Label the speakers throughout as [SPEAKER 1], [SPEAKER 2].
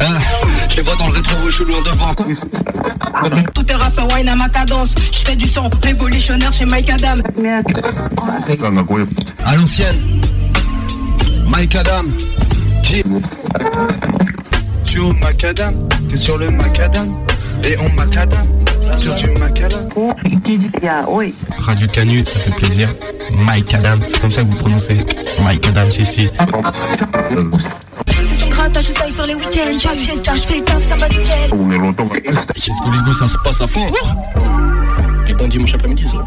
[SPEAKER 1] Ah, je les vois dans le rétro, je suis loin devant.
[SPEAKER 2] Tout est rap wine à ma cadence. Je fais du son révolutionnaire chez Mike Adam.
[SPEAKER 1] À l'ancienne. Mike Adam. G.
[SPEAKER 3] Tu au macadam, t'es sur le macadam, et on macadam, sur du macadam.
[SPEAKER 4] Radio Canut, ça fait plaisir. Mike Adam, c'est comme ça que vous prononcez. Mike Adam, si, si.
[SPEAKER 2] C'est son grattage, j'essaye faire les week-ends. Je fais fiesta, je fais taf, ça va nickel.
[SPEAKER 4] Qu'est-ce que les gars, ça se passe à fond Et bon dimanche après-midi, ça.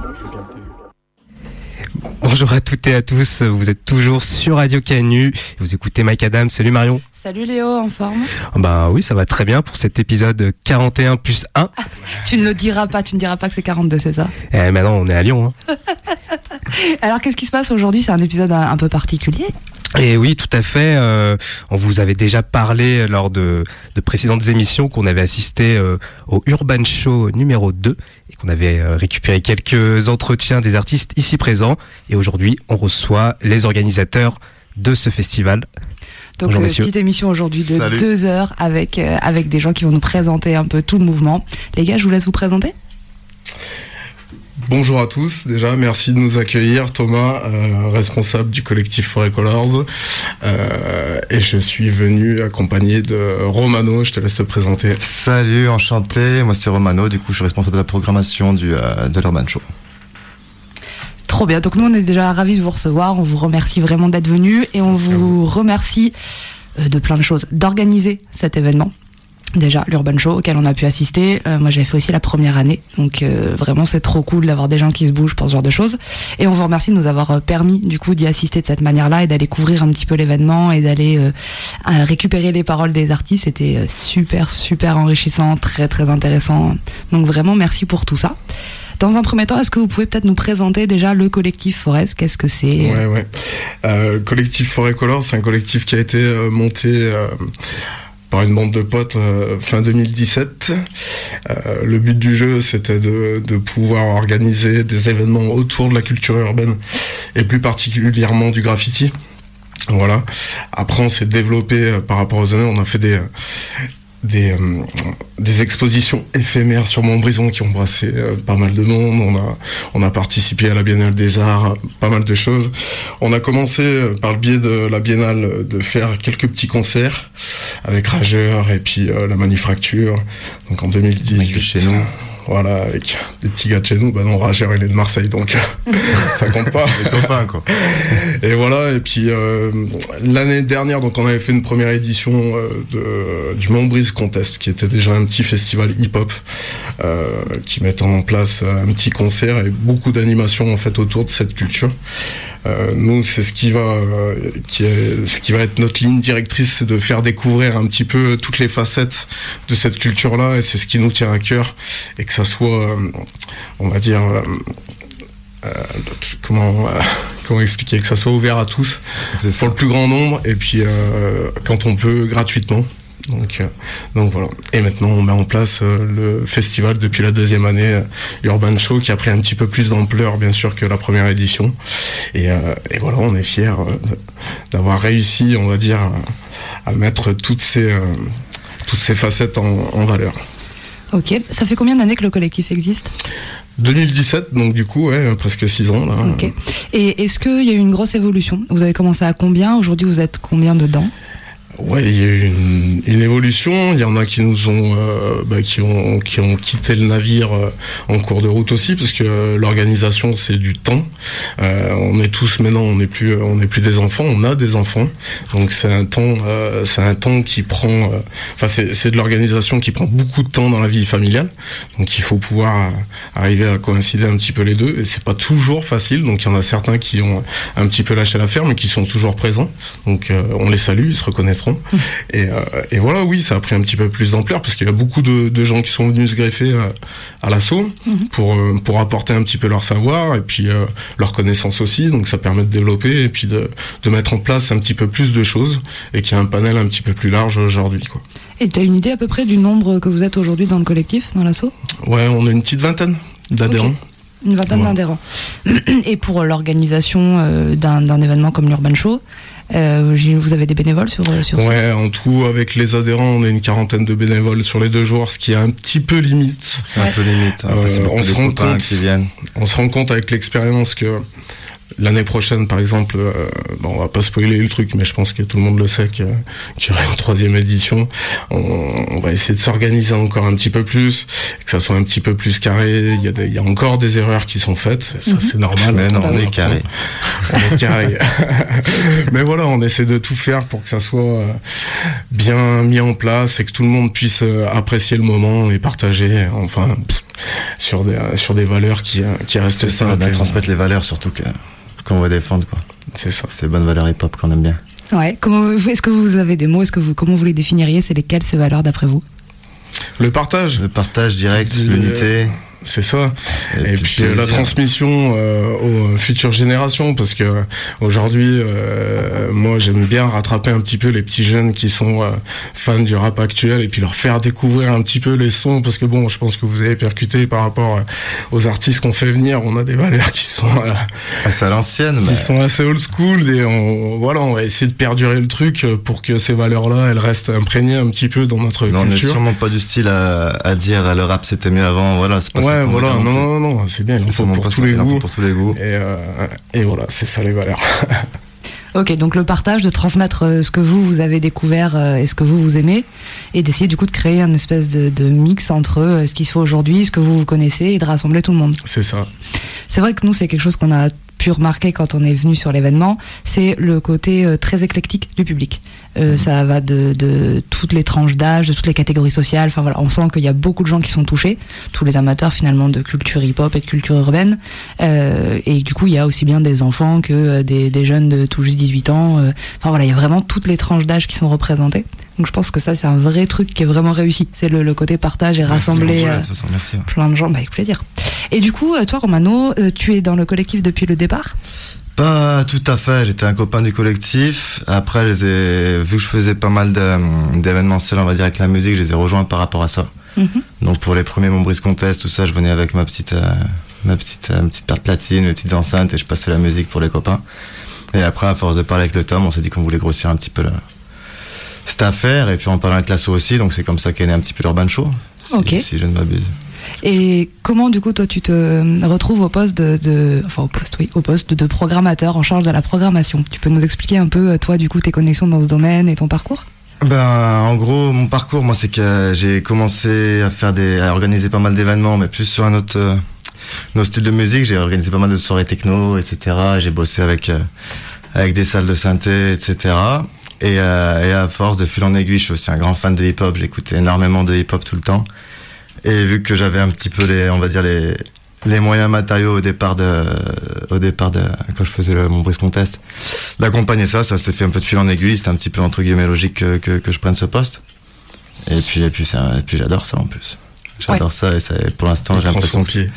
[SPEAKER 5] Bonjour à toutes et à tous, vous êtes toujours sur Radio Canu, vous écoutez Mike Adam, salut Marion.
[SPEAKER 6] Salut Léo, en forme
[SPEAKER 5] Bah oui, ça va très bien pour cet épisode 41 plus 1.
[SPEAKER 6] Tu ne le diras pas, tu ne diras pas que c'est 42, c'est ça
[SPEAKER 5] Eh maintenant on est à Lyon. Hein.
[SPEAKER 6] Alors qu'est-ce qui se passe aujourd'hui? C'est un épisode un, peu particulier
[SPEAKER 5] Et oui, tout à fait. euh, on vous avait déjà parlé lors de, de précédentes émissions qu'on avait assisté euh, au Urban Show numéro 2 et qu'on avait euh, récupéré quelques entretiens des artistes ici présents. Et aujourd'hui, on reçoit les organisateurs de ce festival.
[SPEAKER 6] Donc
[SPEAKER 5] Bonjour,
[SPEAKER 6] euh, petite émission aujourd'hui de
[SPEAKER 7] Salut.
[SPEAKER 6] deux heures avec, euh, avec des gens qui vont nous présenter un peu tout le mouvement. Les gars, je vous laisse vous présenter
[SPEAKER 7] Bonjour à tous, déjà merci de nous accueillir, Thomas, euh, responsable du collectif Forêt Colors, Euh, et je suis venu accompagné de Romano, je te laisse te présenter.
[SPEAKER 8] Salut, enchanté. Moi, c'est Romano. Du coup, je suis responsable de la programmation du, euh, de l'Urban Show.
[SPEAKER 6] Trop bien. Donc nous, on est déjà ravis de vous recevoir. On vous remercie vraiment d'être venus et on vous remercie euh, de plein de choses. D'organiser cet événement. Déjà, l'Urban Show auquel on a pu assister. Euh, moi, j'ai fait aussi la première année. Donc euh, vraiment, c'est trop cool d'avoir des gens qui se bougent pour ce genre de choses. Et on vous remercie de nous avoir permis, du coup, d'y assister de cette manière-là et d'aller couvrir un petit peu l'événement et d'aller euh, récupérer les paroles des artistes. C'était super, super enrichissant, très, très intéressant. Donc vraiment, merci pour tout ça. Dans un premier temps, est-ce que vous pouvez peut-être nous présenter déjà le collectif Forest? Qu'est-ce que c'est?
[SPEAKER 7] Ouais, ouais. Euh, le collectif Forêt Colors, c'est un collectif qui a été euh, monté euh, par une bande de potes fin 2017. Euh, le but du jeu, c'était de, de pouvoir organiser des événements autour de la culture urbaine et plus particulièrement du graffiti. Voilà. Après, on s'est développé par rapport aux années. On a fait des des, euh, des expositions éphémères sur Montbrison qui ont brassé euh, pas mal de monde. On a, on a participé à la Biennale des Arts, pas mal de choses. On a commencé euh, par le biais de la Biennale de faire quelques petits concerts avec Rageur et puis la Manufacture. Donc en 2018. Voilà, avec des petits gars de chez nous. Bah non, Rageur, il est de Marseille, donc ça compte pas.
[SPEAKER 8] Les copains, quoi.
[SPEAKER 7] Et voilà, et puis euh, l'année dernière, donc on avait fait une première édition euh, de, du Montbrise Contest, qui était déjà un petit festival hip-hop, euh, qui mettait en place euh, un petit concert et beaucoup d'animations en fait autour de cette culture. Euh, nous, c'est ce qui va, euh, qui est, ce qui va être notre ligne directrice, c'est de faire découvrir un petit peu toutes les facettes de cette culture-là, et c'est ce qui nous tient à cœur, et que ça soit, euh, on va dire, euh, euh, comment, euh, comment expliquer, que ça soit ouvert à tous, pour le plus grand nombre, et puis euh, quand on peut gratuitement. Donc, euh, donc voilà. Et maintenant, on met en place euh, le festival depuis la deuxième année, euh, Urban Show, qui a pris un petit peu plus d'ampleur, bien sûr, que la première édition. Et, et voilà, on est fiers d'avoir réussi, on va dire, à, mettre toutes ces, toutes ces facettes en, en valeur.
[SPEAKER 6] Ok. Ça fait combien d'années que le collectif existe?
[SPEAKER 7] 2017, donc du coup, ouais, presque six ans là.
[SPEAKER 6] Ok. Et est-ce qu'il y a eu une grosse évolution? Vous avez commencé à combien? Aujourd'hui, vous êtes combien dedans?
[SPEAKER 7] Ouais, il y a eu une, évolution. Il y en a qui nous ont, euh, bah, qui ont, qui ont quitté le navire euh, en cours de route aussi, parce que euh, l'organisation c'est du temps. On est tous maintenant, on n'est plus, on n'est plus des enfants, on a des enfants. Donc c'est un temps, c'est un temps qui prend, enfin c'est, de l'organisation qui prend beaucoup de temps dans la vie familiale. Donc il faut pouvoir arriver à coïncider un petit peu les deux. Et c'est pas toujours facile. Donc il y en a certains qui ont un petit peu lâché l'affaire, mais qui sont toujours présents. Donc on les salue, ils se Et, euh, et voilà, oui, ça a pris un petit peu plus d'ampleur parce qu'il y a beaucoup de, de gens qui sont venus se greffer euh, à l'assaut pour euh, pour apporter un petit peu leur savoir et puis euh, leur connaissance aussi. Donc ça permet de développer et puis de de mettre en place un petit peu plus de choses et qu'il y a un panel un petit peu plus large aujourd'hui, quoi.
[SPEAKER 6] Et tu as une idée à peu près du nombre que vous êtes aujourd'hui dans le collectif, dans l'assaut?
[SPEAKER 7] Ouais, on a une petite vingtaine d'adhérents.
[SPEAKER 6] Une vingtaine d'adhérents. Et pour l'organisation d'un événement comme l'Urban Show, vous avez des bénévoles sur, euh, sur
[SPEAKER 7] Ouais, en tout, avec les adhérents, on a une quarantaine de bénévoles sur les deux jours, ce qui est un petit peu limite.
[SPEAKER 8] C'est un peu limite. Hein,
[SPEAKER 7] on, se rend compte, qui viennent. on se rend compte avec l'expérience que L'année prochaine, par exemple, euh, bon, on va pas spoiler le truc, mais je pense que tout le monde le sait qu'il y aura une troisième édition. On, va essayer de s'organiser encore un petit peu plus, que ça soit un petit peu plus carré. Il y a, il y a encore des erreurs qui sont faites, ça c'est mhm. normal.
[SPEAKER 8] Mais non, on est carré.
[SPEAKER 7] On est carré. mais voilà, on essaie de tout faire pour que ça soit euh, bien mis en place et que tout le monde puisse euh, apprécier le moment et partager. Enfin, sur des sur des valeurs qui qui restent simples.
[SPEAKER 8] Bien transmettre les valeurs surtout que qu'on va défendre. Quoi.
[SPEAKER 7] C'est ça.
[SPEAKER 8] C'est bonnes valeurs hip-hop qu'on aime bien.
[SPEAKER 6] Ouais. Comment, est-ce que vous avez des mots Est-ce que vous, comment vous les définiriez C'est lesquelles ces valeurs d'après vous?
[SPEAKER 7] Le partage.
[SPEAKER 8] Le partage direct, l'unité.
[SPEAKER 7] C'est ça. Et, puis, euh, la transmission euh, aux futures générations, parce que aujourd'hui, euh, moi j'aime bien rattraper un petit peu les petits jeunes qui sont fans du rap actuel et puis leur faire découvrir un petit peu les sons, parce que bon, je pense que vous avez percuté par rapport aux artistes qu'on fait venir, on a des valeurs qui sont
[SPEAKER 8] assez à l'ancienne,
[SPEAKER 7] qui sont assez old school et on, voilà, on va essayer de perdurer le truc pour que ces valeurs-là, elles restent imprégnées un petit peu dans notre
[SPEAKER 8] non,
[SPEAKER 7] culture.
[SPEAKER 8] On n'est sûrement pas du style à, à dire le rap c'était mieux avant, voilà, c'est pas
[SPEAKER 7] ouais, voilà, non, non, non, c'est bien, il faut pour, tous les goûts.
[SPEAKER 8] pour tous les goûts.
[SPEAKER 7] Et, euh, et voilà, c'est ça les valeurs.
[SPEAKER 6] Ok, donc le partage, de transmettre euh, ce que vous, vous avez découvert euh, et ce que vous, vous aimez, et d'essayer du coup de créer un espèce de, de mix entre ce qui se fait aujourd'hui, ce que vous, vous connaissez, et de rassembler tout le monde.
[SPEAKER 7] C'est ça.
[SPEAKER 6] C'est vrai que nous, c'est quelque chose qu'on a pu remarquer quand on est venu sur l'événement, c'est le côté euh, très éclectique du public. Euh, mhm. Ça va de, de, toutes les tranches d'âge, de toutes les catégories sociales. Enfin voilà, on sent qu'il y a beaucoup de gens qui sont touchés, tous les amateurs finalement de culture hip-hop et de culture urbaine. Euh, et du coup, il y a aussi bien des enfants que des, des jeunes de tout juste 18 ans. Enfin voilà, il y a vraiment toutes les tranches d'âge qui sont représentées. Donc je pense que ça, c'est un vrai truc qui est vraiment réussi. C'est le, le, côté partage et rassembler plein de gens. Bah, avec plaisir. Et du coup, toi, Romano, tu es dans le collectif depuis le départ?
[SPEAKER 8] Pas tout à fait, j'étais un copain du collectif. Après, je ai, vu que je faisais pas mal d'événementiels, on va dire, avec la musique, je les ai rejoints par rapport à ça. Mhm. Donc pour les premiers Montbris Contest, tout ça, je venais avec ma petite, euh, ma petite, euh, petite paire de platine, mes petites enceintes et je passais la musique pour les copains. Et après, à force de parler avec le Tom, on s'est dit qu'on voulait grossir un petit peu la, cette affaire et puis en parlant avec l'asso aussi, donc c'est comme ça qu'est né un petit peu l'Urban Show, si je ne m'abuse.
[SPEAKER 6] Et comment, du coup, toi, tu te retrouves au poste de, enfin, au poste, oui, au poste de programmateur en charge de la programmation? Tu peux nous expliquer un peu, toi, du coup, tes connexions dans ce domaine et ton parcours?
[SPEAKER 8] Ben, en gros, mon parcours, moi, c'est que j'ai commencé à faire des, à organiser pas mal d'événements, mais plus sur un autre, euh, nos styles de musique. J'ai organisé pas mal de soirées techno, etc. J'ai bossé avec, euh, avec des salles de synthé, etc. Et, euh, et à force de fil en aiguille, je suis aussi un grand fan de hip-hop. J'écoutais énormément de hip-hop tout le temps. Et vu que j'avais un petit peu les, on va dire les, les moyens matériaux au départ de, au départ de, quand je faisais mon brise contest, d'accompagner ça, ça s'est fait un peu de fil en aiguille. C'était un petit peu entre guillemets logique que, que, que je prenne ce poste. Et puis, et puis, et puis j'adore ça en plus. J'adore ça et ça, pour l'instant j'ai l'impression que je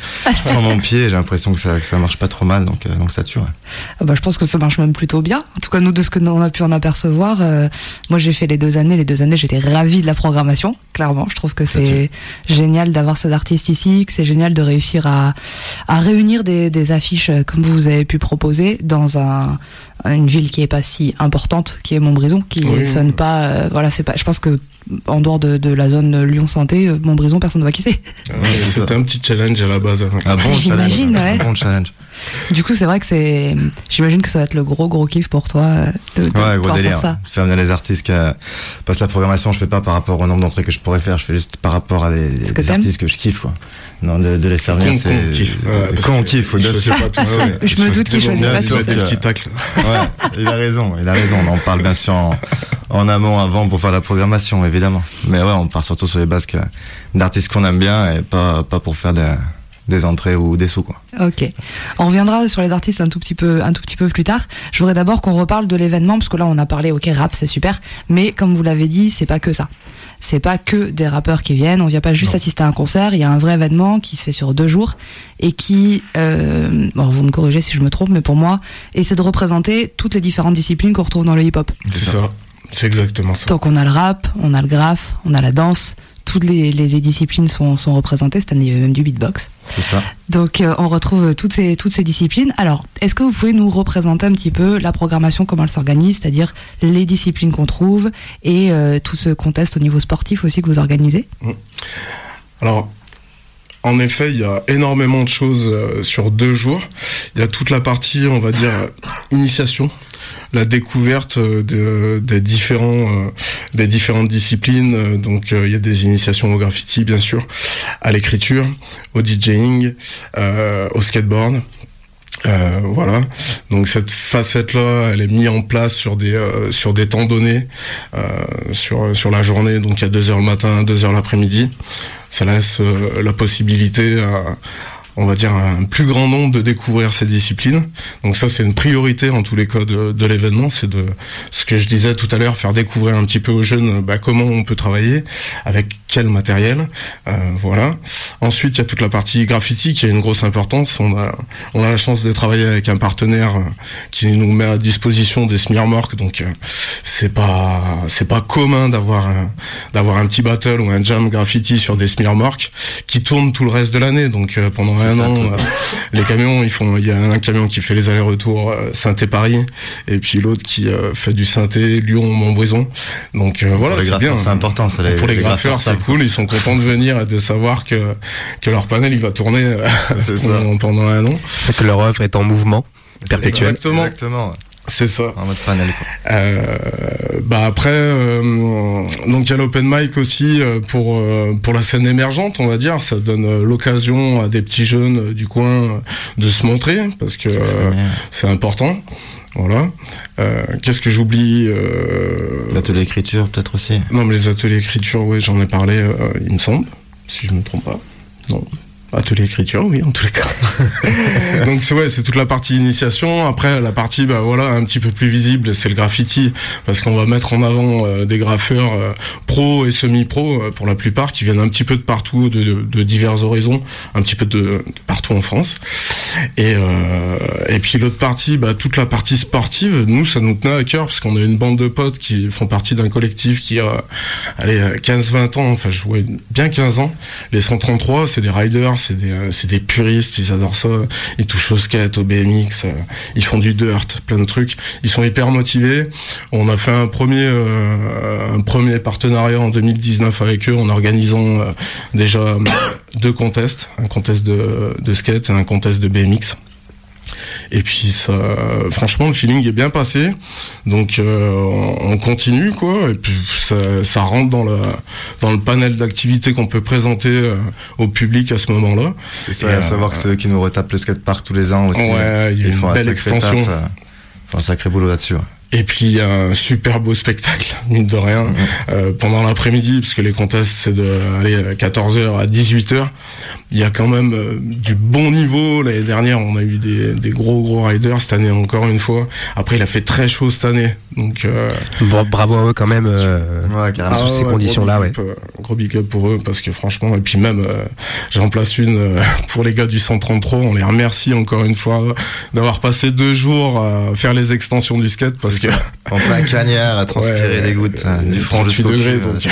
[SPEAKER 8] prends mon pied j'ai l'impression que ça, que ça marche pas trop mal donc, euh, donc ça tue.
[SPEAKER 6] Ah bah, je pense que ça marche même plutôt bien. En tout cas nous de ce que on a pu en apercevoir, euh, moi j'ai fait les deux années, les deux années j'étais ravie de la programmation. Clairement, je trouve que c'est génial d'avoir ces artistes ici, que c'est génial de réussir à, à réunir des, des affiches euh, comme vous avez pu proposer dans un une ville qui est pas si importante, qui est Montbrison, qui sonne pas. voilà, c'est pas. Je pense que en dehors de, la zone Lyon Santé, euh, Montbrison, personne ne va qui c'est.
[SPEAKER 7] C'était un petit challenge à la base.
[SPEAKER 8] Un ah bon challenge. Un bon challenge.
[SPEAKER 6] Du coup, c'est vrai que c'est. J'imagine que ça va être le gros gros kiff pour toi euh, de,
[SPEAKER 8] ouais, gros délire. Ça. Je fais amener les artistes qui parce que la programmation, je fais pas par rapport au nombre d'entrées que je pourrais faire, je fais juste par rapport à les, les artistes que je kiffe quoi. Non, de, de les faire venir, c'est. Quand on kiffe, faut
[SPEAKER 6] Je, je me doute qu'il choisit pas tout
[SPEAKER 7] seul. petits tacles.
[SPEAKER 8] Ouais, il a raison, il a raison. On en parle bien sûr en, amont, avant, pour faire la programmation, évidemment. Mais ouais, on part surtout sur les bases d'artistes qu'on aime bien et pas, pas pour faire des des entrées ou des sous quoi.
[SPEAKER 6] Ok. On reviendra sur les artistes un tout petit peu un tout petit peu plus tard. Je voudrais d'abord qu'on reparle de l'événement parce que là on a parlé ok rap c'est super, mais comme vous l'avez dit c'est pas que ça. C'est pas que des rappeurs qui viennent. On vient pas juste assister à un concert. Il y a un vrai événement qui se fait sur deux jours et qui, euh, bon, vous me corrigez si je me trompe, mais pour moi, essaie de représenter toutes les différentes disciplines qu'on retrouve dans le hip-hop.
[SPEAKER 7] C'est ça. C'est exactement ça.
[SPEAKER 6] Donc on a le rap, on a le graphe, on a la danse, toutes les, les, disciplines sont, sont, représentées. Cette année, il y avait même du beatbox.
[SPEAKER 8] C'est ça.
[SPEAKER 6] Donc, euh, on retrouve toutes ces, toutes ces disciplines. Alors, est-ce que vous pouvez nous représenter un petit peu la programmation, comment elle s'organise, c'est-à-dire les disciplines qu'on trouve et euh, tout ce contest au niveau sportif aussi que vous organisez?
[SPEAKER 7] Mmh. Alors, en effet, il y a énormément de choses euh, sur deux jours. Il y a toute la partie, on va dire, initiation la découverte euh, euh, des différentes disciplines. Donc il y a des initiations au graffiti bien sûr, à l'écriture, au DJing, au skateboard. voilà. Donc cette facette-là, elle est mise en place sur des sur des temps donnés, sur sur la journée. Donc il y a deux heures le matin, deux heures l'après-midi. Ça laisse la possibilité à on va dire, un plus grand nombre de découvrir ces disciplines. Donc ça, c'est une priorité en tous les cas de, l'événement, c'est de ce que je disais tout à l'heure, faire découvrir un petit peu aux jeunes bah, comment on peut travailler, avec quel matériel, euh, voilà. Ensuite, il y a toute la partie graffiti qui a une grosse importance. On a, la chance de travailler avec un partenaire euh, qui nous met à disposition des smearmarks, donc euh, c'est pas, c'est pas commun d'avoir, d'avoir un petit battle ou un jam graffiti sur des smearmarks qui tournent tout le reste de l'année. Donc pendant euh, les camions, ils font, il y a un camion qui fait les allers-retours euh, Saint-Paris, et puis l'autre qui euh, fait du Synthé Lyon Montbrison. Donc voilà, c'est bien.
[SPEAKER 8] C'est important. Ça,
[SPEAKER 7] pour les, graffeurs, c'est cool. Ils sont contents de venir et de savoir que que leur panel il va tourner pendant, pendant, un an.
[SPEAKER 5] Que leur œuvre est en mouvement perpétuel.
[SPEAKER 7] Exactement.
[SPEAKER 8] Exactement.
[SPEAKER 7] C'est ça.
[SPEAKER 8] En mode panel.
[SPEAKER 7] Euh, bah après, euh, donc il y a l'open mic aussi euh, pour euh, pour la scène émergente, on va dire. Ça donne l'occasion à des petits jeunes du coin de se montrer parce que c'est important. Voilà. Qu'est-ce que j'oublie
[SPEAKER 8] L'atelier écriture peut-être aussi.
[SPEAKER 7] Non, mais les ateliers écriture, oui, j'en ai parlé, il me semble, si je me trompe pas. Non. Atelier écriture, oui, en tous les cas. Donc c'est ouais, c'est toute la partie initiation. Après la partie, bah voilà, un petit peu plus visible, c'est le graffiti, parce qu'on va mettre en avant euh, des graffeurs euh, pro et semi-pro euh, pour la plupart, qui viennent un petit peu de partout, de, de, divers horizons, un petit peu de, partout en France. Et et puis l'autre partie, bah toute la partie sportive, nous ça nous tenait à cœur parce qu'on a une bande de potes qui font partie d'un collectif qui a, allez, 15-20 ans, enfin je jouais bien 15 ans. Les 133, c'est des riders c'est des, puristes, ils adorent ça. Ils touchent au skate, au BMX, euh, ils font du dirt, plein de trucs. Ils sont hyper motivés. On a fait un premier, euh, un premier partenariat en 2019 avec eux en organisant déjà deux contests, un contest de, de skate et un contest de BMX. Et puis ça, franchement, le feeling est bien passé. Donc euh, on continue quoi. Et puis ça, rentre dans le dans le panel d'activités qu'on peut présenter euh, au public à ce moment-là.
[SPEAKER 8] C'est ça. à savoir que c'est eux qui nous retapent le skatepark tous les ans aussi.
[SPEAKER 7] Ouais, il y a une belle extension.
[SPEAKER 8] Enfin, un sacré boulot là-dessus.
[SPEAKER 7] Et puis il y a un super beau spectacle, mine de rien, euh, pendant l'après-midi, parce que les contests c'est de aller 14h à 18h. Il y a quand même euh, du bon niveau. L'année dernière, on a eu des, des, gros gros riders. Cette année, encore une fois. Après, il a fait très chaud cette année. Donc euh,
[SPEAKER 5] bravo à eux quand même euh, ouais, sous ces conditions-là. Ouais.
[SPEAKER 7] gros big up pour eux parce que franchement, et puis même, j'en place une pour les gars du 133. On les remercie encore une fois d'avoir passé deux jours à faire les extensions du skate parce que
[SPEAKER 8] en plein cagnard à transpirer des gouttes.
[SPEAKER 7] Du 38 degrés. Donc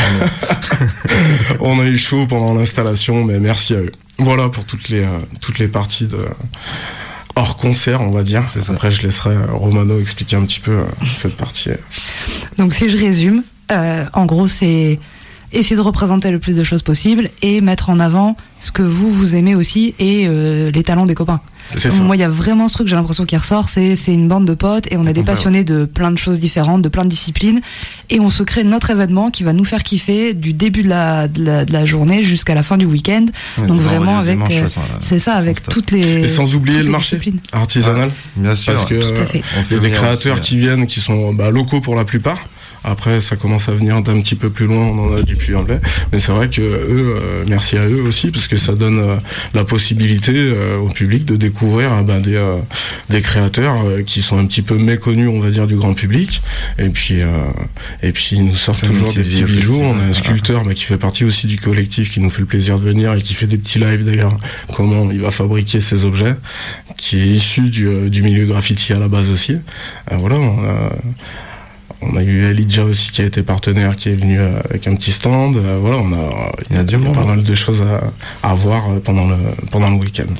[SPEAKER 7] on a eu chaud pendant l'installation, mais merci à eux. Voilà pour toutes les, euh, toutes les parties de hors concert, on va dire. Après, je laisserai euh, Romano expliquer un petit peu euh, cette partie.
[SPEAKER 6] Donc, si je résume, en gros, c'est essayer de représenter le plus de choses possible et mettre en avant ce que vous, vous aimez aussi et les talents des copains. Moi, il y a vraiment ce truc, j'ai l'impression qui ressort, c'est une bande de potes et on a des passionnés de plein de choses différentes, de plein de disciplines, et on se crée notre événement qui va nous faire kiffer du début de la, de la, journée jusqu'à la fin du week-end. Donc vraiment avec, euh, c'est ça, avec toutes les.
[SPEAKER 7] Et sans oublier le marché artisanal,
[SPEAKER 8] bien sûr,
[SPEAKER 7] parce que y a des créateurs qui viennent, qui sont bah, locaux pour la plupart. Après, ça commence à venir d'un petit peu plus loin, on en a du puy en Mais c'est vrai que eux, euh, merci à eux aussi, parce que ça donne euh, la possibilité euh, au public de découvrir ben, des, des créateurs qui sont un petit peu méconnus, on va dire, du grand public. Et puis, et puis ils nous sortent toujours des petits bijoux. On a un sculpteur qui fait partie aussi du collectif, qui nous fait le plaisir de venir et qui fait des petits lives d'ailleurs, comment il va fabriquer ses objets, qui est issu du, du milieu graffiti à la base aussi. voilà, on a, on a eu Elijah aussi qui a été partenaire, qui est venu avec un petit stand. voilà, on a, il y a, du pas mal de choses à, à voir pendant le, pendant le week-end.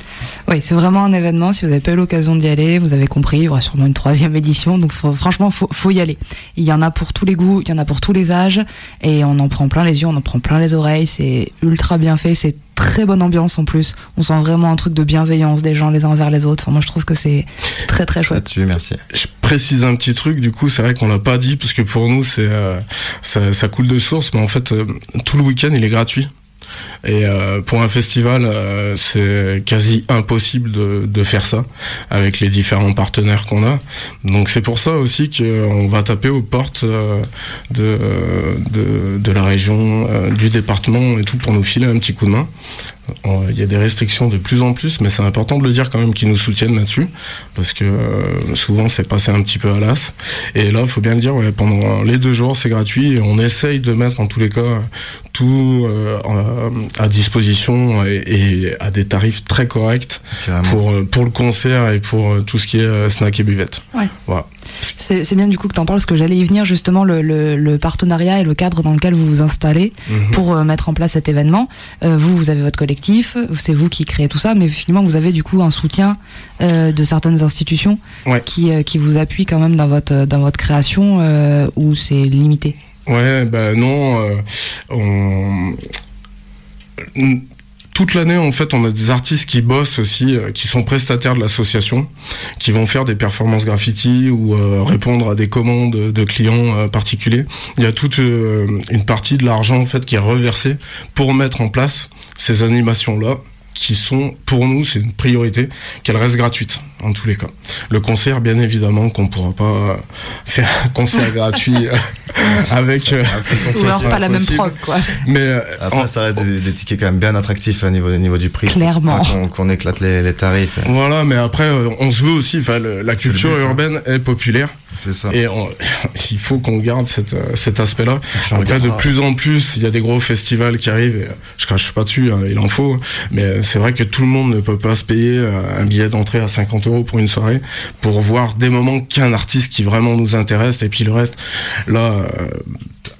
[SPEAKER 6] Oui, c'est vraiment un événement. Si vous n'avez pas eu l'occasion d'y aller, vous avez compris, il y aura sûrement une troisième édition. Donc franchement, faut, faut y aller. Il y en a pour tous les goûts, il y en a pour tous les âges, et on en prend plein les yeux, on en prend plein les oreilles. C'est ultra bien fait, c'est très bonne ambiance en plus. On sent vraiment un truc de bienveillance des gens les uns vers les autres. moi, je trouve que c'est très très chouette.
[SPEAKER 8] Tu, merci.
[SPEAKER 7] Je précise un petit truc. Du coup, c'est vrai qu'on l'a pas dit parce que pour nous, c'est euh, ça, ça, coule de source. Mais en fait, euh, tout le week-end, il est gratuit. Et euh, pour un festival, euh, c'est quasi impossible de, faire ça avec les différents partenaires qu'on a. Donc c'est pour ça aussi qu'on va taper aux portes euh, de, de, la région, du département et tout pour nous filer un petit coup de main. Il y a des restrictions de plus en plus, mais c'est important de le dire quand même qu'ils nous soutiennent là-dessus, parce que souvent c'est passé un petit peu à l'as. Et là, il faut bien le dire, ouais, pendant les deux jours, c'est gratuit, et on essaye de mettre en tous les cas tout euh, à disposition et, à des tarifs très corrects pour, euh, pour le concert et pour euh, tout ce qui est snack et buvette.
[SPEAKER 6] Ouais. Voilà. C'est bien du coup que tu en parles parce que j'allais y venir justement le, le, partenariat et le cadre dans lequel vous vous installez mhm. pour mettre en place cet événement. vous, vous avez votre collectif, c'est vous qui créez tout ça, mais finalement vous avez du coup un soutien de certaines institutions qui, qui vous appuient quand même dans votre, dans votre création où c'est limité?
[SPEAKER 7] Ouais, ben non. Euh, toute l'année, en fait, on a des artistes qui bossent aussi, euh, qui sont prestataires de l'association, qui vont faire des performances graffiti ou euh, répondre à des commandes de clients particuliers. Il y a toute une partie de l'argent en fait qui est reversé pour mettre en place ces animations là qui sont pour nous c'est une priorité qu'elles restent gratuites en tous les cas. Le concert bien évidemment qu'on pourra pas faire un concert gratuit euh, avec
[SPEAKER 6] euh, ou alors pas la même prog quoi.
[SPEAKER 8] Mais euh, après ça reste des, tickets quand même bien attractifs au niveau, niveau du prix.
[SPEAKER 6] Clairement.
[SPEAKER 8] Qu'on éclate les, les, tarifs.
[SPEAKER 7] Voilà, mais après on se veut aussi la culture hein. urbaine est populaire.
[SPEAKER 8] C'est ça.
[SPEAKER 7] Et il faut qu'on garde cette, cet aspect-là. Après, de plus en plus, il y a des gros festivals qui arrivent. Et je crache pas dessus, hein, il en faut. Mais c'est vrai que tout le monde ne peut pas se payer euh, un billet d'entrée à 50 euros pour une soirée pour voir des moments qu'un artiste qui vraiment nous intéresse. Et puis le reste, là, euh,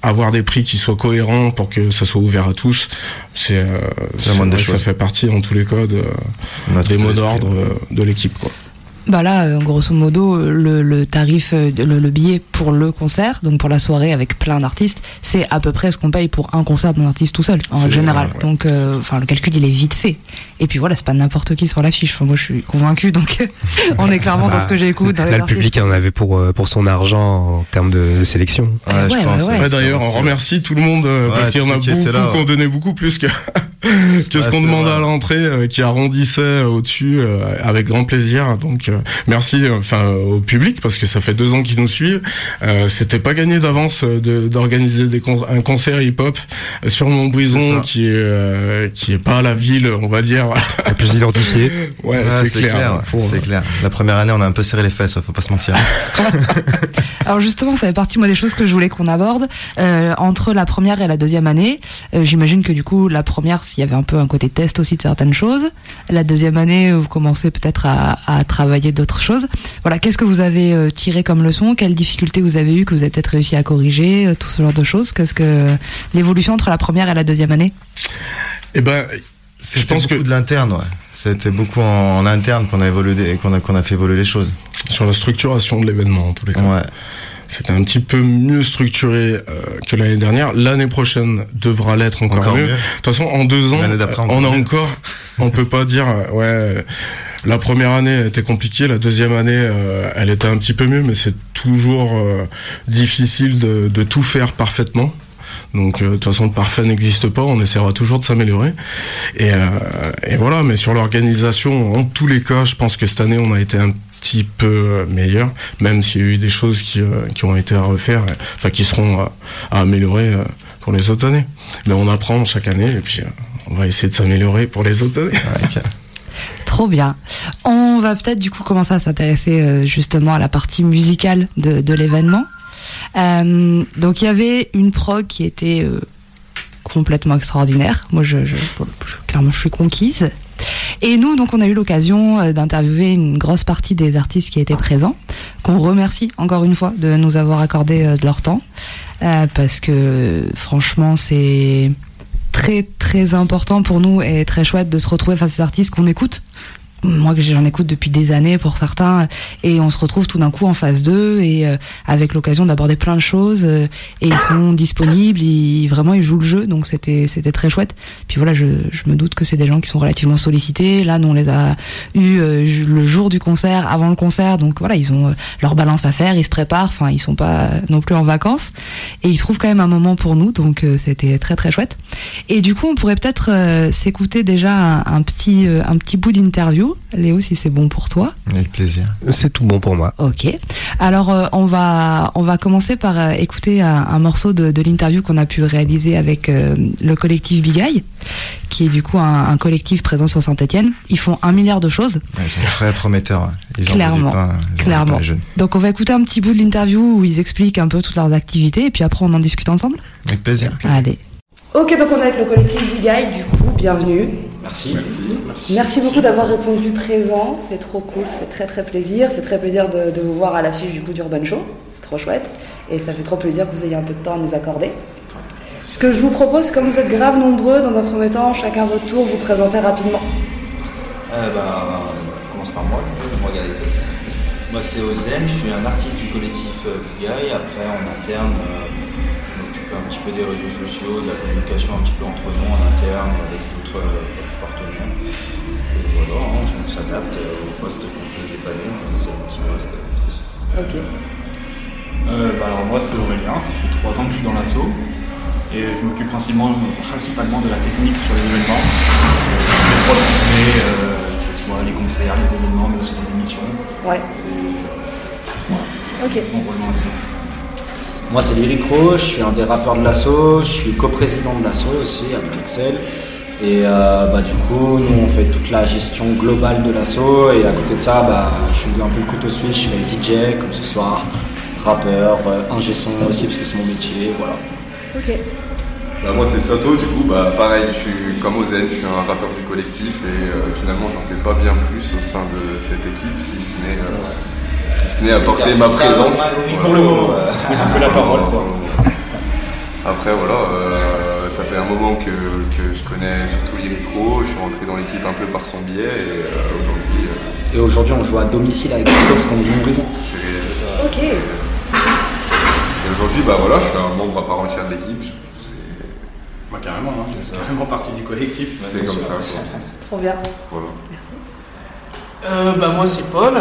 [SPEAKER 7] avoir des prix qui soient cohérents pour que ça soit ouvert à tous, c'est euh, ça fait partie en tous les cas de, des mots d'ordre de l'équipe. quoi
[SPEAKER 6] bah là, euh, grosso modo, le, le tarif, euh, le, le, billet pour le concert, donc pour la soirée avec plein d'artistes, c'est à peu près ce qu'on paye pour un concert d'un artiste tout seul, en général. Donc, euh, enfin, le calcul, il est vite fait. Et puis voilà, c'est pas n'importe qui sur l'affiche. Enfin, moi, je suis convaincu, donc on est clairement dans ce que j'écoute.
[SPEAKER 5] Là, le public en avait pour pour son argent en termes de sélection.
[SPEAKER 7] Ouais, je pense. D'ailleurs, on remercie tout le monde parce qu'il y en a beaucoup qui ont donné beaucoup plus que que ce qu'on demandait à l'entrée, qui arrondissait au-dessus avec grand plaisir. Donc euh, merci euh, enfin au public parce que ça fait deux ans qu'ils nous suivent. Euh, c'était pas gagné d'avance d'organiser des un concert hip-hop sur Montbrison qui est qui est pas la ville, on va dire
[SPEAKER 5] la plus identifiée.
[SPEAKER 7] Ouais, c'est clair.
[SPEAKER 8] C'est clair. La première année, on a un peu serré les fesses, faut pas se mentir.
[SPEAKER 6] Alors justement, ça fait partie moi des choses que je voulais qu'on aborde entre la première et la deuxième année. J'imagine que du coup, la première, s'il y avait un peu un côté test aussi de certaines choses. La deuxième année, vous commencez peut-être à, à travailler d'autres choses. Voilà, qu'est-ce que vous avez euh, tiré comme leçon? Quelles difficultés vous avez eues que vous avez peut-être réussi à corriger euh, Tout ce genre de choses? Qu'est-ce que l'évolution entre la première et la deuxième année?
[SPEAKER 7] Eh ben,
[SPEAKER 8] je pense que de l'interne, ouais. C'était beaucoup en, interne qu'on a évolué, qu'on a, qu'on a fait évoluer les choses.
[SPEAKER 7] Sur la structuration de l'événement, en tous les cas. Ouais. C'était un petit peu mieux structuré euh, que l'année dernière. L'année prochaine devra l'être encore, mieux. De toute façon, en deux ans, on a encore, on peut pas dire, ouais, la première année était compliquée, la deuxième année, euh, elle était un petit peu mieux, mais c'est toujours euh, difficile de, de, tout faire parfaitement. Donc de toute façon, le parfait n'existe pas. On essaiera toujours de s'améliorer. Et, et, voilà. Mais sur l'organisation, en tous les cas, je pense que cette année, on a été un petit peu meilleur, même s'il y a eu des choses qui, euh, qui ont été à refaire, enfin qui seront à, améliorer euh, pour les autres années. Mais on apprend chaque année et puis euh, on va essayer de s'améliorer pour les autres années.
[SPEAKER 6] Trop bien. On va peut-être du coup commencer à s'intéresser justement à la partie musicale de, de l'événement. donc il y avait une prog qui était complètement extraordinaire. Moi, je, je, clairement, je suis conquise. Et nous, donc, on a eu l'occasion euh, d'interviewer une grosse partie des artistes qui étaient présents, qu'on remercie encore une fois de nous avoir accordé euh, de leur temps, euh, parce que franchement, c'est très très important pour nous et très chouette de se retrouver face à ces artistes qu'on écoute moi que j'en écoute depuis des années pour certains et on se retrouve tout d'un coup en phase 2 et euh, avec l'occasion d'aborder plein de choses euh, et ils sont disponibles ils vraiment ils jouent le jeu donc c'était c'était très chouette. Puis voilà je, je me doute que c'est des gens qui sont relativement sollicités. Là nous on les a eu euh, le jour du concert avant le concert donc voilà ils ont leur balance à faire ils se préparent enfin ils sont pas non plus en vacances. Et ils trouvent quand même un moment pour nous donc c'était très très chouette. Et du coup on pourrait peut-être s'écouter déjà un, un petit un petit bout d'interview Léo, si c'est bon pour toi.
[SPEAKER 8] Avec plaisir.
[SPEAKER 5] C'est tout bon pour moi.
[SPEAKER 6] Ok. Alors, euh, on, va, on va commencer par euh, écouter un, morceau de, de l'interview qu'on a pu réaliser avec euh, le collectif Big Eye, qui est du coup un, un collectif présent sur Saint-Etienne. Ils font un milliard de choses.
[SPEAKER 8] Ouais, ils sont très prometteurs. Ils
[SPEAKER 6] clairement.
[SPEAKER 8] Pas,
[SPEAKER 6] clairement. Donc, on va écouter un petit bout de l'interview où ils expliquent un peu toutes leurs activités et puis après, on en discute ensemble.
[SPEAKER 8] Avec plaisir.
[SPEAKER 6] Allez. Ok, donc on est avec le collectif Big Eye, du coup, bienvenue.
[SPEAKER 9] Merci.
[SPEAKER 6] Merci, Merci beaucoup d'avoir répondu présent, c'est trop cool, ça fait très très plaisir. C'est très plaisir de, de, vous voir à l'affiche du coup d'Urban Show, c'est trop chouette. Et ça fait trop plaisir que vous ayez un peu de temps à nous accorder. Ce que je vous propose, comme vous êtes grave nombreux, dans un premier temps, chacun votre tour, vous présenter rapidement.
[SPEAKER 9] Euh, bah, on commence par moi, regardez tout ça. Moi c'est Ozen, je suis un artiste du collectif Big Eye. Après en interne, euh, un petit peu des réseaux sociaux, de la communication un petit peu entre nous en interne et avec d'autres euh, partenaires. Et voilà, hein, on s'adapte au poste qu'on peut dépanner, on essaie un petit poste tous.
[SPEAKER 6] Ok.
[SPEAKER 10] Euh, bah alors moi c'est Aurélien, ça fait trois ans que je suis dans l'assaut et je m'occupe principalement, principalement de la technique sur les événements, les euh, que ce soit les concerts, les événements, mais aussi les émissions.
[SPEAKER 6] Ouais. Ok.
[SPEAKER 10] Bon,
[SPEAKER 11] moi, c'est Lyric je suis un des rappeurs de l'assaut, je suis coprésident de l'assaut aussi avec Excel. Et euh, bah, du coup, nous, on fait toute la gestion globale de l'assaut. Et à côté de ça, bah, je suis un peu le couteau suisse, je fais DJ comme ce soir, rappeur, euh, ingé son aussi parce que c'est mon métier. Voilà.
[SPEAKER 6] Ok.
[SPEAKER 12] Bah, moi, c'est Sato, du coup, bah, pareil, je suis comme Ozen, je suis un rappeur du collectif et euh, finalement, j'en fais pas bien plus au sein de cette équipe, si ce n'est. Si ce n'est apporter ma présence.
[SPEAKER 10] Pour le moment, si ce n'est un peu la parole. Quoi.
[SPEAKER 12] Après, voilà, euh, ça fait un moment que, que je connais surtout Lyrico. Je suis rentré dans l'équipe un peu par son biais et euh, aujourd'hui.
[SPEAKER 11] Euh, et aujourd'hui, on joue à domicile avec les parce qu'on est d'une prison.
[SPEAKER 6] Ok.
[SPEAKER 12] Et aujourd'hui, bah voilà, je suis un membre à part entière de l'équipe.
[SPEAKER 10] Bah, carrément, hein, c'est carrément partie du collectif.
[SPEAKER 12] C'est comme ça.
[SPEAKER 6] Trop bien.
[SPEAKER 12] Voilà.
[SPEAKER 13] Euh, bah, moi, c'est Paul.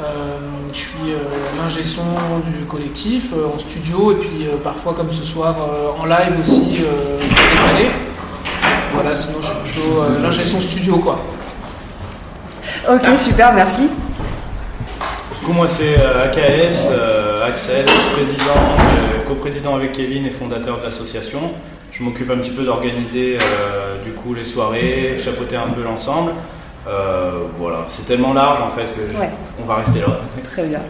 [SPEAKER 13] Euh, je suis euh, l'ingé son du collectif en studio et puis parfois comme ce soir en live aussi pour Voilà, sinon je suis plutôt l'ingé son studio quoi.
[SPEAKER 6] Ok, super, merci.
[SPEAKER 10] Du coup, moi c'est AKS, Axel, président, coprésident avec Kevin et fondateur de l'association. Je m'occupe un petit peu d'organiser du coup les soirées, chapeauter un peu l'ensemble. Euh, voilà, c'est tellement large en fait que
[SPEAKER 6] ouais.
[SPEAKER 10] on va rester là.
[SPEAKER 6] Très bien.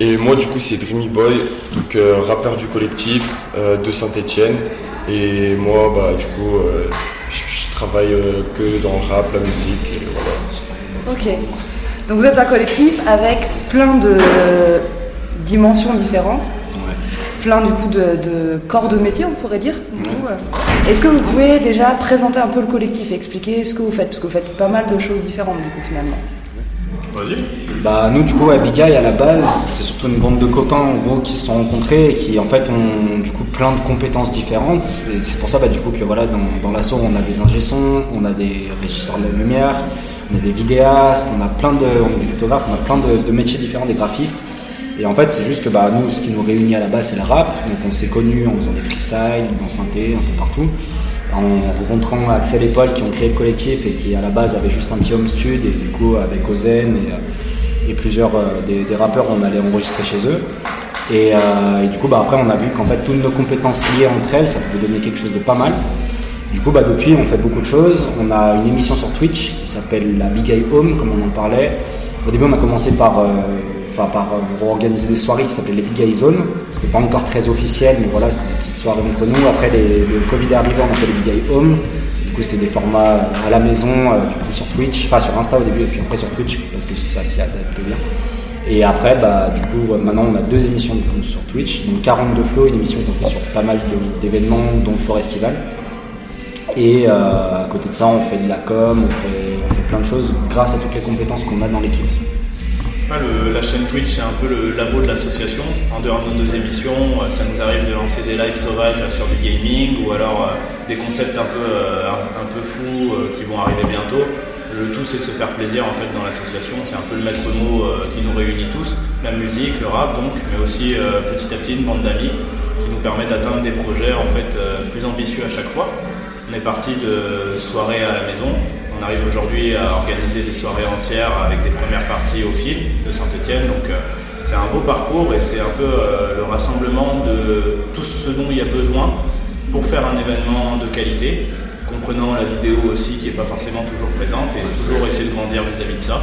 [SPEAKER 14] Et moi du coup c'est Dreamy Boy, donc euh, rappeur du collectif euh, de Saint-Etienne. Et moi bah du coup je, je, travaille que dans le rap, la musique et voilà.
[SPEAKER 6] Ok. Donc vous êtes un collectif avec plein de dimensions différentes plein du coup de, de, corps de métier, on pourrait dire. Euh. Est-ce que vous pouvez déjà présenter un peu le collectif et expliquer ce que vous faites? Parce que vous faites pas mal de choses différentes du coup finalement.
[SPEAKER 10] Vas-y.
[SPEAKER 11] Bah nous du coup à Big Eye à la base c'est surtout une bande de copains en gros qui se sont rencontrés et qui en fait ont du coup plein de compétences différentes. C'est pour ça bah, du coup que voilà dans, dans l'assaut on a des ingé-sons, on a des régisseurs de la lumière, on a des vidéastes, on a plein de, on a des photographes, on a plein de, de métiers différents, des graphistes. Et en fait, c'est juste que bah, nous, ce qui nous réunit à la base, c'est le rap. Donc on s'est connus en faisant des freestyles, dans synthé, un peu partout. En rencontrant Axel et Paul qui ont créé le collectif et qui à la base avaient juste un petit home studio et du coup avec Ozen et, euh, plusieurs euh, des, rappeurs, on allait enregistrer chez eux. Et, euh, et du coup, bah, après, on a vu qu'en fait, toutes nos compétences liées entre elles, ça pouvait donner quelque chose de pas mal. Du coup, bah, depuis, on fait beaucoup de choses. On a une émission sur Twitch qui s'appelle la Big Eye Home, comme on en parlait. Au début, on a commencé par enfin par euh, organiser des soirées qui s'appelaient les Big Eye Zone. C'était pas encore très officiel, mais voilà, c'était des petites soirées entre nous. Après, le Covid est arrivé, on a fait les Big Eye Home. Du coup, c'était des formats à la maison, euh, du coup, sur Twitch, enfin sur Insta au début, et puis après sur Twitch, parce que ça s'y adapte bien. Et après, bah, du coup, maintenant, on a deux émissions sur Twitch. Donc 42 Flow, une émission qu'on fait sur pas mal d'événements, dont le Forestival. Et euh, à côté de ça, on fait de la com, on fait, on fait plein de choses grâce à toutes les compétences qu'on a dans l'équipe.
[SPEAKER 10] La chaîne Twitch, c'est un peu le labo de l'association. En dehors de nos émissions, euh, ça nous arrive de lancer des lives sauvages sur du gaming ou alors euh, des concepts un peu, euh, peu fous euh, qui vont arriver bientôt. Le tout, c'est de se faire plaisir en fait dans l'association. C'est un peu le maître mot euh, qui nous réunit tous. La musique, le rap donc, mais aussi euh, petit à petit une bande d'amis qui nous permet d'atteindre des projets en fait euh, plus ambitieux à chaque fois. On est parti de soirées à la maison. On arrive aujourd'hui à organiser des soirées entières avec des premières parties au fil de Saint-Etienne. Donc euh, c'est un beau parcours et c'est un peu euh, le rassemblement de tout ce dont il y a besoin pour faire un événement de qualité, comprenant la vidéo aussi qui n'est pas forcément toujours présente et toujours essayer de grandir vis-à-vis de ça.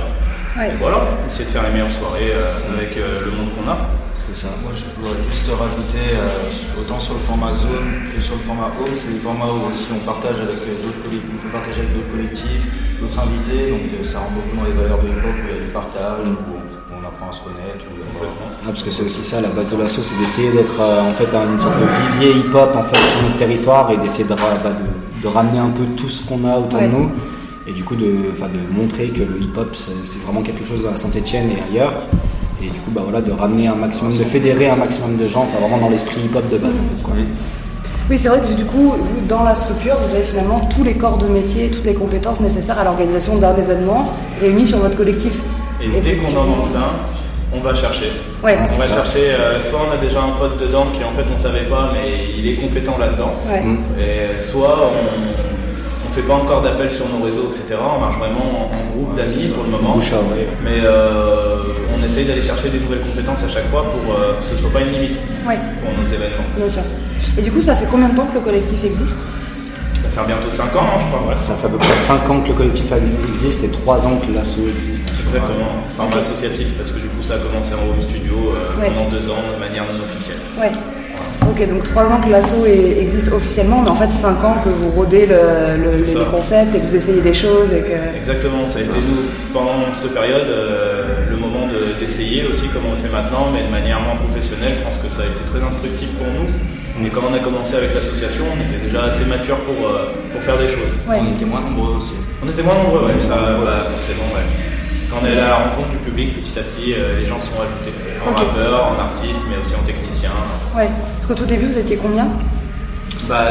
[SPEAKER 6] Ouais.
[SPEAKER 10] Et voilà, essayer de faire les meilleures soirées euh, avec le monde qu'on a.
[SPEAKER 11] C'est ça.
[SPEAKER 9] Moi, je voudrais juste rajouter, euh, autant sur le format zone que sur le format home, c'est des formats où aussi on partage avec euh, d'autres collectifs, on peut partager avec d'autres collectifs, d'autres invités, donc euh, ça rentre beaucoup dans les valeurs de hip-hop où il y a du partage, où on, apprend à se connaître. Où, voilà.
[SPEAKER 11] Non, parce que c'est aussi ça, la base de l'assaut, c'est d'essayer d'être euh, en fait un- une sorte de vivier hip-hop en fait, sur notre territoire et d'essayer de, bah, de- de ramener un peu tout ce qu'on a autour
[SPEAKER 6] Ouais.
[SPEAKER 11] de nous et du coup de, enfin, de montrer que le hip-hop c'est vraiment quelque chose à Saint-Etienne et ailleurs et du coup bah, voilà, de ramener un maximum, de fédérer un maximum de gens, enfin vraiment dans l'esprit hip-hop de base. en fait, quoi.
[SPEAKER 6] Oui, c'est vrai que du coup, vous, dans la structure, vous avez finalement tous les corps de métier, toutes les compétences nécessaires à l'organisation d'un événement réunis sur votre collectif.
[SPEAKER 10] Et dès qu'on en manque d'un, on va chercher.
[SPEAKER 6] Ouais.
[SPEAKER 10] on va
[SPEAKER 6] ça.
[SPEAKER 10] chercher, euh, soit on a déjà un pote dedans qui en fait on savait pas, mais il est compétent là-dedans.
[SPEAKER 6] Ouais. Mm.
[SPEAKER 10] Et soit on ne fait pas encore d'appel sur nos réseaux, etc. On marche vraiment en, en groupe d'amis pour le moment. Mais euh, on essaye d'aller chercher des nouvelles compétences à chaque fois pour euh, que ce soit pas une limite
[SPEAKER 6] Ouais,
[SPEAKER 10] pour nos événements.
[SPEAKER 6] bien sûr. Et du coup, ça fait combien de temps que le collectif existe?
[SPEAKER 10] Ça va faire bientôt 5 ans, hein, je crois. ouais.
[SPEAKER 11] Ça fait à peu près 5 ans que le collectif existe et 3 ans que l'asso existe.
[SPEAKER 10] Exactement, format associatif, parce que du coup ça a commencé en home studio euh,
[SPEAKER 6] Ouais.
[SPEAKER 10] pendant deux ans de manière non officielle.
[SPEAKER 6] Ouais. Ok, donc 3 ans que l'asso existe officiellement, mais en fait 5 ans que vous rodez le, le,
[SPEAKER 10] C'est ça.
[SPEAKER 6] le concept et que vous essayez des choses et que.
[SPEAKER 10] Exactement, ça a été nous, pendant cette période, euh, le moment de- d'essayer aussi comme on le fait maintenant, mais de manière moins professionnelle. Je pense que ça a été très instructif pour nous. Et quand on a commencé avec l'association, on était déjà assez mature pour, euh, pour faire des choses.
[SPEAKER 6] Ouais.
[SPEAKER 9] On était moins nombreux aussi.
[SPEAKER 10] On était moins nombreux, ouais, ça, bah, forcément, ouais. Quand on est à la rencontre du public, petit à petit, euh, les gens sont ajoutés. En
[SPEAKER 6] Ok.
[SPEAKER 10] rappeur, en artiste, mais aussi en technicien.
[SPEAKER 6] Ouais. Parce qu'au tout début, vous étiez combien
[SPEAKER 10] Bah,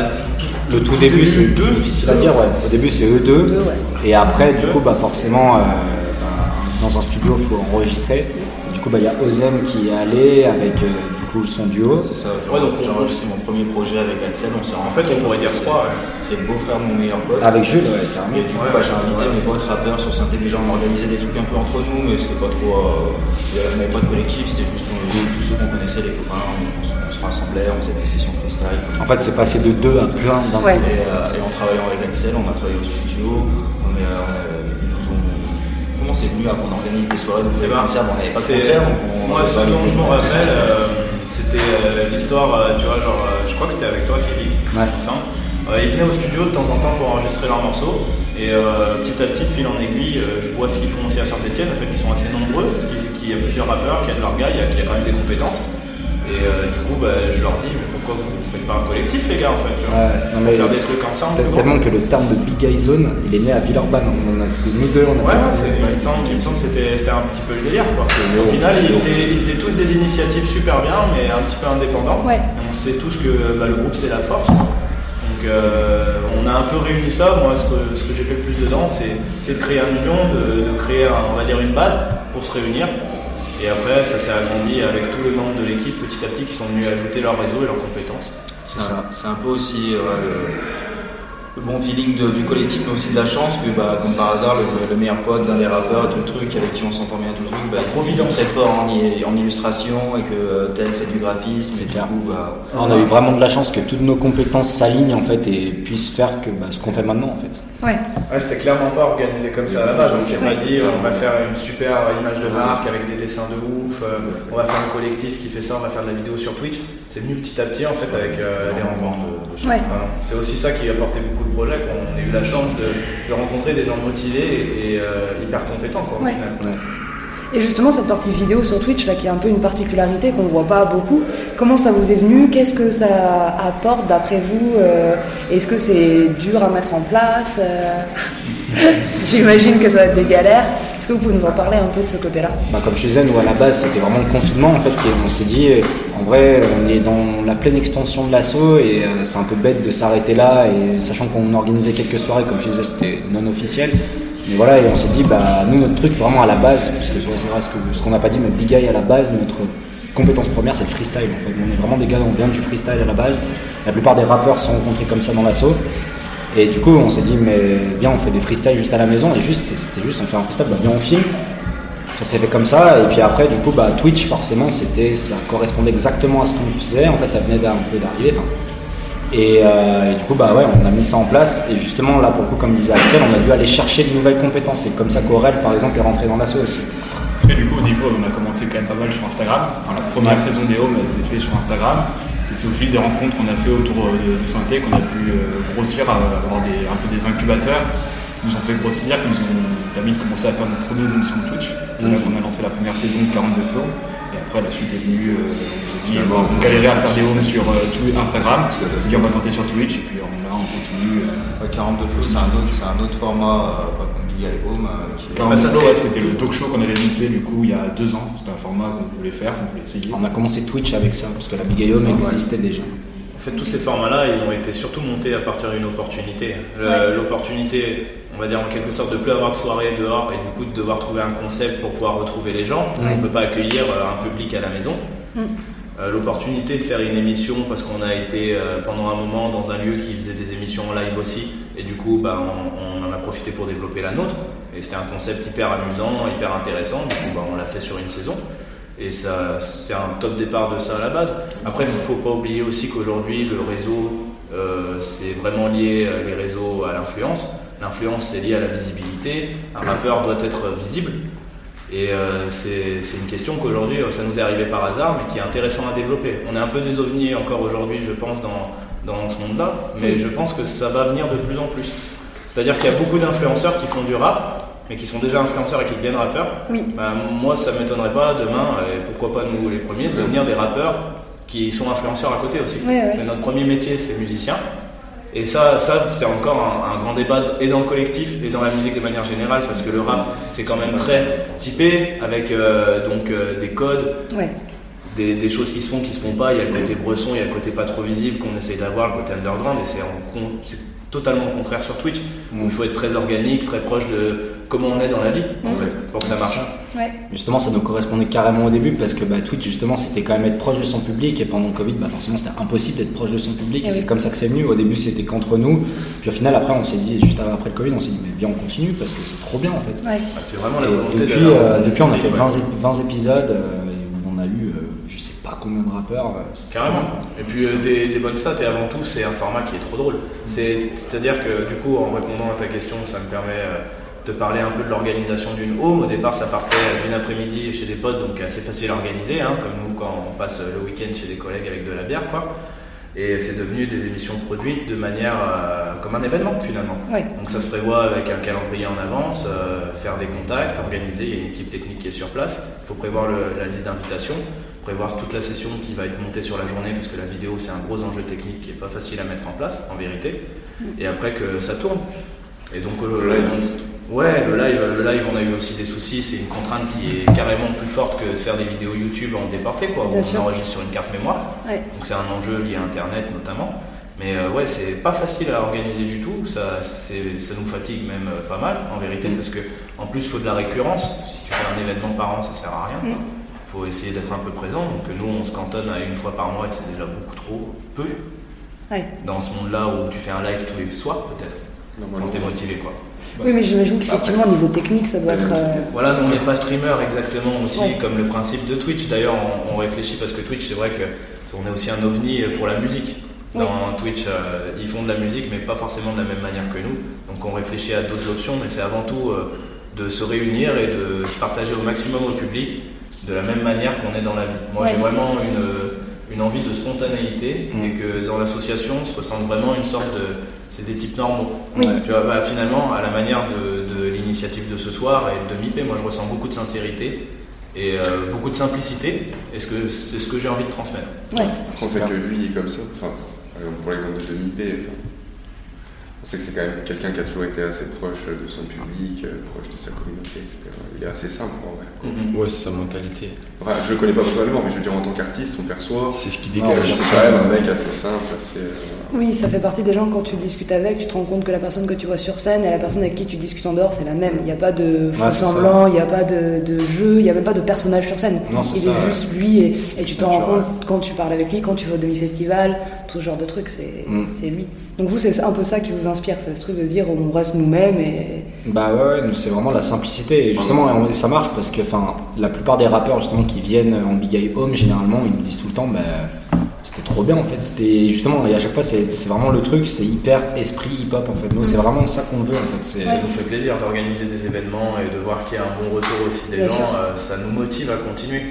[SPEAKER 11] Le tout début, c'est c'est difficile à dire. Ouais. Au début, c'est eux deux.
[SPEAKER 6] Deux, ouais.
[SPEAKER 11] Et après, du coup, bah, forcément, euh, bah, dans un studio, il faut enregistrer. Du coup, bah, il y a Ozen qui est allé avec euh, coup son duo.
[SPEAKER 9] C'est ça,
[SPEAKER 10] Ouais, donc,
[SPEAKER 9] mon premier projet avec Axel, on s'est
[SPEAKER 10] En fait, on pourrait dire trois, ouais.
[SPEAKER 9] C'est le beau-frère de mon meilleur pote.
[SPEAKER 11] Avec Jules, ouais, carrément.
[SPEAKER 9] Et du coup,
[SPEAKER 10] Ouais,
[SPEAKER 9] bah, j'ai invité
[SPEAKER 10] ouais,
[SPEAKER 9] mes potes rappeurs sur Saint-Étienne, on organisait des trucs un peu entre nous, mais c'était pas trop. euh, il y avait- on n'avait pas de collectif, c'était juste on- tous ceux qu'on connaissait, les copains, on, se- on se rassemblait, on faisait des sessions freestyle.
[SPEAKER 11] En fait, c'est passé de deux à plein d'un
[SPEAKER 6] Ouais.
[SPEAKER 9] Et, euh, et en travaillant avec Axel, on a travaillé au studio. On est, euh, on a- ils nous ont- Comment c'est venu à qu'on organise des soirées donc
[SPEAKER 10] Eh ben,
[SPEAKER 9] concerts On n'avait pas de concert, donc on
[SPEAKER 10] Moi,
[SPEAKER 9] avait
[SPEAKER 10] ce
[SPEAKER 9] pas
[SPEAKER 10] dont je me rappelle, euh, c'était euh, l'histoire, euh, tu vois, genre, euh, je crois que c'était avec toi, Kevin,
[SPEAKER 11] Ouais.
[SPEAKER 10] ensemble. Ils venaient au studio de temps en temps pour enregistrer leurs morceaux. Et petit à petit, de fil en aiguille, je vois ce qu'ils font aussi à Saint-Etienne. En fait, ils sont assez nombreux. Il qu'il y a plusieurs rappeurs, qu'il y a de leur gars, il y a, qu'il y a quand même des compétences. Et euh, du coup, bah, je leur dis, mais pourquoi vous ne faites pas un collectif, les gars, en fait tu vois
[SPEAKER 11] Ouais, non, mais-
[SPEAKER 10] Faire des trucs ensemble.
[SPEAKER 11] Tellement que le terme de Big Guy Zone, il est né à Villeurbanne. On en a- C'était nous deux, on a
[SPEAKER 10] Ouais, c'est- il me semble, il me semble que c'était c'était un petit peu le délire. Quoi.
[SPEAKER 11] C'est
[SPEAKER 10] Au final, ils faisaient, ils faisaient tous des initiatives super bien, mais un petit peu indépendants.
[SPEAKER 6] Ouais.
[SPEAKER 10] On sait tous que bah, le groupe, c'est la force. quoi. Donc, euh, on a un peu réuni ça. Moi, ce que, ce que j'ai fait le plus dedans, c'est c'est de créer un union, de, de créer, un- on va dire, une base pour se réunir. Et après, ça s'est agrandi avec tous les membres de l'équipe petit à petit qui sont venus ajouter leur réseau et leurs compétences.
[SPEAKER 9] C'est un, peu aussi le, bon feeling de- du collectif, mais aussi de la chance que, bah, comme par hasard, le, le meilleur pote d'un des rappeurs, tout le truc, avec qui on s'entend bien, tout le truc, bah, est très fort en, en illustration et que euh, tel fait du graphisme, et du coup, bah,
[SPEAKER 11] On a eu vraiment de la chance que toutes nos compétences s'alignent en fait et puissent faire que bah, ce qu'on fait maintenant en fait.
[SPEAKER 6] Ouais.
[SPEAKER 10] Ouais, c'était clairement pas organisé comme ça à la base. On s'est pas dit on va faire une super image de marque avec des dessins de ouf, euh, on va faire un collectif qui fait ça, on va faire de la vidéo sur Twitch. C'est venu petit à petit en fait avec euh, les rencontres.
[SPEAKER 6] Ouais.
[SPEAKER 10] Voilà. C'est aussi ça qui a apporté beaucoup le projet. On a eu la chance de, de rencontrer des gens motivés et, euh, hyper compétents quoi, au
[SPEAKER 6] Ouais.
[SPEAKER 10] final.
[SPEAKER 6] Et justement, cette partie vidéo sur Twitch, là, qui est un peu une particularité qu'on ne voit pas beaucoup, comment ça vous est venu? Qu'est-ce que ça apporte d'après vous Euh, Est-ce que c'est dur à mettre en place Euh, J'imagine que ça va être des galères. Est-ce que vous pouvez nous en parler un peu de ce côté-là?
[SPEAKER 11] Bah, comme je disais, nous à la base c'était vraiment le confinement en fait. qui- On s'est dit, euh, en vrai, on est dans la pleine expansion de l'assaut et c'est un peu bête de s'arrêter là. Et sachant qu'on organisait quelques soirées, comme je disais, c'était non officiel. Mais voilà, et on s'est dit, bah nous notre truc vraiment à la base, parce que c'est vrai ce qu'on n'a pas dit, mais Big Eye à la base, notre compétence première c'est le freestyle en fait. On est vraiment des gars, on vient du freestyle à la base. La plupart des rappeurs sont rencontrés comme ça dans l'assaut. Et du coup, on s'est dit, mais viens, on fait des freestyles juste à la maison. Et juste, c'était juste, on fait un freestyle, bah viens, on filme. Ça s'est fait comme ça. Et puis après, du coup, bah, Twitch, forcément, ça correspondait exactement à ce qu'on faisait. En fait, ça venait d'un peu d'arriver. enfin. Et, euh, et du coup, bah ouais, on a mis ça en place. Et justement, là, pour le coup, comme disait Axel, on a dû aller chercher de nouvelles compétences. Et comme ça, qu'Aurel, par exemple, est rentré dans l'assaut aussi.
[SPEAKER 15] Après, du coup, au début, on a commencé quand même pas mal sur Instagram. Enfin, la première
[SPEAKER 11] Ouais.
[SPEAKER 15] saison des Homes, elle s'est faite sur Instagram. Et c'est au fil des rencontres qu'on a fait autour de, de Synthé qu'on a pu euh, grossir, euh, avoir des, un peu des incubateurs qui nous ont fait grossir, qui nous ont permis de commencer à faire nos premières émissions de Twitch. C'est là qu'on a lancé la première saison de 42 Flow. Après, la suite est venue, euh, on s'est dit,
[SPEAKER 12] Finalement,
[SPEAKER 15] on galérait à faire des homes sur euh, tout Instagram. On s'est dit, on va tenter sur Twitch. Et puis on, là, on continue. euh.
[SPEAKER 9] Ouais, 42 Flow, c'est un, autre- c'est un autre format, euh, Eye Home. euh, qui est-
[SPEAKER 15] 42
[SPEAKER 10] ça,
[SPEAKER 15] Flow,
[SPEAKER 10] c'est-
[SPEAKER 15] ouais, c'était le talk show qu'on avait monté du coup il y a deux ans. C'était un format qu'on voulait faire, qu'on voulait essayer.
[SPEAKER 11] On a commencé Twitch avec ça, parce que la Big Home existait déjà.
[SPEAKER 10] Fait, tous ces formats-là, ils ont été surtout montés à partir d'une opportunité. L'opportunité, on va dire en quelque sorte, de plus avoir de soirée dehors et du coup de devoir trouver un concept pour pouvoir retrouver les gens, parce qu'on ne peut pas accueillir euh, un public à la maison.
[SPEAKER 6] Mm.
[SPEAKER 10] Euh, L'opportunité de faire une émission parce qu'on a été euh, pendant un moment dans un lieu qui faisait des émissions en live aussi, et du coup, bah, on, on en a profité pour développer la nôtre. Et c'était un concept hyper amusant, hyper intéressant. Du coup, bah, on l'a fait sur une saison. Et ça, c'est un top départ de ça à la base. Après, il ne faut pas oublier aussi qu'aujourd'hui, le réseau, euh, c'est vraiment lié, euh, les réseaux, à l'influence. L'influence, c'est lié à la visibilité. Un rappeur doit être visible. Et euh, c'est c'est une question qu'aujourd'hui, ça nous est arrivé par hasard, mais qui est intéressant à développer. On est un peu des ovnis encore aujourd'hui, je pense, dans, dans ce monde-là, mais je pense que ça va venir de plus en plus. C'est-à-dire qu'il y a beaucoup d'influenceurs qui font du rap, mais qui sont déjà influenceurs et qui deviennent rappeurs.
[SPEAKER 6] Oui.
[SPEAKER 10] Bah, moi, ça ne m'étonnerait pas demain, et pourquoi pas nous les premiers, de devenir des rappeurs qui sont influenceurs à côté aussi.
[SPEAKER 6] Ouais, ouais.
[SPEAKER 10] C'est notre premier métier, c'est musicien. Et ça, ça c'est encore un, un grand débat et dans le collectif et dans la musique de manière générale, parce que le rap, c'est quand même très typé, avec euh, donc euh, des codes,
[SPEAKER 6] Ouais.
[SPEAKER 10] des, des choses qui se font, qui se font pas. Il y a le côté bresson, il y a le côté pas trop visible qu'on essaye d'avoir, le côté underground, et c'est totalement le contraire sur Twitch. où Il faut être très organique, très proche de comment on est dans la vie, en fait, pour que ça marche.
[SPEAKER 6] Ouais.
[SPEAKER 11] Justement, ça nous correspondait carrément au début parce que bah, Twitch, justement, c'était quand même être proche de son public et pendant le Covid, bah, forcément, c'était impossible d'être proche de son public
[SPEAKER 6] Eh
[SPEAKER 11] et c'est comme ça que c'est venu. Au début, c'était qu'entre nous. Puis au final, après, on s'est dit, juste après le Covid, on s'est dit, mais viens, on continue parce que c'est trop bien en fait.
[SPEAKER 6] Ouais.
[SPEAKER 10] C'est vraiment la volonté
[SPEAKER 11] depuis,
[SPEAKER 10] d'avoir-
[SPEAKER 11] euh, depuis, on a fait
[SPEAKER 10] Ouais.
[SPEAKER 11] 20, ép- 20 épisodes euh, et on a eu, euh, je sais pas combien de rappeurs. euh,
[SPEAKER 10] Carrément. Et puis euh, des, des bonnes stats, et avant tout, c'est un format qui est trop drôle. C'est- C'est-à-dire que du coup, en répondant à ta question, ça me permet de parler un peu de l'organisation d'une home. Au départ, ça partait d'une après-midi chez des potes, donc assez facile à organiser, hein, comme nous quand on passe le week-end chez des collègues avec de la bière, quoi. Et c'est devenu des émissions produites de manière euh, comme un événement finalement.
[SPEAKER 6] Ouais.
[SPEAKER 10] Donc ça se prévoit avec un calendrier en avance, euh, faire des contacts, organiser, il y a une équipe technique qui est sur place, il faut prévoir le- la liste d'invitations, prévoir toute la session qui va être montée sur la journée parce que la vidéo c'est un gros enjeu technique qui est pas facile à mettre en place en vérité, et après que ça tourne. Et donc euh,
[SPEAKER 12] Le live.
[SPEAKER 10] Ouais, le live, le live, on a eu aussi des soucis. C'est une contrainte qui est carrément plus forte que de faire des vidéos YouTube en déporté, quoi.
[SPEAKER 6] Bien
[SPEAKER 10] on
[SPEAKER 6] sûr.
[SPEAKER 10] enregistre sur une carte mémoire.
[SPEAKER 6] Ouais.
[SPEAKER 10] Donc c'est un enjeu lié à Internet notamment. Mais euh, ouais, c'est pas facile à organiser du tout. Ça, ça nous fatigue même euh, pas mal en vérité, parce que en plus, il faut de la récurrence. Si tu fais un événement par an, ça sert à rien.
[SPEAKER 6] Mm.
[SPEAKER 10] Il faut essayer d'être un peu présent. Donc euh, nous, on se cantonne à une fois par mois et c'est déjà beaucoup trop peu.
[SPEAKER 6] Ouais.
[SPEAKER 10] Dans ce monde-là où tu fais un live tous les soirs, peut-être. Quand t'es motivé, quoi.
[SPEAKER 6] Oui, mais j'imagine qu'effectivement, au niveau technique, ça doit être. euh,
[SPEAKER 10] Voilà, nous on n'est pas streamer exactement aussi,
[SPEAKER 6] Ouais.
[SPEAKER 10] comme le principe de Twitch. D'ailleurs, on, on réfléchit parce que Twitch, c'est vrai que on est aussi un ovni pour la musique. Dans Twitch, euh, ils font de la musique, mais pas forcément de la même manière que nous. Donc on réfléchit à d'autres options, mais c'est avant tout euh, de se réunir et de se partager au maximum au public de la même manière qu'on est dans la vie. Moi,
[SPEAKER 6] Ouais.
[SPEAKER 10] j'ai vraiment une, une envie de spontanéité
[SPEAKER 11] Mm.
[SPEAKER 10] et que dans l'association on se ressent vraiment une sorte de. C'est des types normaux.
[SPEAKER 11] Oui.
[SPEAKER 10] Tu vois, bah, finalement, à la manière de, de l'initiative de ce soir et de MIP, moi je ressens beaucoup de sincérité et euh, beaucoup de simplicité. Et que c'est ce que j'ai envie de transmettre.
[SPEAKER 12] Je pensais que lui est comme ça. Enfin, pour l'exemple de Demi P, enfin, on sait que c'est quand même quelqu'un qui a toujours été assez proche de son public, euh, proche de sa communauté, etc. Il est assez simple en vrai.
[SPEAKER 16] Ouais, c'est sa mentalité.
[SPEAKER 12] Enfin, je le connais pas totalement, mais je veux dire en tant qu'artiste, on perçoit.
[SPEAKER 16] C'est ce qui dégage.
[SPEAKER 12] C'est quand même un mec assez simple, assez. euh,
[SPEAKER 6] Oui, ça fait partie des gens, quand tu discutes avec, tu te rends compte que la personne que tu vois sur scène et la personne avec qui tu discutes en dehors, c'est la même. Il n'y a pas de faux
[SPEAKER 11] Ouais,
[SPEAKER 6] semblant, il n'y a pas de, de jeu, il n'y a même pas de personnage sur scène.
[SPEAKER 11] Non, c'est
[SPEAKER 6] il
[SPEAKER 11] ça,
[SPEAKER 6] est
[SPEAKER 11] ouais.
[SPEAKER 6] juste lui et, et tu t'en rends compte quand tu parles avec lui, quand tu vas au demi-festival, tout ce genre de trucs, c'est
[SPEAKER 11] Mm.
[SPEAKER 6] c'est lui. Donc vous, c'est un peu ça qui vous inspire, c'est ce truc de dire on reste nous-mêmes et.
[SPEAKER 11] Bah ouais, c'est vraiment la simplicité. Et justement, ça marche parce que la plupart des rappeurs justement qui viennent en Big Eye Home, généralement, ils nous disent tout le temps, bah, c'était trop bien en fait. C'était justement, et à chaque fois, c'est vraiment le truc, c'est hyper esprit hip-hop en fait. Nous, c'est vraiment ça qu'on veut en fait.
[SPEAKER 10] Ça nous fait plaisir d'organiser des événements et de voir qu'il y a un bon retour aussi des
[SPEAKER 6] Bien
[SPEAKER 10] gens. euh, ça nous motive à continuer.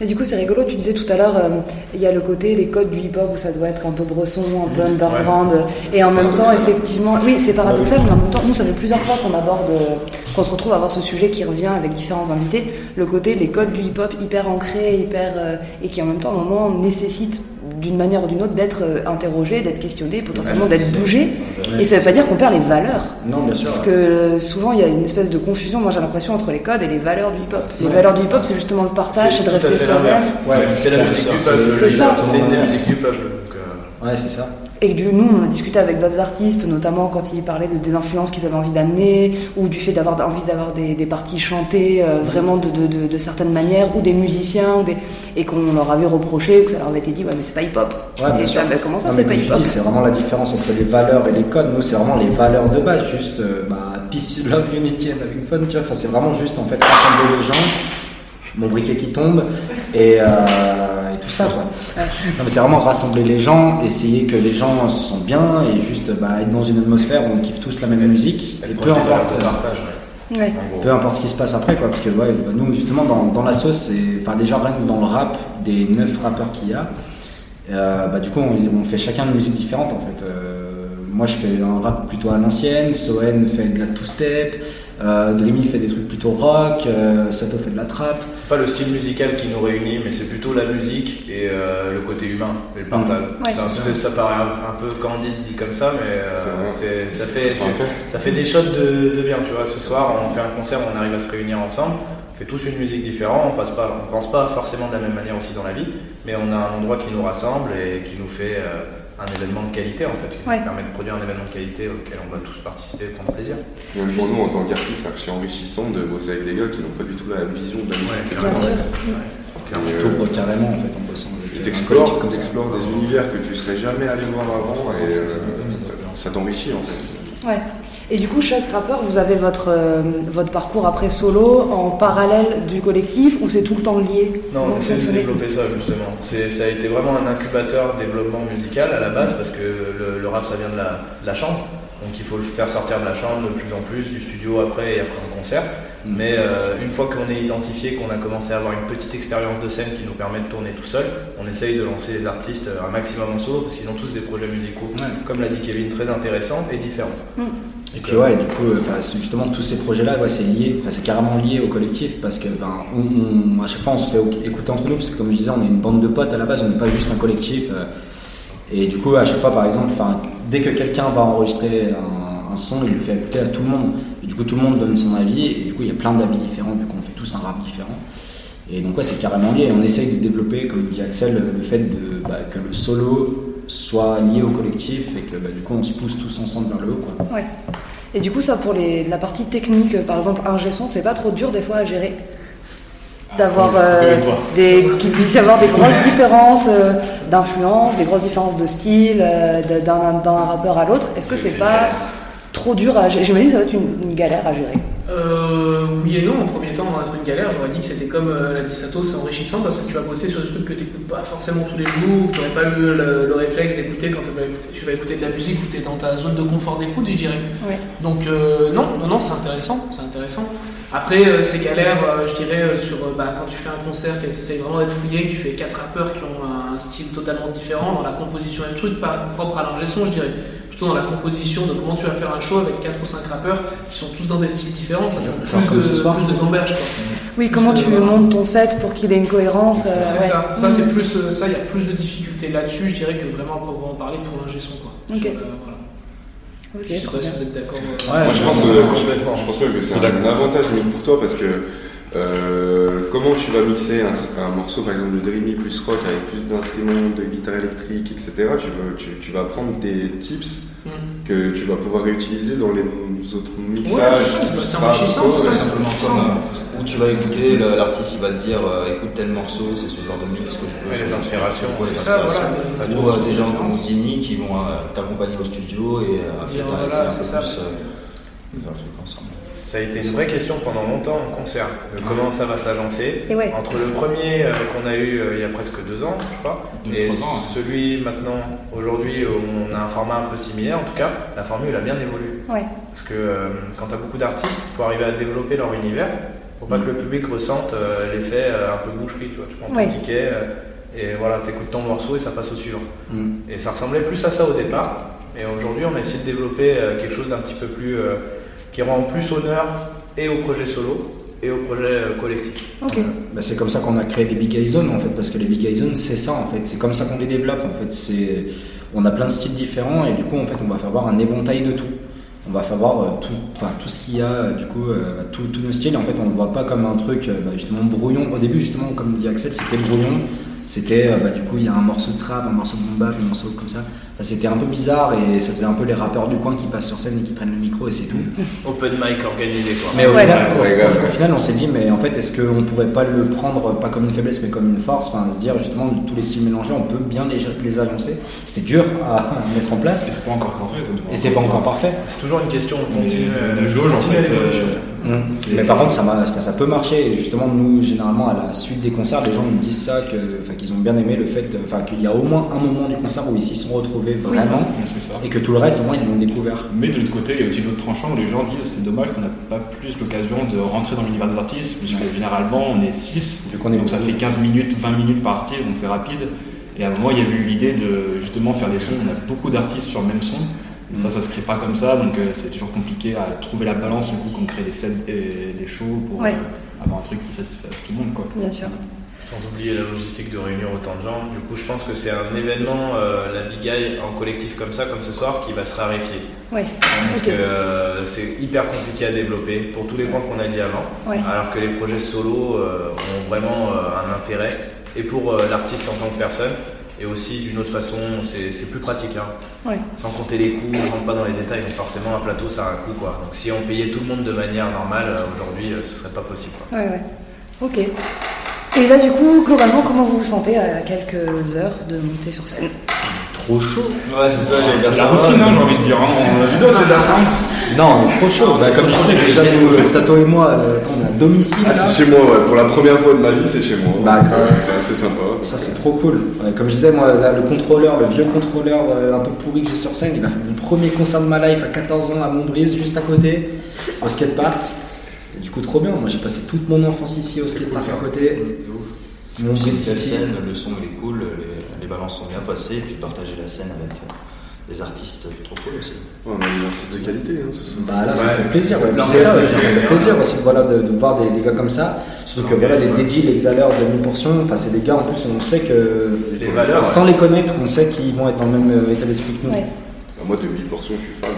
[SPEAKER 6] Mais du coup, c'est rigolo, tu disais tout à l'heure, euh, il y a le côté, les codes du hip-hop où ça doit être un peu bresson, un peu underground, et en même temps, effectivement, oui, c'est paradoxal, mais en même temps, nous, ça fait plusieurs fois qu'on aborde, euh, qu'on se retrouve à avoir ce sujet qui revient avec différents invités, le côté, les codes du hip-hop hyper ancrés, hyper, euh, et qui en même temps, à un moment, nécessitent d'une manière ou d'une autre d'être euh, interrogé, d'être questionné, potentiellement d'être bougé, et ça veut pas dire qu'on perd les valeurs.
[SPEAKER 11] Non, bien sûr.
[SPEAKER 6] Parce que euh, souvent il y a une espèce de confusion, moi j'ai l'impression, entre les codes et les valeurs du hip-hop. Les
[SPEAKER 11] Ouais.
[SPEAKER 6] valeurs du hip-hop, c'est justement le partage, c'est de rester soi-même.
[SPEAKER 10] l'inverse.
[SPEAKER 11] Ouais,
[SPEAKER 10] c'est la musique du peuple.
[SPEAKER 6] c'est ça.
[SPEAKER 10] C'est une musiques du peuple.
[SPEAKER 11] Ouais, c'est ça.
[SPEAKER 6] Et du, nous, on a discuté avec d'autres artistes, notamment quand ils parlaient de- des influences qu'ils avaient envie d'amener, ou du fait d'avoir envie d'avoir des, des parties chantées euh, vraiment de, de, de, de certaines manières, ou des musiciens, ou des, et qu'on leur avait reproché, ou que ça leur avait été dit, ouais, mais c'est pas hip-hop.
[SPEAKER 11] Ouais, bien
[SPEAKER 6] et
[SPEAKER 11] sûr.
[SPEAKER 6] ça, bah, comment ça, c'est pas hip-hop
[SPEAKER 11] c'est vraiment la différence entre les valeurs et les codes. Nous, c'est vraiment les valeurs de base, juste euh, bah, peace, love, unity and having fun. Tu vois, enfin, c'est vraiment juste en fait rassembler les gens, mon briquet qui tombe et, euh, et tout ça. Quoi. Non, mais c'est vraiment rassembler les gens, essayer que les gens se sentent bien et juste bah, être dans une atmosphère où on kiffe tous la même musique. Et peu importe.
[SPEAKER 10] de partage, ouais.
[SPEAKER 11] Peu importe ce qui se passe après, quoi, parce que ouais, bah, nous, justement, dans, dans la sauce, c'est, enfin, déjà rien que dans le rap, des neuf rappeurs qu'il y a, euh, bah, du coup, on, on fait chacun une musique différente, en fait. Euh, moi, je fais un rap plutôt à l'ancienne, Soen fait de la two-step, euh, Dreamy fait des trucs plutôt rock, euh, Sato fait de la trap.
[SPEAKER 10] C'est pas le style musical qui nous réunit, mais c'est plutôt la musique et euh, le côté humain et le partage.
[SPEAKER 6] Ouais,
[SPEAKER 10] Ça- paraît un, un peu candide dit comme ça, mais euh, ça, fait, ça des shots de, de bien. Tu vois, ce soir, on fait un concert, on arrive à se réunir ensemble. On fait tous une musique différente, on passe pas, on pense pas forcément de la même manière aussi dans la vie, mais on a un endroit qui nous rassemble et qui nous fait euh, un événement de qualité en fait, qui
[SPEAKER 6] Ouais.
[SPEAKER 10] permet de produire un événement de qualité auquel on va tous participer et prendre plaisir.
[SPEAKER 12] Même pour nous, en tant qu'artistes, c'est archi enrichissant de bosser avec des gars qui n'ont pas du tout la même vision de la musique.
[SPEAKER 10] clairement.
[SPEAKER 6] Bien sûr.
[SPEAKER 10] Clairement.
[SPEAKER 12] Et,
[SPEAKER 11] Tu
[SPEAKER 12] euh,
[SPEAKER 11] t'ouvres carrément, en fait, en bossant avec
[SPEAKER 12] Tu
[SPEAKER 11] euh, un
[SPEAKER 12] t'explores,
[SPEAKER 11] comme ça.
[SPEAKER 12] t'explores des univers que tu serais jamais allé voir avant et euh, ça t'enrichit en fait.
[SPEAKER 6] Ouais. Et du coup, chaque rappeur, vous avez votre, euh, votre parcours après solo en parallèle du collectif ou c'est tout le temps lié
[SPEAKER 10] Non, on essaie de développer ça justement. C'est, ça a été vraiment un incubateur développement musical à la base parce que le, le rap ça vient de la, de la chambre. Donc il faut le faire sortir de la chambre de plus en plus, du studio après et après en concert. Mais euh, une fois qu'on est identifié, qu'on a commencé à avoir une petite expérience de scène qui nous permet de tourner tout seul, on essaye de lancer les artistes un maximum en solo parce qu'ils ont tous des projets musicaux, comme l'a dit Kevin, très intéressants et différents.
[SPEAKER 11] Et puis ouais, du coup, euh, justement tous ces projets-là, ouais, c'est lié, c'est carrément lié au collectif parce que ben, à chaque fois on se fait écouter entre nous parce que comme je disais, on est une bande de potes à la base, on n'est pas juste un collectif. euh, et du coup, à chaque fois, par exemple, dès que quelqu'un va enregistrer un, son, il le fait écouter à tout le monde. Et du coup, tout le monde donne son avis et du coup, il y a plein d'avis différents vu qu'on fait tous un rap différent. Et donc ouais, c'est carrément lié. On essaye de développer, comme dit Axel, le fait de, bah, que le solo soit lié au collectif et que bah, du coup on se pousse tous ensemble vers le haut. Quoi.
[SPEAKER 6] Ouais. Et du coup, ça pour les, la partie technique, par exemple, un son, c'est pas trop dur des fois à gérer D'avoir euh, des, qu'il puisse y avoir des grosses différences euh, d'influence, des grosses différences de style euh, d'un rappeur à l'autre. Est-ce que c'est pas trop
[SPEAKER 17] dur à gérer J'imagine que ça doit être une, une galère à gérer.
[SPEAKER 13] Euh, oui et non, en premier temps, dans une galère, j'aurais dit que c'était comme euh, l'a dit Sato, c'est enrichissant parce que tu vas bosser sur des trucs que tu n'écoutes pas forcément tous les jours, que tu n'aurais pas eu le, le réflexe d'écouter quand tu vas écouter, tu vas écouter de la musique ou tu es dans ta zone de confort d'écoute, je dirais.
[SPEAKER 17] Ouais.
[SPEAKER 13] Donc, euh, non, non, non, c'est intéressant, c'est intéressant. Après, euh, ces galères, euh, je dirais, sur bah, quand tu fais un concert, que tu essayes vraiment d'être fouillé, que tu fais quatre rappeurs qui ont un style totalement différent dans la composition et le truc, pas propre à l'ingé son, je dirais. Plutôt dans la composition de comment tu vas faire un show avec quatre ou cinq rappeurs qui sont tous dans des styles différents, ça fait plus de, plus de gamberge, quoi.
[SPEAKER 17] Oui, comment tu montes ton set pour qu'il ait une cohérence
[SPEAKER 13] C'est
[SPEAKER 17] euh, ouais.
[SPEAKER 13] ça. Ça, c'est plus euh, ça. Il y a plus de difficultés là-dessus, je dirais, que vraiment à proprement parler pour l'ingé son, quoi.
[SPEAKER 17] Ok.
[SPEAKER 13] Sur, euh, voilà. Je sais pas si vous êtes d'accord.
[SPEAKER 12] Moi, je pense, que- je pense même que c'est un avantage même pour toi parce que euh, comment tu vas mixer un, un morceau, par exemple de Dreamy plus rock avec plus d'instruments, de guitare électrique, etc. Tu, vas- tu, tu vas prendre des tips
[SPEAKER 13] Mhm.
[SPEAKER 12] que tu vas pouvoir réutiliser dans les autres mixages.
[SPEAKER 13] Ouais, c'est c'est enrichissant, c'est ça,
[SPEAKER 12] et
[SPEAKER 13] c'est
[SPEAKER 9] simplement comme euh, où tu vas écouter, l'artiste il va te dire euh, écoute tel morceau, c'est ce genre de mix que je peux.
[SPEAKER 10] Ouais, les inspirations,
[SPEAKER 9] Ouais, les
[SPEAKER 10] c'est ça,
[SPEAKER 9] inspirations.
[SPEAKER 10] voilà.
[SPEAKER 9] Ou euh, des gens comme Houdini qui vont euh, t'accompagner au studio et euh,
[SPEAKER 10] voilà,
[SPEAKER 9] essayer un
[SPEAKER 10] c'est
[SPEAKER 9] peu
[SPEAKER 10] ça.
[SPEAKER 9] plus euh, faire le truc ensemble.
[SPEAKER 10] Ça a été une vraie question pendant longtemps en concert, de comment ça va
[SPEAKER 17] ouais.
[SPEAKER 10] Entre le premier euh, qu'on a eu euh, il y a presque deux ans, je crois,
[SPEAKER 15] Deux,
[SPEAKER 10] et
[SPEAKER 15] trois ans, hein.
[SPEAKER 10] celui maintenant, aujourd'hui, où on a un format un peu similaire, en tout cas, la formule a bien évolué.
[SPEAKER 17] Ouais.
[SPEAKER 10] Parce que euh, quand tu as beaucoup d'artistes, il faut arriver à développer leur univers pour pas que le public ressente euh, l'effet euh, un peu boucherie. Tu, vois. tu prends ton
[SPEAKER 17] Ouais.
[SPEAKER 10] ticket euh, et voilà, tu écoutes ton morceau et ça passe au suivant.
[SPEAKER 11] Mm.
[SPEAKER 10] Et ça ressemblait plus à ça au départ. Et aujourd'hui, on a essayé de développer euh, quelque chose d'un petit peu plus. euh, qui rend plus honneur et au projet solo et au projet euh, collectif.
[SPEAKER 17] Ok.
[SPEAKER 11] Bah, c'est comme ça qu'on a créé les Big Eye Zone en fait, parce que les Big Eye Zone c'est ça en fait, c'est comme ça qu'on les développe en fait. C'est, on a plein de styles différents et du coup en fait on va faire voir un éventail de tout. On va faire voir euh, tout, enfin tout ce qu'il y a euh, du coup, euh, bah, tout- tous nos styles. En fait on le voit pas comme un truc euh, bah, justement brouillon. Au début justement comme dit Axel c'était brouillon. C'était euh, bah, du coup il y a un morceau de trap, un morceau de boom bap, un morceau comme ça. Enfin, c'était un peu bizarre et ça faisait un peu les rappeurs du coin qui passent sur scène et qui prennent le micro et c'est tout.
[SPEAKER 10] Open mic organisé quoi.
[SPEAKER 11] Mais au,
[SPEAKER 17] Ouais.
[SPEAKER 11] final, au-
[SPEAKER 12] Ouais,
[SPEAKER 11] au-
[SPEAKER 12] grave.
[SPEAKER 11] au final, on s'est dit, mais en fait, est-ce qu'on pourrait pas le prendre pas comme une faiblesse, mais comme une force? Enfin, se dire justement, tous les styles mélangés, on peut bien les, les agencer. C'était dur à mettre en place.
[SPEAKER 15] C'est pas encore parfait,
[SPEAKER 11] Et c'est pas encore parfait.
[SPEAKER 10] C'est toujours une question
[SPEAKER 15] Mais
[SPEAKER 10] continue. euh,
[SPEAKER 15] la jauge, en fait, euh, c'est-
[SPEAKER 11] Mais par contre, ça, ça peut marcher. Et justement, nous, généralement, à la suite des concerts, les gens nous disent ça, qu'ils ont bien aimé le fait, qu'il y a au moins un moment du concert où ils s'y sont retrouvés vraiment, et que tout le reste, au moins, ils l'ont découvert.
[SPEAKER 15] Mais de l'autre côté, il y a aussi d'autres tranchants où les gens disent c'est dommage qu'on n'a pas plus l'occasion de rentrer dans l'univers des artistes, puisque généralement on est 6,
[SPEAKER 11] Vu qu'on est
[SPEAKER 15] donc ça fait 15 minutes, 20 minutes par artiste, donc c'est rapide. Et à un moment, il y avait eu l'idée de justement faire des sons, on a beaucoup d'artistes sur le même son, mais ça, ça se crée pas comme ça, donc euh, c'est toujours compliqué à trouver la balance du coup qu'on crée des sets et des shows pour
[SPEAKER 17] Ouais.
[SPEAKER 15] euh, avoir un truc qui satisfasse tout le monde. Quoi.
[SPEAKER 17] Bien sûr.
[SPEAKER 10] Sans oublier la logistique de réunir autant de gens. Du coup, je pense que c'est un événement, euh, la Big en collectif comme ça, comme ce soir, qui va se raréfier.
[SPEAKER 17] Ouais.
[SPEAKER 10] Parce que euh, c'est hyper compliqué à développer pour tous les points qu'on a dit avant.
[SPEAKER 17] Ouais.
[SPEAKER 10] Alors que les projets solo euh, ont vraiment un intérêt. Et pour l'artiste en tant que personne. Et aussi d'une autre façon, c'est plus pratique. hein.
[SPEAKER 17] Ouais.
[SPEAKER 10] Sans compter les coûts, je rentre pas dans les détails, mais forcément un plateau ça a un coût. Quoi. Donc si on payait tout le monde de manière normale, aujourd'hui, ce serait pas possible. Quoi.
[SPEAKER 17] Ouais, ouais. Ok. Et là, du coup, globalement, comment vous vous sentez à quelques heures de monter sur scène
[SPEAKER 11] Trop chaud.
[SPEAKER 9] Ouais, c'est ça, j'allais dire
[SPEAKER 15] C'est la routine, hein, j'ai envie de dire. hein. On a vu d'autres hein.
[SPEAKER 11] Non, on est trop chaud. Bah, comme je disais, déjà, nous, euh, Sato et moi, euh, on est à domicile.
[SPEAKER 12] Ah, c'est chez moi, ouais. Pour la première fois de ma vie, c'est chez moi.
[SPEAKER 11] Bah,
[SPEAKER 12] c'est assez sympa.
[SPEAKER 11] Ça c'est trop cool. Ouais, comme je disais, moi là, le contrôleur, le vieux contrôleur euh, un peu pourri que j'ai sur scène, il a fait mon premier concert de ma life à 14 ans à Montbrise, juste à côté, au skatepark. Et du coup, trop bien. Moi j'ai passé toute mon enfance ici au skatepark à côté.
[SPEAKER 9] Une belle
[SPEAKER 11] City.
[SPEAKER 9] scène, le son il est cool, les, les balances sont bien passées, et puis partager la scène avec euh, des artistes trop cool aussi.
[SPEAKER 12] Ouais, on a des artistes de qualité, hein, ce.
[SPEAKER 11] Bah là, ça
[SPEAKER 10] Ouais.
[SPEAKER 11] fait plaisir. ouais. C'est ça aussi, ça fait plaisir aussi voilà, de, de voir des, des gars comme ça. Surtout que voilà, des Dédi, les Xalers de mi-portion, enfin, c'est des gars en plus, on sait que.
[SPEAKER 10] Les valeurs,
[SPEAKER 11] Sans les connaître, on sait qu'ils vont être dans le même euh, état d'esprit que nous.
[SPEAKER 17] Ouais.
[SPEAKER 12] Bah, moi, de 8 portions, je suis fan.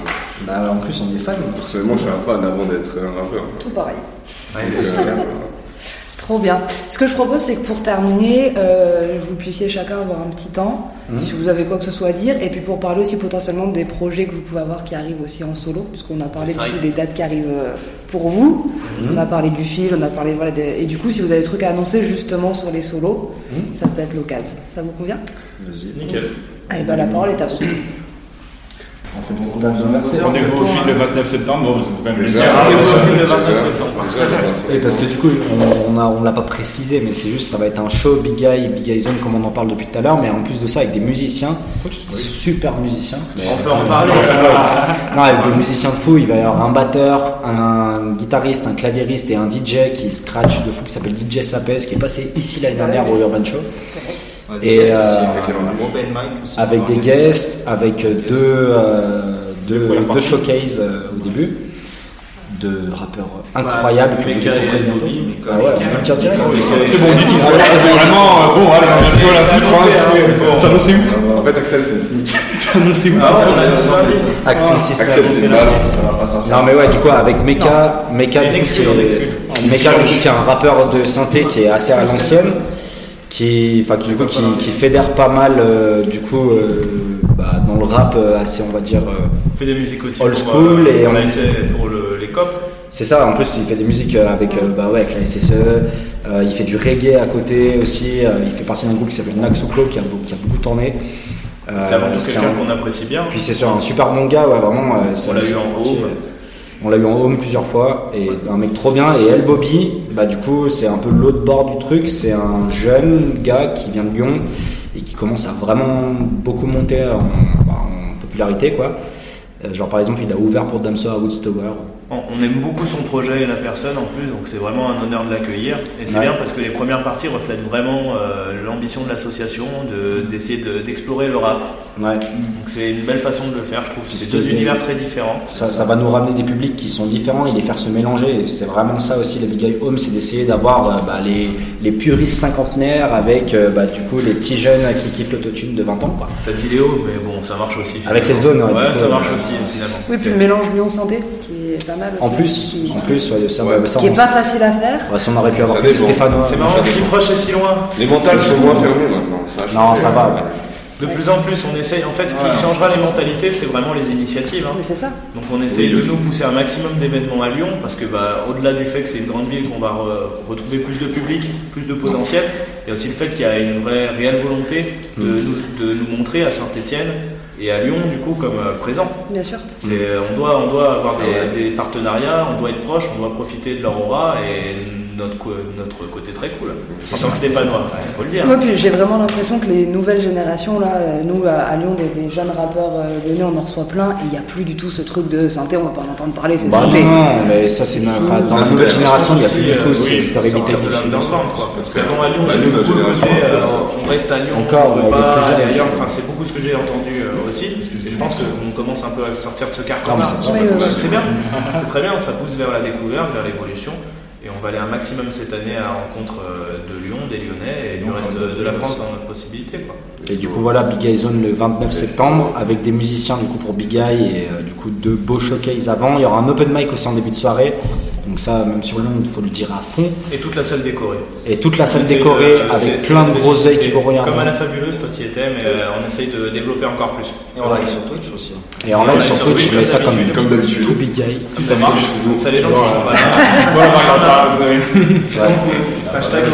[SPEAKER 11] Bah, en plus, on est fan.
[SPEAKER 12] Personnellement, je suis un fan avant d'être un rappeur.
[SPEAKER 17] Tout pareil.
[SPEAKER 10] Ouais,
[SPEAKER 12] euh.
[SPEAKER 17] Trop bien. Ce que je propose, c'est que pour terminer, euh, vous puissiez chacun avoir un petit temps,
[SPEAKER 11] Mhm.
[SPEAKER 17] si vous avez quoi que ce soit à dire, et puis pour parler aussi potentiellement des projets que vous pouvez avoir qui arrivent aussi en solo, puisqu'on a parlé du des dates qui arrivent euh, pour vous,
[SPEAKER 11] Mhm.
[SPEAKER 17] on a parlé du fil, on a parlé voilà, des- et du coup, si vous avez des trucs à annoncer justement sur les solos,
[SPEAKER 11] Mhm.
[SPEAKER 17] ça peut être l'occasion. Ça vous convient?
[SPEAKER 11] Vas-y.
[SPEAKER 10] Nickel.
[SPEAKER 17] Allez, bah, la parole est à vous.
[SPEAKER 11] On fait beaucoup d'anniversaires.
[SPEAKER 15] Rendez-vous au fil le 29 septembre, c'est quand même
[SPEAKER 11] Déjà,
[SPEAKER 15] bien. Rendez-vous au fil le
[SPEAKER 11] déjà,
[SPEAKER 15] 29
[SPEAKER 11] déjà,
[SPEAKER 15] septembre.
[SPEAKER 11] Et parce que du coup, on, on, a- on l'a pas précisé, mais c'est juste, ça va être un show Big Guy, Big Guy Zone, comme on en parle depuis tout à l'heure, mais en plus de ça, avec des musiciens, super musiciens.
[SPEAKER 10] On peut en parler.
[SPEAKER 11] Non, avec des musiciens de fou, il va y avoir un batteur, un guitariste, un claviériste et un DJ qui scratch de fou qui s'appelle DJ Sapes, qui est passé ici l'année dernière au Urban Show.
[SPEAKER 9] Ouais, des
[SPEAKER 11] Et
[SPEAKER 9] guests
[SPEAKER 11] euh,
[SPEAKER 9] aussi, avec
[SPEAKER 11] avec des guests, avec euh, deux, euh, deux, deux showcases euh, au début, de rappeurs incroyables. que vous découvrirez bientôt.
[SPEAKER 10] Bobby,
[SPEAKER 11] Ah ouais, on va le dire direct.
[SPEAKER 15] C'est bon, dis tout. C'est vraiment, euh, bon, allez, on va bientôt la foutre. hein, c'est- Ça nous c'est où
[SPEAKER 12] En fait, Axel, c'est Snitch.
[SPEAKER 15] Ça nous c'est où
[SPEAKER 10] Ah.
[SPEAKER 11] Axel System.
[SPEAKER 12] Axel, c'est mal, ça va pas sortir.
[SPEAKER 11] Non mais ouais du coup avec
[SPEAKER 10] C'est.
[SPEAKER 11] Meka, du coup, qui est un rappeur de synthé qui est assez à l'ancienne, qui, enfin qui, du coup qui, qui fédère pas mal euh, du coup euh, bah, dans le rap euh, assez on va dire
[SPEAKER 10] On fait des musiques aussi.
[SPEAKER 11] Old
[SPEAKER 10] pour,
[SPEAKER 11] school
[SPEAKER 10] euh,
[SPEAKER 11] et
[SPEAKER 10] pour
[SPEAKER 11] on-
[SPEAKER 10] SE pour le- les COP.
[SPEAKER 11] c'est ça en plus il fait des musiques avec bah ouais avec la SSE, il fait du reggae à côté aussi, il fait partie d'un groupe qui s'appelle Naxuko qui a, beaucoup- qui a beaucoup tourné.
[SPEAKER 10] C'est avant tout quelqu'un
[SPEAKER 11] un-
[SPEAKER 10] qu'on apprécie bien.
[SPEAKER 11] Puis c'est sur un super bon gars, ouais, vraiment.
[SPEAKER 10] On l'a eu en
[SPEAKER 11] euh, On l'a eu en home plusieurs fois et un mec trop bien. Et El Bobby, bah du coup c'est un peu l'autre bord du truc. C'est un jeune gars qui vient de Lyon et qui commence à vraiment beaucoup monter en, bah, popularité quoi. Euh, genre par exemple il a ouvert pour Damso à Woodstower.
[SPEAKER 10] On, aime beaucoup son projet et la personne en plus, donc c'est vraiment un honneur de l'accueillir. Et c'est
[SPEAKER 11] Ouais.
[SPEAKER 10] bien parce que les premières parties reflètent vraiment euh, l'ambition de l'association de- d'essayer de- d'explorer le rap.
[SPEAKER 11] Ouais.
[SPEAKER 10] Donc c'est une belle façon de le faire, je trouve. C'est deux
[SPEAKER 11] que-
[SPEAKER 10] univers très différents.
[SPEAKER 11] Ça, ça va nous ramener des publics qui sont différents et les faire se mélanger. C'est vraiment ça aussi, la Big Guy Home, c'est d'essayer d'avoir euh, bah, les, les puristes cinquantenaires avec euh, bah, du coup les petits jeunes qui kiffent l'autotune de 20 ans. Quoi.
[SPEAKER 10] T'as dit Léo, mais bon, ça marche aussi.
[SPEAKER 11] Avec les zones, ouais,
[SPEAKER 10] Ouais, ça marche aussi finalement.
[SPEAKER 17] Oui, puis le mélange Lyon Santé, qui est pas mal.
[SPEAKER 11] En plus,
[SPEAKER 17] qui,
[SPEAKER 11] en plus, ouais, ça,
[SPEAKER 12] Ouais.
[SPEAKER 11] bah, ça,
[SPEAKER 17] qui est
[SPEAKER 11] on-
[SPEAKER 17] pas facile à faire.
[SPEAKER 11] Ouais, si on aurait pu avoir
[SPEAKER 12] dépend.
[SPEAKER 11] Stéphanois.
[SPEAKER 10] C'est marrant, si proche et si loin.
[SPEAKER 12] Les mentales sont moins fermées maintenant.
[SPEAKER 11] Non, ça va. ouais.
[SPEAKER 10] De plus en plus, on essaye. En fait, ce qui
[SPEAKER 12] Ouais.
[SPEAKER 10] changera les mentalités, c'est vraiment les initiatives. hein.
[SPEAKER 17] Mais c'est ça.
[SPEAKER 10] Donc on essaye
[SPEAKER 12] Oui,
[SPEAKER 10] de nous pousser un maximum d'événements à Lyon parce que bah, au-delà du fait que c'est une grande ville qu'on va re- retrouver plus de public, plus de potentiel, il y a aussi le fait qu'il y a une vraie réelle volonté de,
[SPEAKER 11] Mm.
[SPEAKER 10] nous, de nous montrer à Saint-Étienne et à Lyon du coup comme euh, présent.
[SPEAKER 17] Bien sûr.
[SPEAKER 10] C'est, euh, on, doit, on doit avoir des, des partenariats, on doit être proche, on doit profiter de leur aura et notre, notre côté très cool. Je sens que Stéphanois, il faut le dire.
[SPEAKER 17] Moi, puis j'ai vraiment l'impression que les nouvelles générations, là, euh, nous à, Lyon, des, des jeunes rappeurs lyonnais, on en reçoit plein, et il n'y a plus du tout ce truc de synthé, on va pas en entendre parler, c'est
[SPEAKER 11] Bah
[SPEAKER 17] synthé.
[SPEAKER 11] non, mais ça c'est enfin, dans la nouvelle génération, il n'y a plus
[SPEAKER 10] aussi,
[SPEAKER 11] du tout c'est
[SPEAKER 10] oui,
[SPEAKER 11] cette
[SPEAKER 10] sortir de quoi. Parce qu'avant à Lyon, on reste à Lyon,
[SPEAKER 11] Encore,
[SPEAKER 10] on
[SPEAKER 11] y a
[SPEAKER 10] pas aller ailleurs. Enfin, c'est beaucoup ce que j'ai entendu aussi. Et je pense qu'on commence un peu à sortir de ce carcan.
[SPEAKER 11] C'est
[SPEAKER 10] bien, c'est très bien, ça pousse vers la découverte, vers l'évolution. Et on va aller un maximum cette année à la rencontre euh, de Lyon, des Lyonnais et du reste de la France dans notre possibilité. Quoi.
[SPEAKER 11] Et du coup voilà Big Guy Zone le 29 septembre avec des musiciens du coup pour Big Guy et euh, du coup deux beaux showcases avant. Il y aura un open mic aussi en début de soirée. Donc ça même sur Lyon il faut le dire à fond.
[SPEAKER 10] Et toute la salle décorée.
[SPEAKER 11] Et toute la salle décorée avec plein de gros œils qui vont regarder.
[SPEAKER 10] Comme à la fabuleuse, toi tu y étais, mais euh, on essaye de développer encore plus.
[SPEAKER 9] Et on live sur Twitch aussi. hein.
[SPEAKER 11] Et en live sur Twitch,
[SPEAKER 10] Twitch,
[SPEAKER 11] mais ça
[SPEAKER 10] comme
[SPEAKER 12] d'habitude.
[SPEAKER 11] tout Big Guy.
[SPEAKER 10] Si ça marche, ça les gens qui sont pas là.
[SPEAKER 15] Voilà, voilà, voilà.
[SPEAKER 11] Ouais.
[SPEAKER 10] Hashtag.